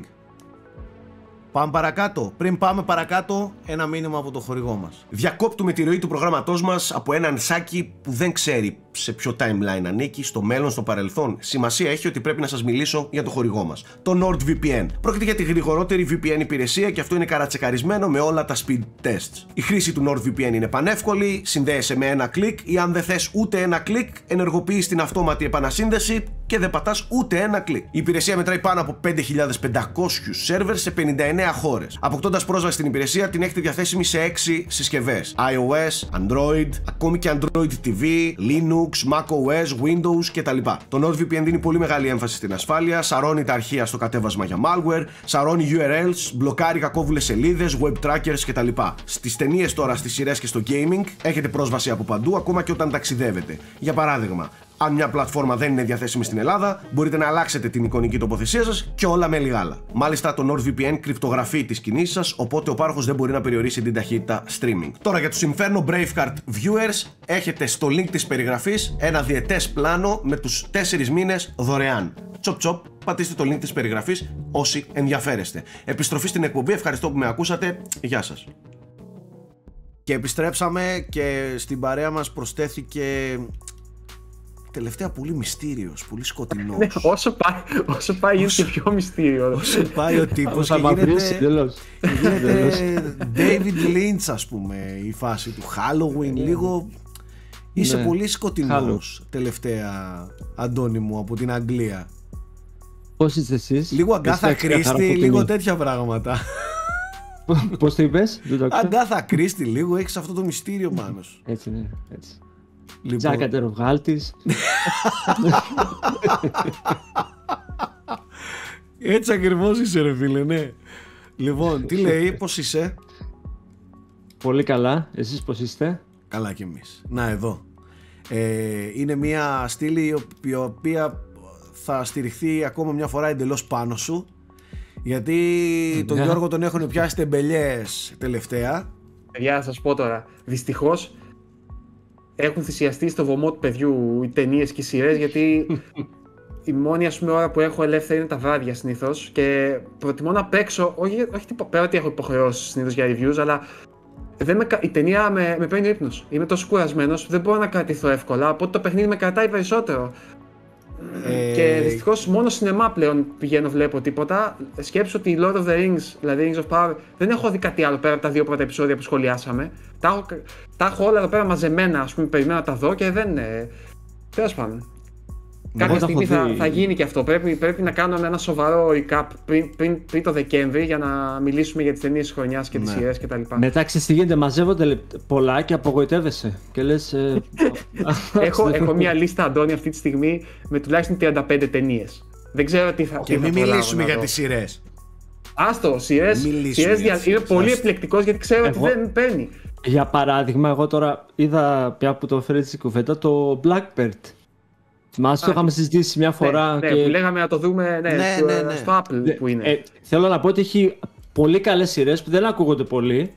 Πάμε παρακάτω. Πριν πάμε παρακάτω, ένα μήνυμα από το χορηγό μας. Διακόπτουμε τη ροή του προγράμματός μας από έναν Σάκη που δεν ξέρει σε ποιο timeline ανήκει, στο μέλλον, στο παρελθόν. Σημασία έχει ότι πρέπει να σας μιλήσω για το χορηγό μας. Το NordVPN. Πρόκειται για τη γρηγορότερη VPN υπηρεσία και αυτό είναι καρατσεκαρισμένο με όλα τα speed tests. Η χρήση του NordVPN είναι πανεύκολη, συνδέεσαι με ένα κλικ ή αν δεν θες ούτε ένα κλικ, ενεργοποιείς την αυτόματη επανασύνδεση και δεν πατάς ούτε ένα κλικ. Η υπηρεσία μετράει πάνω από 5.500 σερβερ σε 59 χώρες. Αποκτώντας πρόσβαση στην υπηρεσία, την έχετε διαθέσιμη σε 6 συσκευές: iOS, Android, ακόμη και Android TV, Linux, macOS, Windows κτλ. Το NordVPN δίνει πολύ μεγάλη έμφαση στην ασφάλεια, σαρώνει τα αρχεία στο κατέβασμα για malware, σαρώνει URLs, μπλοκάρει κακόβουλες σελίδες, web trackers κτλ. Στις ταινίες τώρα, στις σειρές και στο gaming έχετε πρόσβαση από παντού, ακόμα και όταν ταξιδεύετε. Για παράδειγμα, αν μια πλατφόρμα δεν είναι διαθέσιμη στην Ελλάδα, μπορείτε να αλλάξετε την εικονική τοποθεσία σας και όλα με λίγα Μάλιστα, το NordVPN κρυπτογραφεί τις κινήσεις σας, οπότε ο πάροχος δεν μπορεί να περιορίσει την ταχύτητα streaming. Τώρα για του Inferno Braveheart viewers, έχετε στο link της περιγραφής ένα διετές πλάνο με τους 4 μήνες δωρεάν. Τσοπ τσοπ, πατήστε το link της περιγραφής όσοι ενδιαφέρεστε. Επιστροφή στην εκπομπή, ευχαριστώ που με ακούσατε. Γεια σας. Και επιστρέψαμε και στην παρέα μας προσθέθηκε τελευταία πολύ μυστήριος, πολύ σκοτεινός. Ναι, όσο πάει, όσο πάει γίνεται και πιο μυστήριο. Όσο πάει ο τύπος και γίνεται, γίνεται David Lynch ας πούμε η φάση του Halloween, λίγο είσαι ναι. πολύ σκοτεινός τελευταία Αντώνη μου από την Αγγλία. Πώς είστε εσείς; Λίγο Αγκάθα Κρίστη, λίγο τέτοια πράγματα. Πώς το είπες; Αγκάθα Κρίστη λίγο, έχεις αυτό το μυστήριο πάνω σου. Έτσι ναι, έτσι. Λοιπόν... Τζάκα τεροβγάλτης. Έτσι ακριβώς είσαι ρε φίλε, ναι. Λοιπόν, τι λέει, πώς είσαι; Πολύ καλά, εσείς πώς είστε; Καλά κι εμείς. Να εδώ. Ε, είναι μια στήλη η οποία θα στηριχθεί ακόμα μια φορά εντελώς πάνω σου γιατί τον Γιώργο τον έχουν πιάσει τεμπελιές τελευταία. Για να σας πω τώρα, δυστυχώς έχουν θυσιαστεί στο βωμό του παιδιού οι ταινίες και οι σειρές, γιατί η μόνη ας πούμε, ώρα που έχω ελεύθερη είναι τα βράδια συνήθως και προτιμώ να παίξω. Όχι, όχι πέρα ότι έχω υποχρεώσεις συνήθως για reviews, αλλά δεν με, η ταινία με, με παίρνει ύπνος. Είμαι τόσο κουρασμένος που δεν μπορώ να κρατηθώ εύκολα. Οπότε το παιχνίδι με κρατάει περισσότερο. Ε... Και δυστυχώς μόνο σινεμά πλέον πηγαίνω, βλέπω τίποτα. Σκέψω ότι Lord of the Rings, δηλαδή Rings of Power, δεν έχω δει κάτι άλλο πέρα από τα δύο πρώτα επεισόδια που σχολιάσαμε. Τα έχω, τα έχω όλα εδώ πέρα μαζεμένα, ας πούμε, περιμένω να τα δω και δεν. Ε... Τέλος πάντων. Κάποια στιγμή θα, θα γίνει και αυτό. Πρέπει, πρέπει να κάνουμε ένα σοβαρό recap πριν, πριν, πριν το Δεκέμβρη για να μιλήσουμε για τις ταινίες της χρονιάς και τις ναι. σειρές κτλ. Μετά ξεστηγείται, μαζεύονται πολλά και απογοητεύεσαι. Και λες, ε... έχω, έχω μια λίστα, Αντώνη, αυτή τη στιγμή με τουλάχιστον 35 ταινίες. Δεν ξέρω τι θα. Και μην μιλήσουμε για τις σειρές. Άστο, σειρέ. Είμαι πολύ επιλεκτικό γιατί ξέρω ότι δεν παίρνει. Για παράδειγμα, εγώ τώρα είδα πια που το φέρει στην κουβέντα το Blackbird. Θυμάσαι, το είχαμε συζητήσει μια ναι, φορά. Ναι, και... που λέγαμε να το δούμε ναι, ναι, στο, ναι, ναι. στο Apple που είναι. Ε, θέλω να πω ότι έχει πολύ καλές σειρές που δεν ακούγονται πολύ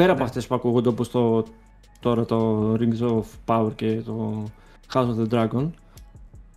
Πέρα από αυτές που ακούγονται όπως το, τώρα το Rings of Power και το House of the Dragon.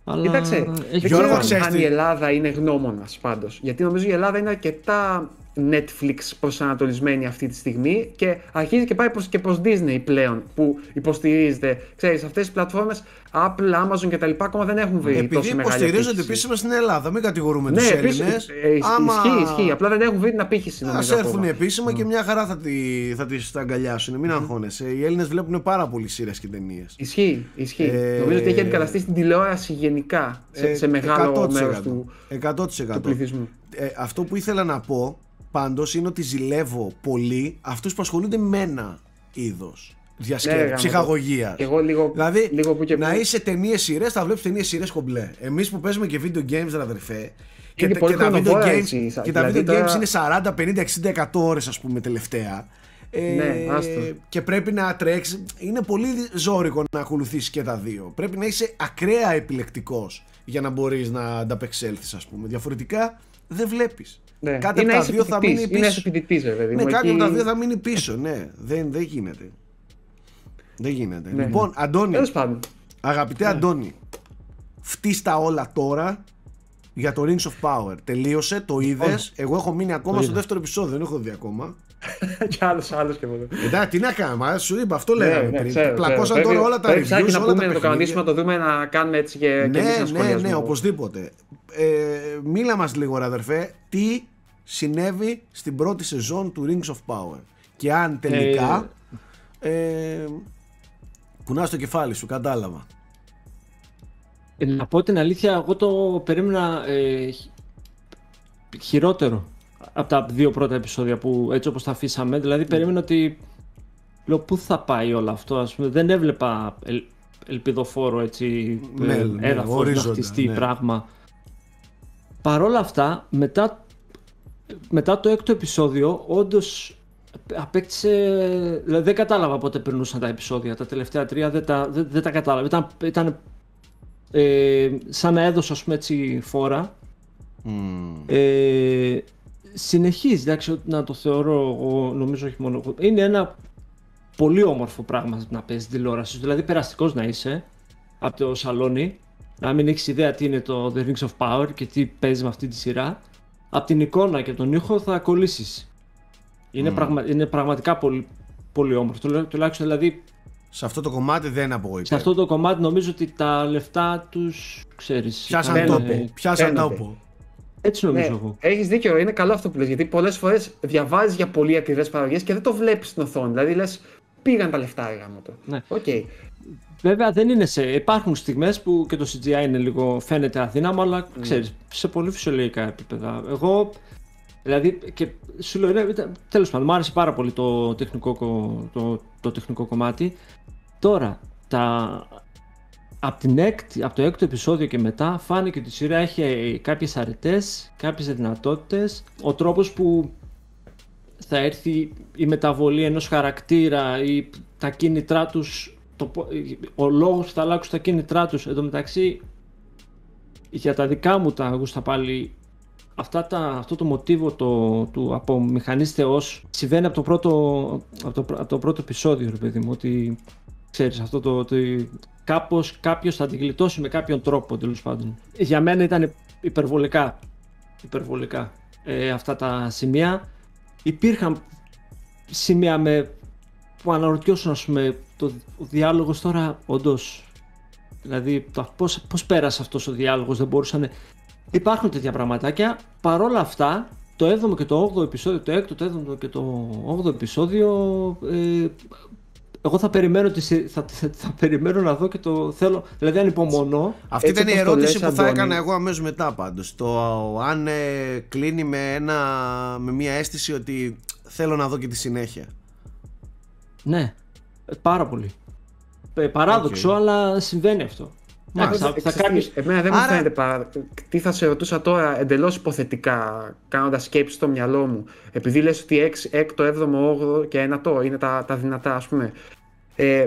Αλλά Κοίταξε, έχει δεν Γιώργο, ξέρω ξέρεις αν τι. η Ελλάδα είναι γνώμονας πάντως. Γιατί νομίζω η Ελλάδα είναι αρκετά Netflix προσανατολισμένη αυτή τη στιγμή και αρχίζει και πάει προς, και προς Disney πλέον που υποστηρίζεται. Ξέρεις, αυτές τις πλατφόρμες Apple, Amazon και τα λοιπά ακόμα δεν έχουν βρει Επειδή τόσο μεγάλη υποστηρίζονται απήχηση. επίσημα στην Ελλάδα, μην κατηγορούμε Ναι, τους επίσης, Έλληνες. ε, ισχύει, Άμα ισχύει, ισχύει. Απλά δεν έχουν βρει την απήχηση Ας νομίζω έρθουν ακόμα. επίσημα και μια χαρά θα, τη, θα τις τα αγκαλιάσουν. Μην αγχώνεσαι. Οι Έλληνες βλέπουν πάρα πολύ σειρές και ταινίες. Ισχύει, ισχύει. Ε, Νομίζω ότι έχει αντικαταστήσει την τηλεόραση γενικά σε, Ε, σε μεγάλο 100%. μέρος του, 100%. του πληθυσμού. Ε, αυτό που ήθελα να πω πάντως είναι ότι ζηλεύω πολύ αυτούς που ασχολούνται με ένα είδος διασκέδαση, Ναι, γάμο το. ψυχαγωγίας. Και εγώ λίγο, Δηλαδή, λίγο που και να που. είσαι ταινίες σειρές, θα βλέπεις ταινίες σειρές κομπλέ. Εμείς που παίζουμε και video games, ρε αδερφέ. Και, Είναι τα- πολύ και τα video χρονοβόρα games, έτσι, και τα δηλαδή video τώρα- games είναι 40, 50, 60, 100 ώρες, ας πούμε, τελευταία. Ε, Ναι, άστο. και πρέπει να τρέξεις. Είναι πολύ ζώρικο να ακολουθήσεις και τα δύο. Πρέπει να είσαι ακραία επιλεκτικός για να μπορείς να ανταπεξέλθεις, ας πούμε. Διαφορετικά δεν βλέπεις. Ναι. Κάτι Ή από να τα είσαι δύο θα φοιτητής, μείνει ή να είσαι πίσω. φοιτητής, ρε παιδί Ναι, μου, κάτι εκεί- από τα δύο θα μείνει πίσω. Ναι, δεν, δεν γίνεται. Δεν γίνεται. Ναι. Λοιπόν, Αντώνη, Τέλος πάντων. Αγαπητέ Ναι. Αντώνη, φτύστα όλα τώρα για το Rings of Power. Τελείωσε, το είδες. Εγώ έχω μείνει ακόμα Το στο είδα. δεύτερο επεισόδιο, δεν έχω δει ακόμα. Κι άλλος, άλλος και εγώ. Εντάξει, τι να κάνουμε, α, σου είπα, αυτό λέγαμε Ναι, πριν. ξέρω, Πλακώσαν ξέρω. τώρα Πρέπει- όλα τα πρέπει reviews, ψάχνει να όλα πούμε, τα να το κανονίσουμε, να παιχνίδια. το δούμε, να κάνουμε έτσι και, και εμείς Ναι, ένα ναι, σχολιασμό. ναι, οπωσδήποτε. Ε, μίλα μας λίγο, ρε αδερφέ, τι συνέβη στην πρώτη σεζόν του Rings of Power. Και αν τελικά. Ε, κουνάς το κεφάλι σου, κατάλαβα. Ε, Να πω την αλήθεια, εγώ το περίμενα ε, χ- χειρότερο από τα δύο πρώτα επεισόδια που έτσι όπως τα αφήσαμε. Δηλαδή περίμενα ότι λέω πού θα πάει όλο αυτό, ας πούμε. Δεν έβλεπα ελ, ελπιδοφόρο έτσι Ναι, ε, ναι, έδαφος να ορίζοντα, χτιστεί ναι. πράγμα. Παρόλα αυτά, μετά, μετά το έκτο επεισόδιο, όντως απέκτησε. Δηλαδή δεν κατάλαβα πότε περνούσαν τα επεισόδια. Τα τελευταία τρία δεν τα, δεν, δεν τα κατάλαβα. Ήταν, ήταν ε, σαν να έδωσε ας πούμε έτσι φόρα. Ε, συνεχίζει, εντάξει, να το θεωρώ εγώ, νομίζω όχι μόνο εγώ. Είναι ένα πολύ όμορφο πράγμα να παίζεις τηλεόρασης. Δηλαδή, περαστικός να είσαι από το σαλόνι, να μην έχεις ιδέα τι είναι το The Rings of Power και τι παίζει με αυτή τη σειρά. Από την εικόνα και τον ήχο θα κολλήσεις. Είναι, πραγμα- είναι πραγματικά πολύ, πολύ όμορφο. Τουλά- Τουλάχιστον δηλαδή Σε αυτό το κομμάτι δεν απογοητεύει. σε αυτό το κομμάτι νομίζω ότι τα λεφτά τους, ξέρεις, Πιάσαν ήταν, τόπο. ε, Πιάσαν φαίνεται. τόπο. Έτσι νομίζω Ναι, εγώ. Έχεις δίκιο, είναι καλό αυτό που λες, γιατί πολλές φορές διαβάζεις για πολύ ακριβές παραγωγές και δεν το βλέπεις στην οθόνη. Δηλαδή λες, πήγαν τα λεφτά, γαμώτο. Ναι. Οκ. Βέβαια δεν είναι σε. Υπάρχουν στιγμές που και το CGI είναι λίγο. φαίνεται αδύναμο, αλλά Ναι. ξέρεις, σε πολύ φυσιολογικά επίπεδα. Εγώ. Δηλαδή, και σου λέω, είναι- ήταν- τέλος πάντων, μου άρεσε πάρα πολύ το τεχνικό, κο- το, το τεχνικό κομμάτι. Τώρα, τα, από, την έκτη, από το έκτο επεισόδιο και μετά φάνηκε ότι η σειρά έχει κάποιες αρετές, κάποιες δυνατότητες. Ο τρόπος που θα έρθει η μεταβολή ενός χαρακτήρα ή τα κίνητρά τους, το, πο- ο λόγος που θα αλλάξουν τα κίνητρά τους. Εν τω μεταξύ, για τα δικά μου τα γούστα πάλι, αυτά τα, αυτό το μοτίβο το, του από μηχανής θεός συμβαίνει από το πρώτο, από το, πρω- από το πρώτο επεισόδιο, ρε παιδί μου, ότι ξέρεις αυτό το, ότι κάπως κάποιος θα την γλιτώσει με κάποιον τρόπο τέλος πάντων. Για μένα ήταν υπερβολικά, υπερβολικά ε, αυτά τα σημεία. Υπήρχαν σημεία με, που αναρωτιώσουν ας πούμε το, ο διάλογος τώρα όντως δηλαδή το, πώς, πώς πέρασε αυτός ο διάλογος δεν μπορούσαν υπάρχουν τέτοια πραγματάκια παρόλα αυτά το 7ο και το 8ο επεισόδιο το 6ο, το 7ο και το 8ο επεισόδιο ε, εγώ θα περιμένω, τη, σε- θα, θα, θα περιμένω να δω και το θέλω δηλαδή ανυπομονώ Αυτή Έτσι ήταν η όπως το ερώτηση λες, που θα Αντώνη. έκανα εγώ αμέσως μετά πάντως. Το αν ε, κλείνει με, ένα, με μια αίσθηση ότι θέλω να δω και τη συνέχεια. ναι ε, πάρα πολύ Ε, παράδοξο Οκ. αλλά συμβαίνει αυτό Εντάξει, θα, θα Ξέρεις κάνεις τι, Εμένα δεν μου Άρα- φαίνεται παρά... Τι θα σε ρωτούσα τώρα εντελώς υποθετικά, κάνοντας σκέψη στο μυαλό μου. Επειδή λες ότι 6, 6ο, 7ο, 8ο και 9ο είναι τα, τα δυνατά, ας πούμε. Ε,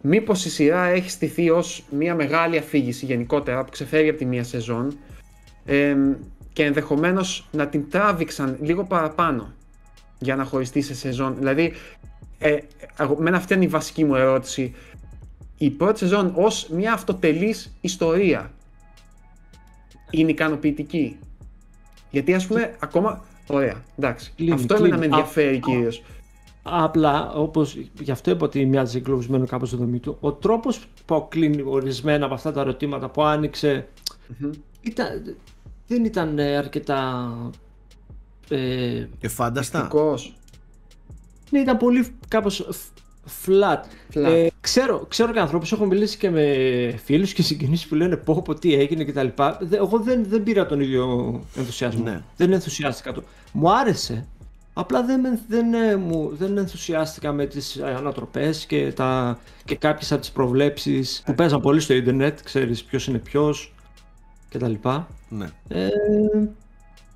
Μήπως η σειρά έχει στηθεί ως μια μεγάλη αφήγηση γενικότερα που ξεφεύγει από τη μία σεζόν ε, και ενδεχομένως να την τράβηξαν λίγο παραπάνω για να χωριστεί σε σεζόν. Δηλαδή, ε, εμένα αυτή είναι η βασική μου ερώτηση. Η πρώτη σεζόν ως μια αυτοτελής ιστορία είναι ικανοποιητική; Γιατί ας πούμε ακόμα... Ωραία, εντάξει. Κλείνει, αυτό κλείνει. εμένα με ενδιαφέρει Α, κυρίως. Απλά, όπως γι' αυτό είπα ότι μοιάζει εγκλωβισμένο κάπως το δομή του, ο τρόπος που κλείνει ορισμένα από αυτά τα ερωτήματα που άνοιξε ήταν, δεν ήταν ε, αρκετά. Ε, Εφάνταστα. Ευτυχώς. Ναι, ήταν πολύ κάπως φ- flat. Flat. Ε, ξέρω, ξέρω και ανθρώπους, έχω μιλήσει και με φίλους και συγγενείς που λένε πω πω τι έγινε κτλ. Δε- Εγώ δεν, δεν πήρα τον ίδιο ενθουσιασμό. Ναι. Δεν ενθουσιάστηκα το. Μου άρεσε. Απλά δεν, με- δεν, ε, μου, δεν ενθουσιάστηκα με τις ε, ανατροπές και, τα, και κάποιες από τις προβλέψεις που παίζαν πολύ στο ίντερνετ, ξέρεις ποιος είναι ποιος κτλ. Ναι. Ε,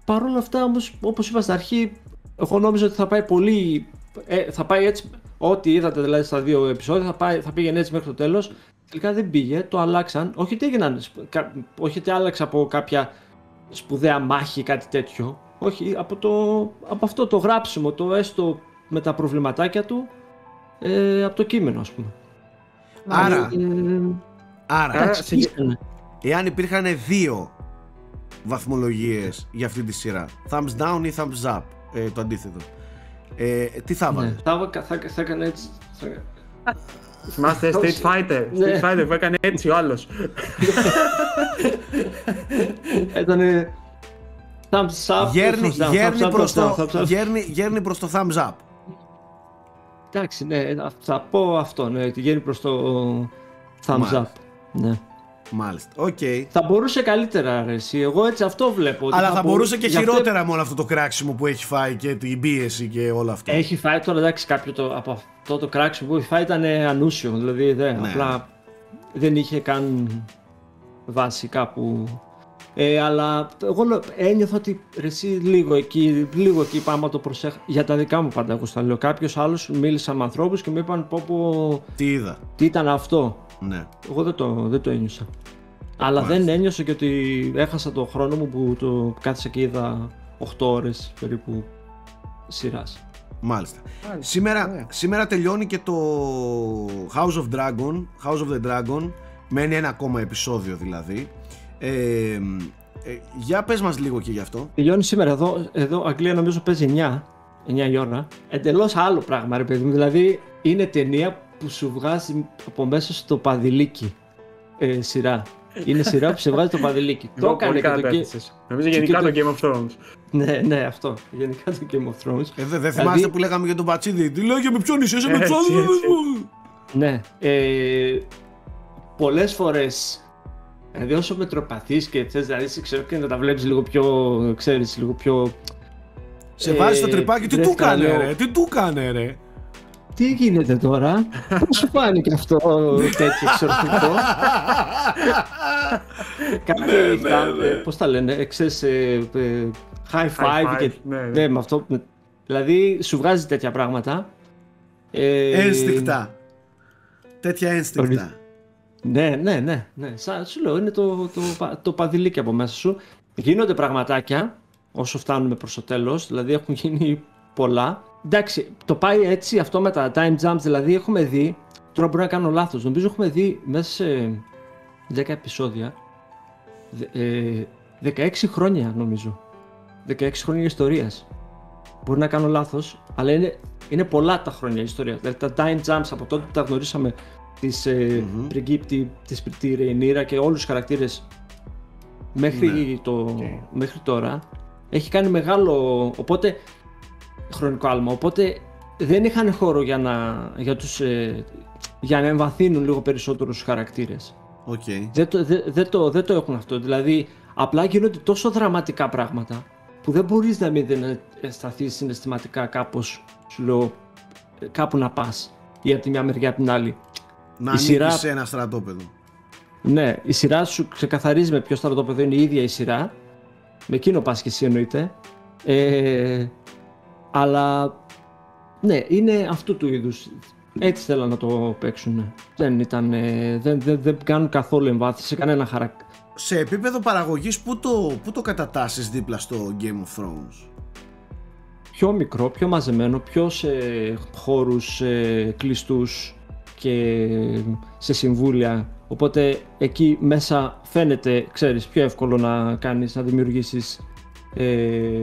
Παρ' όλα αυτά όμως, όπως είπα στην αρχή, εγώ νόμιζα ότι θα πάει πολύ, ε, θα πάει έτσι, ό,τι είδατε δηλαδή στα δύο επεισόδια θα, πάει, θα πήγαινε έτσι μέχρι το τέλος. Τελικά δεν πήγε, το αλλάξαν. Όχι ότι έγιναν, σπ- κα- όχι ότι άλλαξε από κάποια σπουδαία μάχη ή κάτι τέτοιο. Όχι, από, το, από αυτό το γράψιμο, το έστω με τα προβληματάκια του, ε, από το κείμενο ας πούμε. Άρα, Ε, άρα, Άρα, εντάξει, συγκε- ήτανε. εάν υπήρχαν δύο βαθμολογίες για αυτή τη σειρά, thumbs down ή thumbs up, ε, το αντίθετο, ε, τι θα Ναι, βάλεις; θα, έβα- θα, θα έκανε έτσι. θα- Θυμάστε Street Fighter; Ναι. Street Fighter που έκανε έτσι ο άλλος. Ήταν. Thumbs up. Γέρνει, thumbs down, γέρνει, thumbs up, προς thumbs down, το, thumbs up. γέρνει, γέρνει προς το thumbs up. Εντάξει, ναι, θα πω αυτό, ναι, ότι γέρνει προς το thumbs Μάλιστα. up. Ναι. Μάλιστα. Οκ. Θα μπορούσε καλύτερα, ρε, εσύ. Εγώ έτσι αυτό βλέπω. ότι Αλλά θα μπο- μπορούσε και γι' αυτό χειρότερα με όλο αυτό το κράξιμο που έχει φάει και την πίεση και όλο αυτό. Έχει φάει τώρα, εντάξει, κάποιο το, από αυτό το κράξιμο που έχει φάει ήταν ανούσιο. Δηλαδή, δεν, Ναι. απλά δεν είχε καν βάση κάπου. Ε, αλλά εγώ λέω- ένιωθα ότι ρε, εσύ λίγο εκεί, λίγο εκεί πάμε το προσέχω. Για τα δικά μου πάντα εγώ στα λέω. Κάποιος άλλος μίλησα με ανθρώπους και μου είπαν πω, πω Τι είδα; τι ήταν αυτό; Ναι. Εγώ δεν το, δεν το ένιωσα. Αλλά Μάλιστα. δεν ένιωσα και ότι έχασα το χρόνο μου που το κάθισα και είδα 8 ώρες περίπου σειράς. Μάλιστα. Μάλιστα. Σήμερα, Ωραία. σήμερα τελειώνει και το House of Dragon, House of the Dragon, μένει ένα ακόμα επεισόδιο δηλαδή. Ε, ε, για πες μας λίγο και γι' αυτό. Τελειώνει σήμερα εδώ, εδώ Αγγλία νομίζω παίζει 9, 9 η ώρα. Εντελώς άλλο πράγμα ρε παιδί μου, δηλαδή είναι ταινία που σου βγάζει από μέσα στο παδιλίκι ε, σειρά. Είναι σειρά που σε βγάζει το παδιλίκι. το Εγώ έκανε πολύ και καλά το το Game- έθεσες. Νομίζω και γενικά το- το Game of Thrones. Ναι, ναι, αυτό. Γενικά το Game of Thrones. Ε, δε- δεν θυμάστε Δηλαδή- που λέγαμε για τον Πατσίδη. Τι λέγε με ποιον είσαι, είσαι με Έτσι, τους άλλους. έτσι. Ναι. Ε, πολλές φορές Δηλαδή όσο μετροπαθείς και θες δηλαδή σε ξέρω και να τα βλέπεις λίγο πιο, ξέρεις, λίγο πιο... Σε βάζει στο Ε, τρυπάκι, τι δεν του θα κάνε λέω. ρε, τι του κάνε ρε. Τι γίνεται τώρα, πώς σου φάνηκε αυτό τέτοιο εξορτικό. Κάτι, τα- ε, πώς τα λένε, ξέρεις, ε, ε, high five five, και ναι, ναι. ναι, με αυτό. με- Δηλαδή σου βγάζει τέτοια πράγματα. Ε, Ένστικτα. Τέτοια ένστικτα. Ναι, ναι, ναι. ναι. Σαν, σου λέω, είναι το, το, πα- το παδιλίκι από μέσα σου. Γίνονται πραγματάκια όσο φτάνουμε προς το τέλος, δηλαδή έχουν γίνει πολλά. Εντάξει, το πάει έτσι αυτό με τα time jumps, δηλαδή έχουμε δει, τώρα μπορεί να κάνω λάθος, νομίζω έχουμε δει μέσα σε 10 επεισόδια, δε- ε, 16 χρόνια νομίζω, 16 χρόνια ιστορίας. Μπορεί να κάνω λάθος, αλλά είναι, είναι πολλά τα χρόνια ιστορίας. Δηλαδή τα time jumps από τότε που τα γνωρίσαμε της ε, Μμμ. πριγκίπισσα, της, τη Ρεϊνίρα και όλους τους χαρακτήρες μέχρι, Ναι. το, Οκ. μέχρι τώρα έχει κάνει μεγάλο οπότε, χρονικό άλμα οπότε δεν είχαν χώρο για να, για τους, ε, για να εμβαθύνουν λίγο περισσότερο στους χαρακτήρες Οκ. δεν το, δεν, δεν το, δεν το έχουν αυτό δηλαδή απλά γίνονται τόσο δραματικά πράγματα που δεν μπορείς να μην δεν αισθανθείς συναισθηματικά κάπως σου λέω ε, κάπου να πας ή από τη μια μεριά από την άλλη Να η ανήκεις σειρά- σε ένα στρατόπεδο. ναι, η σειρά σου ξεκαθαρίζει με ποιο στρατόπεδο είναι η ίδια η σειρά. Με εκείνο πας και εσύ εννοείται. Ε, αλλά ναι, είναι αυτού του είδους. Έτσι θέλαν να το παίξουν. Δεν ήταν, ε, δεν, δεν, δεν κάνουν καθόλου εμβάθυνση σε κανένα χαρακτήρα. Σε επίπεδο παραγωγής, πού το, πού το κατατάσσεις δίπλα στο Game of Thrones; πιο μικρό, πιο μαζεμένο, πιο σε χώρους ε, κλειστούς και σε συμβούλια. Οπότε εκεί μέσα φαίνεται, ξέρεις, πιο εύκολο να κάνεις, να δημιουργήσεις ε,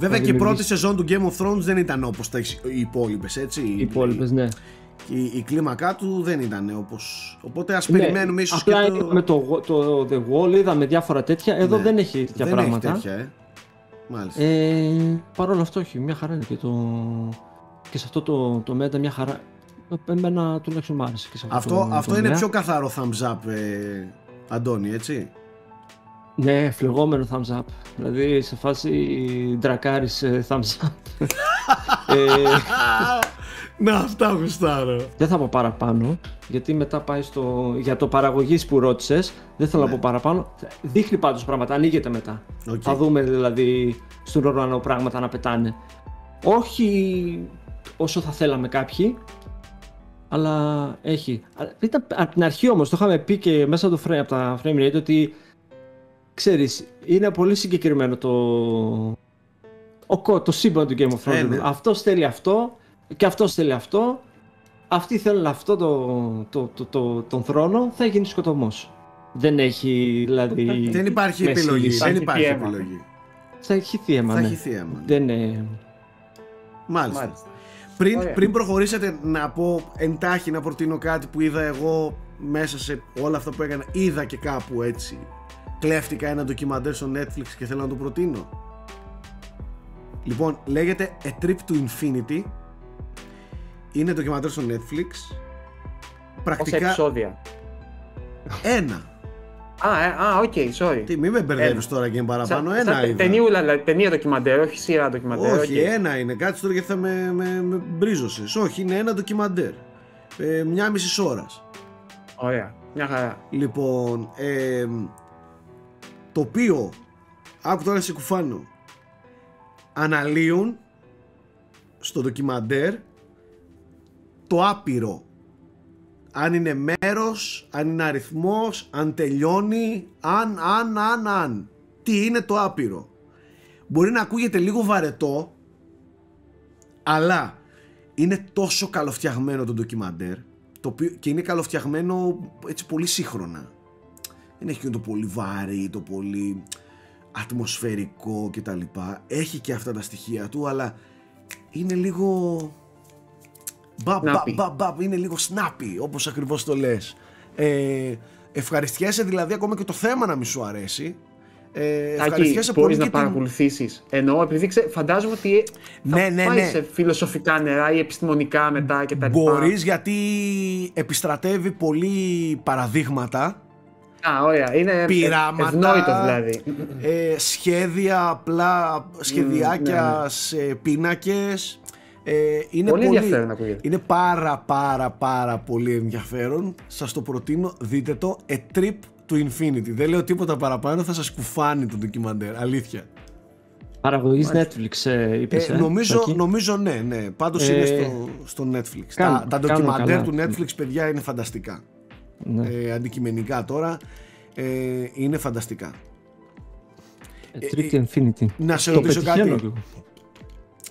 Βέβαια να και η πρώτη δημιουργήσεις- σεζόν του Game of Thrones δεν ήταν όπως τα οι υπόλοιπες, έτσι. οι υπόλοιπες, ναι. Η, η κλίμακά του δεν ήταν όπως... Οπότε ας Ναι, περιμένουμε ίσως Απλά και το... είδαμε το, το The Wall, είδαμε διάφορα τέτοια. Εδώ Ναι. δεν έχει τέτοια δεν πράγματα. έχει τέτοια, ε. Μάλιστα. Ε, Παρ' όλα αυτό, όχι, μια χαρά είναι και, το... και σε αυτό το, το Meta μια χαρά. Εμένα τουλάχιστον μου άρεσε και σε αυτό, αυτό το αυτό τομέα. είναι πιο καθαρό thumbs up, ε, Αντώνη, έτσι. Ναι, φλεγόμενο thumbs up. Δηλαδή σε φάση Dracarys ε, thumbs up. ε, Να, αυτά γουστάρω. δεν θα πω παραπάνω, γιατί μετά πάει στο... για το παραγωγής που ρώτησες, δεν θέλω Ναι. να πω παραπάνω. Δείχνει πάντως πράγματα, ανοίγεται μετά. Οκ. Θα δούμε δηλαδή στον ουρανό πράγματα να πετάνε. Όχι όσο θα θέλαμε κάποιοι, αλλά έχει. Α, Ήταν από την αρχή όμως, το είχαμε πει και μέσα από, το frame, από τα frame rate ότι ξέρεις, είναι πολύ συγκεκριμένο το, ο, κο- το σύμπαν του Game of Thrones. Ε, ναι. Αυτός θέλει αυτό και αυτός θέλει αυτό. Αυτοί θέλουν αυτό το, το, το, το- τον θρόνο, θα γίνει σκοτωμός. Δεν έχει δηλαδή. Δεν υπάρχει μέση επιλογή. λύση. Δεν έχει υπάρχει αίμα. επιλογή. Θα έχει θύμα, Θα ναι. έχει θύμα. Δεν είναι... Μάλιστα. Μάλιστα. Πριν, Ωραία. πριν προχωρήσετε να πω εντάχει να προτείνω κάτι που είδα εγώ μέσα σε όλα αυτά που έκανα είδα και κάπου έτσι κλέφτηκα ένα ντοκιμαντέρ στο Netflix και θέλω να το προτείνω λοιπόν λέγεται A Trip to Infinity είναι ντοκιμαντέρ στο Netflix Πόσα πρακτικά επεισόδια. ένα Α, ε, α, οκ, sorry. τι μη με μπερδεύεις Ένα. τώρα και παραπάνω Σαν- ένα σαν είδα ταινίουλα, δηλαδή, ταινία ντοκιμαντέρ, όχι σειρά ντοκιμαντέρ. Όχι, οκ. ένα είναι. Κάτσε τώρα γιατί θα με, με, με μπρίζωσες. Όχι, είναι ένα ντοκιμαντέρ. Ε, μιάμιση ώρας. Ωραία, μια χαρά. Λοιπόν, ε, το οποίο, άκου τώρα σε κουφάνω, αναλύουν στο ντοκιμαντέρ το άπειρο. Αν είναι μέρος, αν είναι αριθμός, αν τελειώνει, αν, αν, αν, αν. Τι είναι το άπειρο. Μπορεί να ακούγεται λίγο βαρετό, αλλά είναι τόσο καλοφτιαγμένο το ντοκιμαντέρ το οποίο, και είναι καλοφτιαγμένο έτσι πολύ σύγχρονα. Δεν έχει και το πολύ βάρη, το πολύ ατμοσφαιρικό κτλ. Έχει και αυτά τα στοιχεία του, αλλά είναι λίγο... Μπα, μπα, Snappy. μπα, μπα, είναι λίγο snappy, όπως ακριβώς το λες. Ε, ευχαριστιέσαι δηλαδή ακόμα και το θέμα να μη σου αρέσει. Ε, Τάκη, ευχαριστιέσαι μπορείς πολύ να και την... παρακολουθήσεις. Εννοώ, επειδή ξέ, φαντάζομαι ότι θα Ναι, ναι, πάει ναι. σε φιλοσοφικά νερά ή επιστημονικά μετά και τα λοιπά. Μπορείς γιατί επιστρατεύει πολύ παραδείγματα Α, ωραία. Είναι Πειράματα. ευνόητος δηλαδή. ε, σχέδια, απλά σχεδιάκια ναι, ναι. σε πίνακες. Ε, είναι Πολύ ενδιαφέρον ακούγεται. Είναι πάρα πάρα πάρα πολύ ενδιαφέρον. Σας το προτείνω, δείτε το. A Trip to Infinity. Δεν λέω τίποτα παραπάνω, θα σας κουφάνει το ντοκιμαντέρ. Αλήθεια. Παραγωγής Netflix ε, είπες, Ε, ε, νομίζω, Τάκη. νομίζω ναι, ναι. Πάντως Ε, είναι στο, στο Netflix. κάνουν- τα τα κάνουν ντοκιμαντέρ καλά. του Netflix, παιδιά, είναι φανταστικά. Ναι. Ε, αντικειμενικά τώρα, ε, είναι φανταστικά. Ε, Trinity Infinity. Να σε Το ρωτήσω πετυχαίνω κάτι. κι εγώ.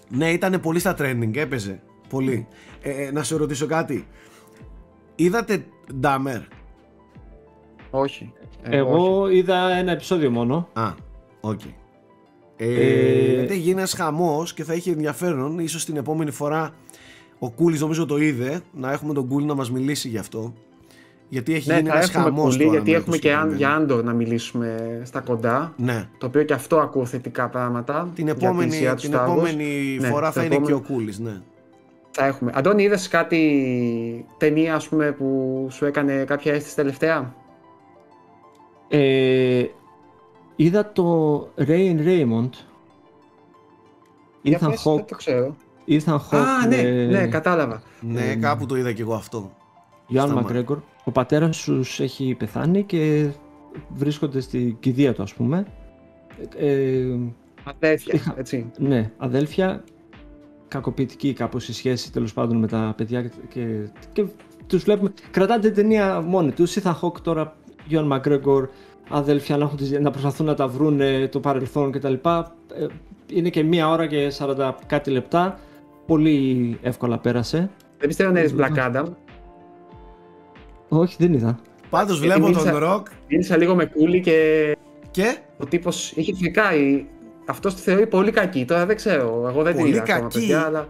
Ναι, ήταν πολύ στα trending, έπαιζε. Πολύ. Ε, ε, να σε ρωτήσω κάτι. Είδατε Dahmer; Όχι. Ε, όχι. Εγώ είδα ένα επεισόδιο μόνο. Α, οκ. Ε, Ε, γιατί έγινε ένας χαμός και θα είχε ενδιαφέρον ίσως την επόμενη φορά ο Κούλης νομίζω το είδε να έχουμε τον Κούλη να μας μιλήσει γι' αυτό γιατί έχει Ναι, γίνει θα ένας έχουμε χαμός πολύ, τώρα γιατί με έχουμε το και αν, συγκεκριμένο. για Άντορ να μιλήσουμε στα κοντά. ναι Το οποίο και αυτό ακούω θετικά πράγματα. την για τη επόμενη, σειρά του την Star Wars. επόμενη Ναι, φορά την θα είναι και ο επόμενη- Κούλης ναι. Θα έχουμε. Αντώνη, είδες κάτι ταινία ας πούμε, που σου έκανε κάποια αίσθηση τελευταία; Ε, είδα το Rain Raymond. Για Ethan πες, δεν Hawke. το ξέρω. Ethan Hawke Α, ναι, με ναι, κατάλαβα. ναι κάπου το είδα και εγώ αυτό Ιωάνν Στα Μακρέγκορ. Ο πατέρας τους έχει πεθάνει και βρίσκονται στην κηδεία του ας πούμε. Ε, Αδέρφια, Είχα- έτσι. ναι, αδέλφια, κακοποιητική κάπως η σχέση τέλος πάντων με τα παιδιά και, και, και τους βλέπουμε. Κρατάτε την ταινία μόνοι τους. Ethan Hawke τώρα, Ιωάνν Μακρέγκορ, αδέλφια να, έχουν τις, να προσπαθούν να τα βρουν το παρελθόν κτλ. Ε, είναι και μία ώρα και 40 κάτι λεπτά. Πολύ εύκολα πέρασε. Δεν πιστεύω να είδες Black Adam. Όχι, δεν είδα. Πάντως Ε, βλέπω τον μίλησα- Ροκ Μίλησα λίγο με κούλι και και; ο τύπος είχε φρικάει. Αυτός τη θεωρεί πολύ κακή. Τώρα δεν ξέρω. Εγώ δεν την Πολύ είδα ακόμα, κακή. παιδιά, αλλά.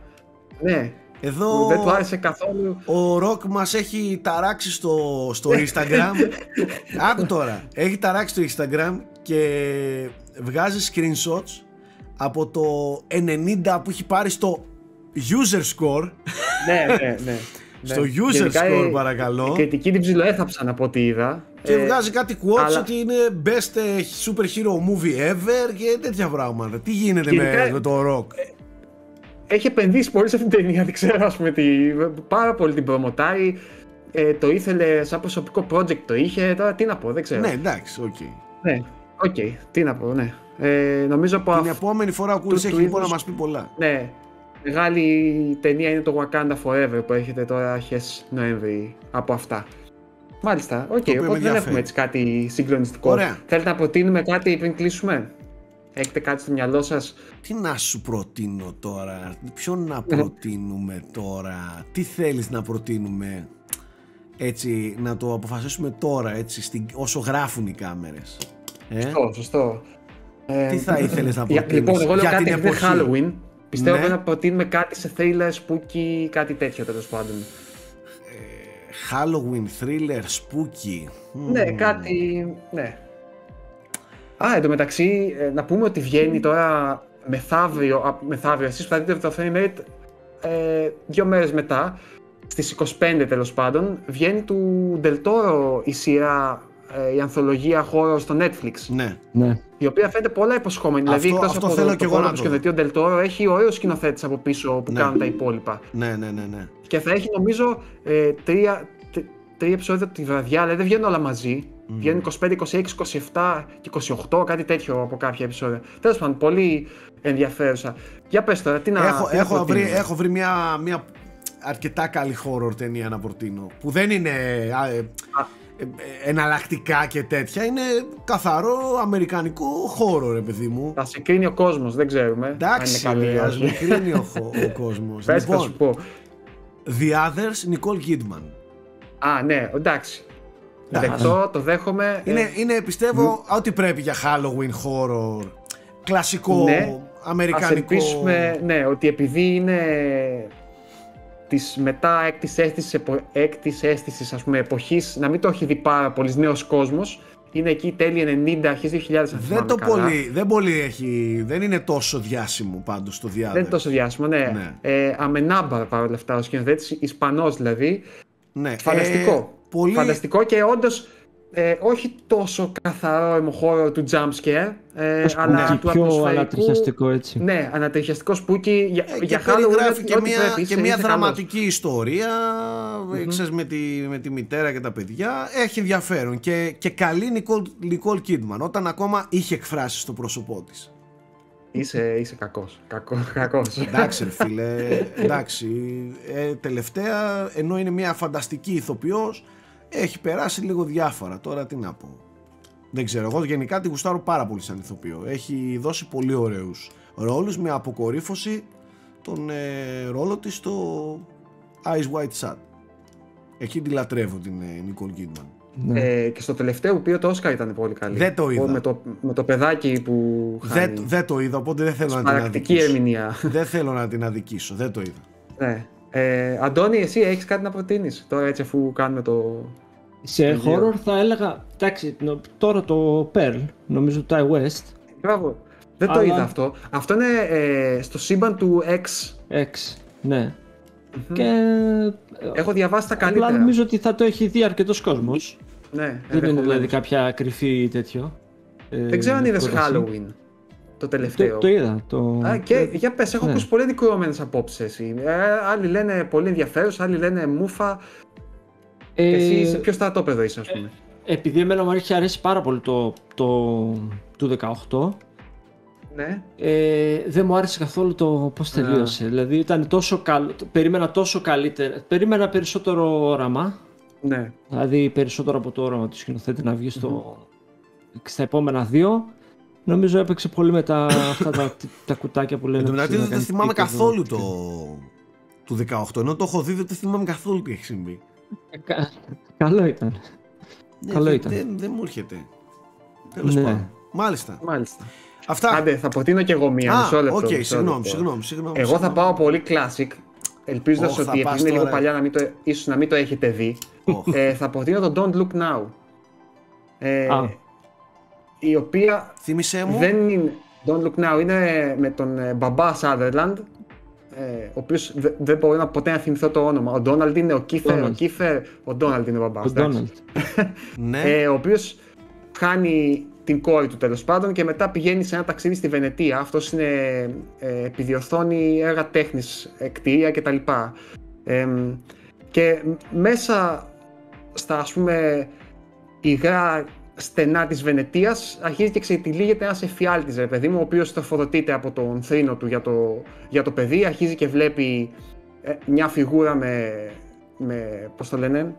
Ναι, εδώ δεν του άρεσε καθόλου. ο Ροκ μας έχει ταράξει στο, στο Instagram. Άκου τώρα. Έχει ταράξει στο Instagram και βγάζει screenshots από το 90 που έχει πάρει στο user score. ναι, ναι, ναι. Στο Ναι. user Γενικά, score, οι- παρακαλώ. Οι κριτικοί την ψιλοέθαψαν από ό,τι είδα. Και Ε, βγάζει κάτι quotes αλλά- ότι είναι best ε, super hero movie ever και τέτοια πράγματα. Τι γίνεται Και με, ειδικά- με το Rock; Έχει επενδύσει πολύ σε αυτήν την ταινία, δεν ξέρω, ας πούμε, τι, πάρα πολύ την promot-άρει. Ε, το ήθελε σαν προσωπικό project το είχε, τώρα τι να πω, δεν ξέρω. Ναι, εντάξει, οκ. Ναι, οκ, τι να πω, ναι. Ε, νομίζω από Την αυ- επόμενη φορά ο Κούλης του έχει λοιπόν να είδους- μας πει πολλά. Ναι, μεγάλη ταινία είναι το Wakanda Forever που έρχεται τώρα αρχές Νοέμβρη από αυτά. Μάλιστα, οκ, οποίο με οπότε δεν ενδιαφέρει. έχουμε έτσι κάτι συγκλονιστικό. Ωραία. Θέλετε να προτείνουμε κάτι πριν κλείσουμε; Έχετε κάτι στο μυαλό σας; Τι να σου προτείνω τώρα, ποιον να Ναι. προτείνουμε τώρα, τι θέλεις να προτείνουμε; Έτσι να το αποφασίσουμε τώρα έτσι στην, όσο γράφουν οι κάμερες. Ε; Σωστό, σωστό. Ε, Τι θα ήθελες να για- προτείνεις Λοιπόν, εγώ λέω για κάτι την επειδή είναι εποχή; Halloween. Πιστεύω Ναι. πρέπει να προτείνουμε κάτι σε thriller, spooky, κάτι τέτοιο τέλος πάντων. Halloween, thriller, spooky. Ναι, Μμμ. κάτι. Ναι. Α, εντωμεταξύ, ε, να πούμε ότι βγαίνει τώρα μεθαύριο, α, μεθαύριο εσείς που θα δείτε το frame rate ε, δύο μέρες μετά, στις 25 τέλος πάντων, βγαίνει του Del η σειρά, ε, η ανθολογία horror στο Netflix. Ναι, Ναι. Η οποία φαίνεται πολλά υποσχόμενη. Αυτό- δηλαδή, εκτός αυτό από θέλω το, κι το εγώ πρώτο να που το σκηνοθετεί ο Del Toro, έχει ωραίους σκηνοθέτες από πίσω που Ναι. κάνουν τα υπόλοιπα. ναι, ναι, ναι, ναι. Και θα έχει νομίζω ε, τρία, τρι- τρία επεισόδια τη βραδιά, αλλά δεν βγαίνουν όλα μαζί. Βγαίνουν 25, 26, 27 και 28, κάτι τέτοιο από κάποια επεισόδια. Τέλος πάντων, πολύ ενδιαφέρουσα. Για πες τώρα, τι να έχω, τι να έχω, βρει, προτείνουμε. έχω βρει μια, μια αρκετά καλή horror ταινία να προτείνω. Που δεν είναι α, ε, ε, ε, εναλλακτικά και τέτοια. Είναι καθαρό αμερικανικό horror, ρε παιδί μου. Θα σε κρίνει ο κόσμος, δεν ξέρουμε. Εντάξει, αν είναι καλή ή ας όχι. με κρίνει ο, χο- ο κόσμος. Πες, θα σου λοιπόν, πω. The Others, Nicole Kidman. Α, ναι, εντάξει. Εντάξει. Δεκτό, το δέχομαι. Ε, Είναι, είναι πιστεύω, ό,τι πρέπει για Halloween horror. Κλασικό, Ναι. αμερικανικό. Ας ελπίσουμε, ναι, ότι επειδή είναι της μετά έκτης αίσθησης, επο, έκτης αίσθησης ας πούμε, εποχής, να μην το έχει δει πάρα πολλοί νέος κόσμος, είναι εκεί τέλη 90, αρχές 2000 αν Δεν θυμάμαι το καλά. πολύ, δεν πολύ έχει, δεν είναι τόσο διάσημο πάντως το The Others. Δεν είναι τόσο διάσημο, ναι. Ναι. Ε, αμενάμπαρ παρόλα αυτά ο σκηνοθέτης, Ισπανός δηλαδή. Ναι, Φανταστικό. ε, πολύ... Φανταστικό και όντως ε, όχι τόσο καθαρό αιμοχώρο του jump scare, ε, αλλά Ναι, του πιο ατμοσφαιρικού... ανατριχιαστικό έτσι. Ναι, ανατριχιαστικό σπούκι για, Ε, για και Halloween περιγράφει ό,τι- και ό,τι μια, πρέπει, και είσαι- μια είσαι καλός. δραματική ιστορία, ε, ξέρεις, με, τη, με τη μητέρα και τα παιδιά. Έχει ενδιαφέρον και, και καλή Νικόλ, Νικόλ Κίντμαν όταν ακόμα είχε εκφράσει στο πρόσωπό της. Είσαι, είσαι κακός. Κακό, κακός. εντάξει ρε φίλε, εντάξει. Ε, τελευταία, ενώ είναι μια φανταστική ηθοποιός, έχει περάσει λίγο διάφορα. Τώρα τι να πω. Δεν ξέρω, εγώ γενικά τη γουστάρω πάρα πολύ σαν ηθοποιό. Έχει δώσει πολύ ωραίους ρόλους με αποκορύφωση τον ε, ρόλο της στο Eyes White Shut. Εκεί τη λατρεύω την ε, Nicole Kidman. Ναι. Ε, και στο τελευταίο που πήρε το Oscar ήταν πολύ καλή. Δεν το είδα. Με το, με το παιδάκι που χάνει. Δεν, δεν το είδα, οπότε δεν θέλω να την Παρακτική αδικήσω. ερμηνεία. δεν θέλω να την αδικήσω, δεν το είδα. ναι. Ε, Αντώνη, εσύ έχεις κάτι να προτείνεις τώρα έτσι αφού κάνουμε το... Σε Δύο. horror θα έλεγα, εντάξει, νο- τώρα το Pearl, νομίζω το Ty West, Μπράβο. Δεν το Αλλά- είδα αυτό. Αυτό είναι ε, στο σύμπαν του X. X, ναι. Μμμ. Και Έχω διαβάσει τα απλά καλύτερα. νομίζω ότι θα το έχει δει αρκετός κόσμος. Ναι, Δεν είναι ενδεχομένως. δηλαδή κάποια κρυφή τέτοιο. ε, Δεν ξέρω αν είδες πρόταση. Halloween. Το Το, τελευταίο. το είδα. Το... Α, και για πες, έχω Ναι. ακούσει πολύ δικαιωμένες απόψεις εσύ. Ε, άλλοι λένε πολύ ενδιαφέρον, άλλοι λένε μούφα. Ε, Εσύ σε ποιο στρατόπεδο είσαι, ας πούμε; Επειδή εμένα μου έχει αρέσει πάρα πολύ το, το του 18, Ναι. ε, δεν μου άρεσε καθόλου το πώς τελείωσε. Δηλαδή ήταν τόσο καλό, περίμενα τόσο καλύτερα, περίμενα περισσότερο όραμα, Ναι. δηλαδή περισσότερο από το όραμα του σκηνοθέτη να βγει στο, στα επόμενα δύο Νομίζω έπαιξε πολύ με τα, αυτά τα, τα κουτάκια που λένε. Εν τω μεταξύ να δεν κάνεις θυμάμαι επίπεδο. καθόλου το του 18, ενώ το έχω δει δεν θυμάμαι καθόλου τι έχει συμβεί. Ε, κα- Καλό ήταν. Ναι, Καλό δεν- ήταν. Δεν, δεν μου έρχεται. Τέλος Ναι. πάντων. Μάλιστα. Μάλιστα. Αυτά. Άντε, θα προτείνω κι εγώ μία. Α, μισό λεπτό, οκ, μισό συγγνώμη, λεπτό. συγγνώμη, συγγνώμη. Εγώ θα συγγνώμη. πάω πολύ classic. Ελπίζοντας Ωχ, θα ότι πας επειδή είναι λίγο τώρα. παλιά, να μην το, ίσως να μην το έχετε δει. Ωχ. ε, θα προτείνω το Don't Look Now. Ε, Α. η οποία Θύμησέ μου. δεν είναι. Don't Look Now είναι με τον ε, μπαμπά Sutherland. Ε, ο οποίος δεν μπορώ να ποτέ να θυμηθώ το όνομα. Ο Ντόναλντ είναι ο Κίφερ, ο Donald. Κίφερ, ο Ντόναλντ είναι ο μπαμπάς. Ο Ντόναλτ. Ναι. Ε, ο οποίος χάνει την κόρη του τέλος πάντων και μετά πηγαίνει σε ένα ταξίδι στη Βενετία. Αυτός είναι. Ε, επιδιορθώνει έργα τέχνης, κτίρια κτλ. Ε, και μέσα στα ας πούμε υγρά στενά της Βενετίας αρχίζει και ξετυλίγεται ένας εφιάλτης ρε παιδί μου ο οποίος τροφοδοτείται από τον θρήνο του για το, για το παιδί αρχίζει και βλέπει ε, μια φιγούρα με, με πώς το λένε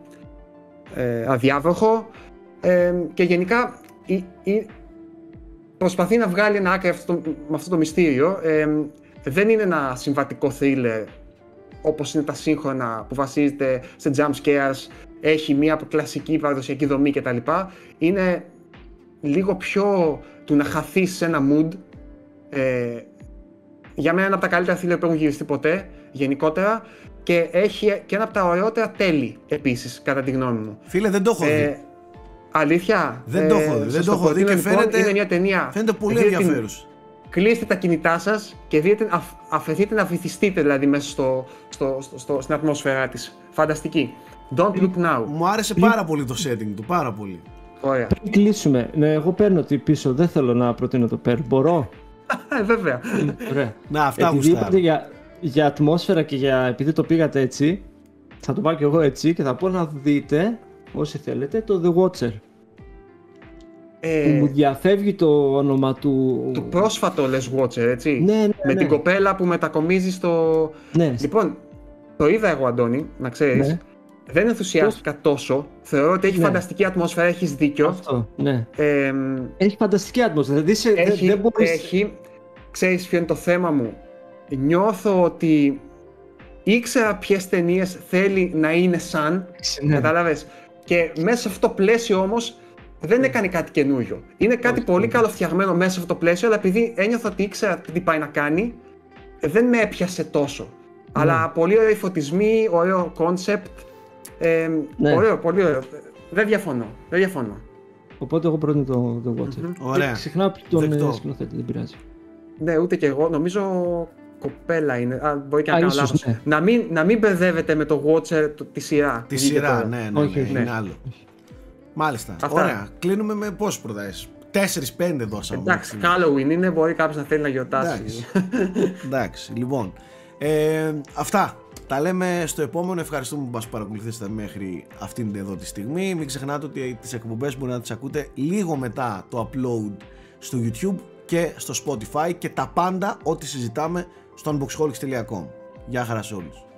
ε, αδιάβροχο ε, και γενικά η, η- προσπαθεί να βγάλει ένα άκρη αυτό, το- με αυτό το μυστήριο ε, δεν είναι ένα συμβατικό thriller όπως είναι τα σύγχρονα που βασίζεται σε jump scares έχει μια κλασική παραδοσιακή δομή κτλ. Είναι λίγο πιο του να χαθείς σε ένα mood. Ε, για μένα είναι από τα καλύτερα thriller που έχουν γυριστεί ποτέ, γενικότερα. Και έχει και ένα από τα ωραιότερα τέλη, επίσης, κατά τη γνώμη μου. Φίλε, δεν το έχω δει. Ε, αλήθεια; Δεν το έχω δει, δεν σας το έχω δει προτείνω, και λοιπόν, φαίνεται- Είναι μια ταινία. Φαίνεται πολύ δείτε την- ενδιαφέρουσα. κλείστε τα κινητά σας και δείτε, αφ, αφαιθείτε να βυθιστείτε δηλαδή μέσα στο, στο, στο, στο- στην ατμόσφαιρά της. Φανταστική. Don't look now. Μου άρεσε πάρα πολύ το setting του, πάρα πολύ. Ωραία. Πριν κλείσουμε, ναι, εγώ παίρνω τη πίσω. Δεν θέλω να προτείνω το περ. Μπορώ; Ε, βέβαια. Ωραία. Να, αυτά Επειδή γουστάρω. είπατε για, για ατμόσφαιρα και για, επειδή το πήγατε έτσι, θα το πάω και εγώ έτσι και θα πω να δείτε, όσοι θέλετε, το The Watcher. Ε, που μου διαφεύγει το όνομα του... το πρόσφατο λες Watcher, έτσι; Ναι, ναι, Με ναι. την κοπέλα που μετακομίζει στο... Ναι, Λοιπόν, το είδα εγώ Αντώνη, να ξέρεις. Ναι. Δεν ενθουσιάστηκα τόσο. Θεωρώ ότι έχει Ναι. φανταστική ατμόσφαιρα, έχεις δίκιο. αυτό, ναι. Ε, Έχει φανταστική ατμόσφαιρα, δηλαδή σε, δεν- έχει, δεν μπορείς... έχει, ξέρεις ποιο είναι το θέμα μου; Νιώθω ότι ήξερα ποιες ταινίες θέλει να είναι σαν, Ναι. κατάλαβες; Και μέσα σε αυτό το πλαίσιο όμως δεν έκανε κάτι καινούριο. Είναι κάτι Όχι, πολύ όχι. καλοφτιαγμένο μέσα σε αυτό το πλαίσιο, αλλά επειδή ένιωθα ότι ήξερα τι πάει να κάνει, δεν με έπιασε τόσο. Αλλά πολύ ωραίοι φωτισμοί, ωραίο κόνσεπτ. Ε, Ναι. Ωραίο, πολύ ωραίο. Δεν διαφωνώ. Δεν διαφωνώ. Οπότε εγώ προτείνω το The Watcher. Μμμ. Ωραία. Και ξεχνάω τον Δεκτό. ε, σκηνοθέτη, δεν πειράζει. Ναι, ούτε κι εγώ. Νομίζω κοπέλα είναι. Α, μπορεί και να Α, κάνω ίσως, λάθος. ναι. Να, μην, να μην μπερδεύετε με το Watcher το, τη σειρά. Τη που βγήκε σειρά, τώρα. ναι, ναι, Όχι, ναι, όχι. είναι Ναι. άλλο. Μάλιστα. Αυτά. Ωραία. Κλείνουμε με πόσες προτάσεις; 4-5 δώσαμε. Εντάξει, maximum. Halloween είναι, μπορεί κάποιος να θέλει να γιορτάσει. Εντάξει. Εντάξει, λοιπόν. Ε, αυτά. Τα λέμε στο επόμενο. Ευχαριστούμε που μας παρακολουθήσατε μέχρι αυτήν εδώ τη στιγμή. Μην ξεχνάτε ότι τις εκπομπές μπορείτε να τις ακούτε λίγο μετά το upload στο YouTube και στο Spotify και τα πάντα ό,τι συζητάμε στο unboxholics.com. Γεια χαρά σε όλους.